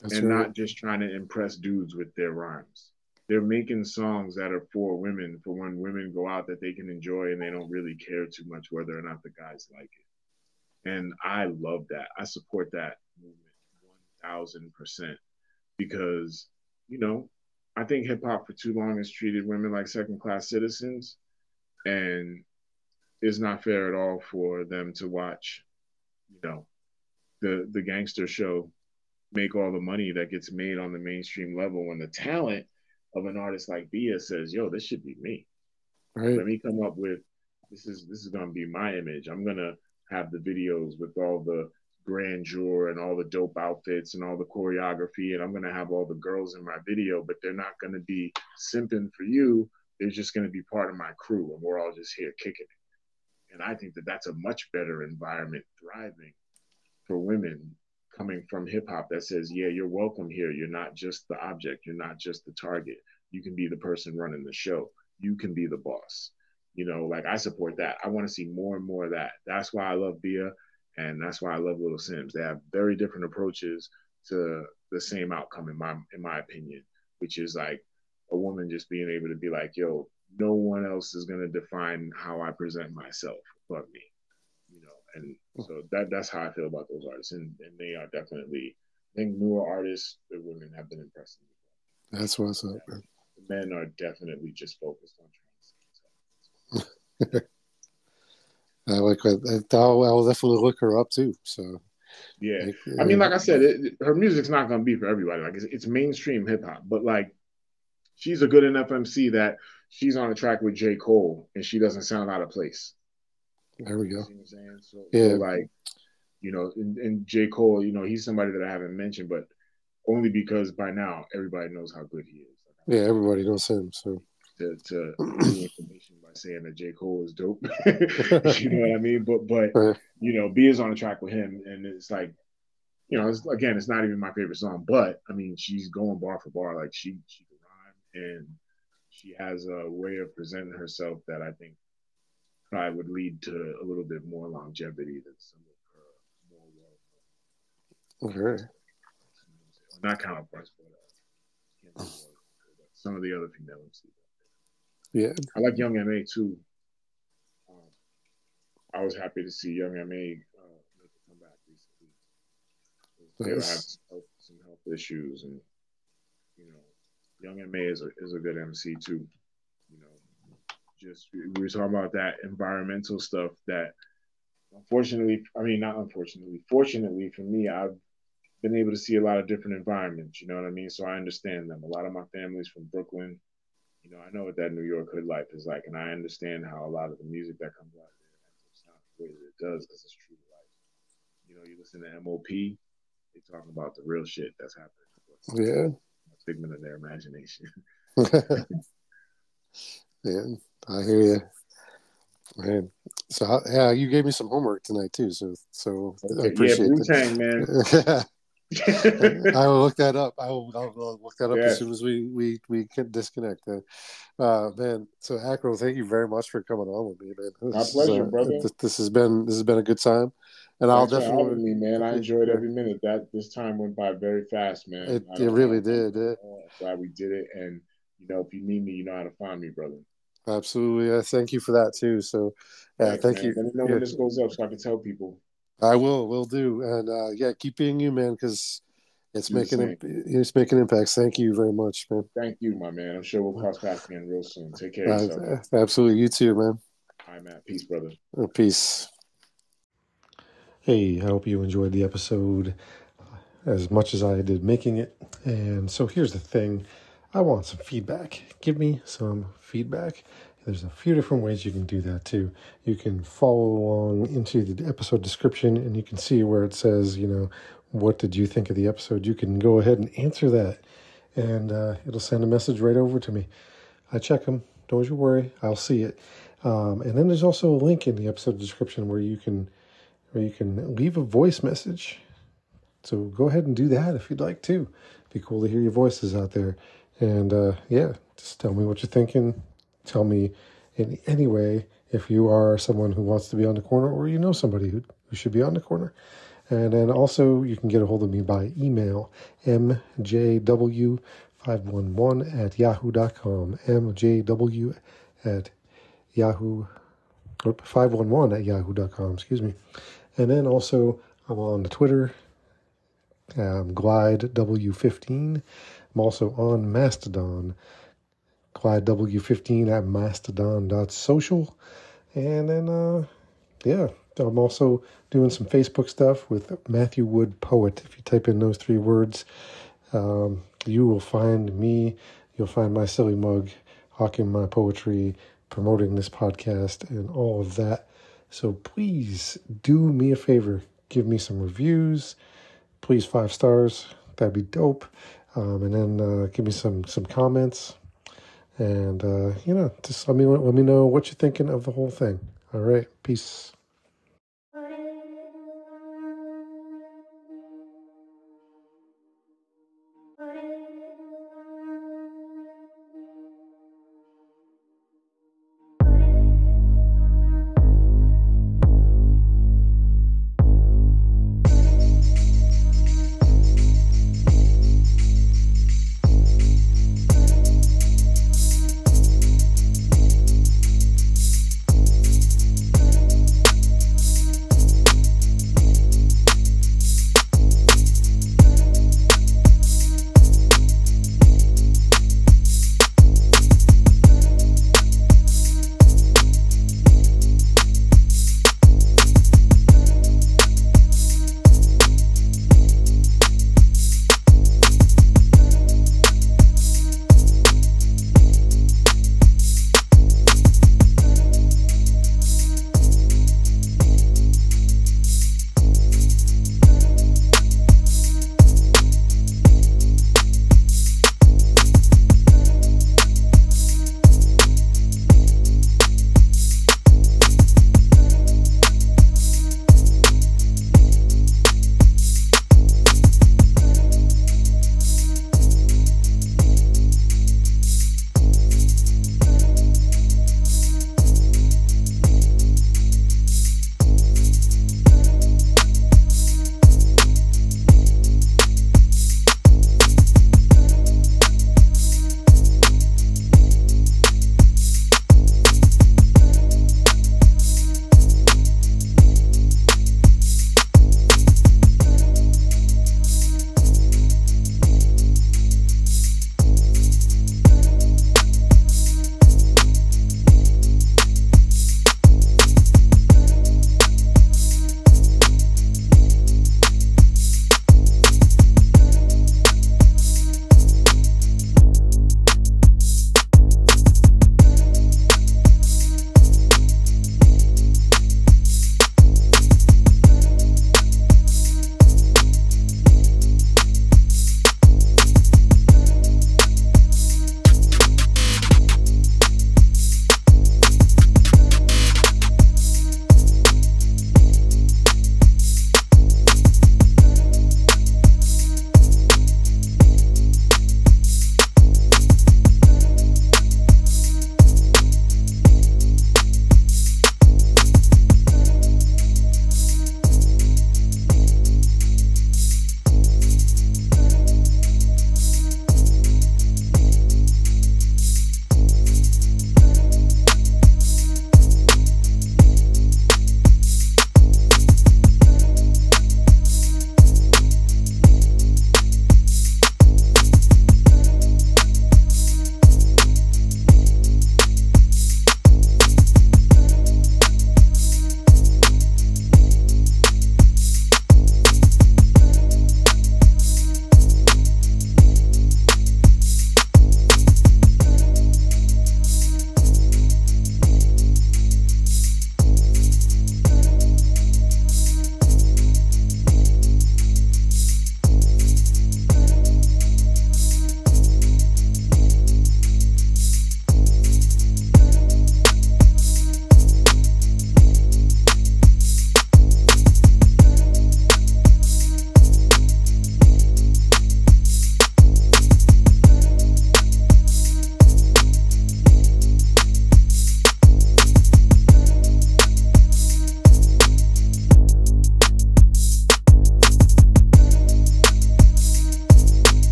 That's and right. not just trying to impress dudes with their rhymes. They're making songs that are for women, for when women go out that they can enjoy and they don't really care too much whether or not the guys like it. And I love that. I support that movement thousand percent because you know I think hip hop for too long has treated women like second class citizens, and it's not fair at all for them to watch, you know, the the gangster show make all the money that gets made on the mainstream level when the talent of an artist like Bia says, "Yo, this should be me. Right. Let me come up with this is this is gonna be my image. I'm gonna have the videos with all the grandeur and all the dope outfits and all the choreography and I'm to have all the girls in my video but they're not to be simping for you they're just to be part of my crew and we're all just here kicking it and I think that that's a much better environment thriving for women coming from hip hop that says yeah you're welcome here. You're not just the object. You're not just the target. You can be the person running the show. You can be the boss. You know like I support that. I want to see more and more of that. That's why I love Bia and that's why I love Little Simz. They have very different approaches to the same outcome in my in my opinion, which is like a woman just being able to be like, "Yo, no one else is gonna define how I present myself but me,". And so that that's how I feel about those artists, and, and they are definitely. I think newer artists, the women have been impressive. That's what's up. The men are definitely just focused on trying I like I'll, I'll definitely look her up too. So yeah, like, I mean, uh, like I said, it, her music's not gonna be for everybody. Like it's, it's mainstream hip hop, but like she's a good enough MC that she's on a track with J Cole and she doesn't sound out of place. There we go. So, yeah, so like you know, and, and J Cole, you know, he's somebody that I haven't mentioned, but only because by now everybody knows how good he is. yeah, everybody knows him. So to, to information by saying that J. Cole is dope. you know what I mean? But but you know, B is on a track with him, and it's like, you know, it's, again, it's not even my favorite song, but I mean, she's going bar for bar, like she she can rhyme, and she has a way of presenting herself that I think probably would lead to a little bit more longevity than some of her more well. Okay. Not counterparts, but uh, some of the other female MCs. Yeah, I like Young M.A too. Um, I was happy to see Young M.A uh, make a comeback recently. They nice. have some health, some health issues, and you know, Young M.A is a is a good MC too. Just we were talking about that environmental stuff that unfortunately, I mean not unfortunately, fortunately for me, I've been able to see a lot of different environments. You know what I mean? So I understand them. A lot of my family's from Brooklyn you know, I know what that New York hood life is like, and I understand how a lot of the music that comes out there sounds the way that it does because it's true to life. You know, you listen to MOP, they talk about the real shit that's happening. Yeah. A figment of their imagination. And I hear you. Man, so yeah, you gave me some homework tonight too. So so I appreciate yeah, it. Tang, man. I will look that up. I will, I will look that up Yeah. as soon as we we we can disconnect. Uh, man, so Akro, thank you very much for coming on with me, man. My This is, pleasure, uh, brother. This, this has been this has been a good time, and I'll Thanks for definitely. me, man. I enjoyed every minute. That this time went by very fast, man. It- it really did. I'm glad we did it, and you know, if you need me, you know how to find me, brother. Absolutely, uh, thank you for that too. So, yeah, Thanks, thank man. you. Let me know Yeah. when this goes up so I can tell people. I will, will do, and uh, yeah, keep being you, man, because it's Do the making same. it's making impacts. Thank you very much, man. Thank you, my man. I'm sure we'll cross paths again real soon. Take care of yourself. Uh, absolutely, you too, man. All right, man. Peace, brother. Uh, Peace. Hey, I hope you enjoyed the episode as much as I did making it. And so here's the thing I want some feedback. Give me some feedback. There's a few different ways you can do that too. You can follow along into the episode description and you can see where it says, you know, what did you think of the episode? You can go ahead and answer that and uh, it'll send a message right over to me. I check them. Don't you worry. I'll see it. Um, and then there's also a link in the episode description where you can where you can leave a voice message. So go ahead and do that if you'd like to. It'd Be cool to hear your voices out there. And uh, yeah, just tell me what you're thinking. Tell me in any way if you are someone who wants to be on the corner or you know somebody who, who should be on the corner. And then also you can get a hold of me by email, mjw511 at yahoo.com, mjw at yahoo, or 511 at yahoo.com, excuse me. And then also I'm on the Twitter, um, Glyde W15. I'm also on Mastodon, Glyde W15 at mastodon.social. And then, uh, yeah, I'm also doing some Facebook stuff with Matthew Wood Poet. If you type in those three words, um, you will find me. You'll find my silly mug, hawking my poetry, promoting this podcast, and all of that. So please do me a favor. Give me some reviews. Please, five stars. That'd be dope. Um, and then uh, give me some some comments. And uh, you know, just let me let me know what you're thinking of the whole thing. All right, peace.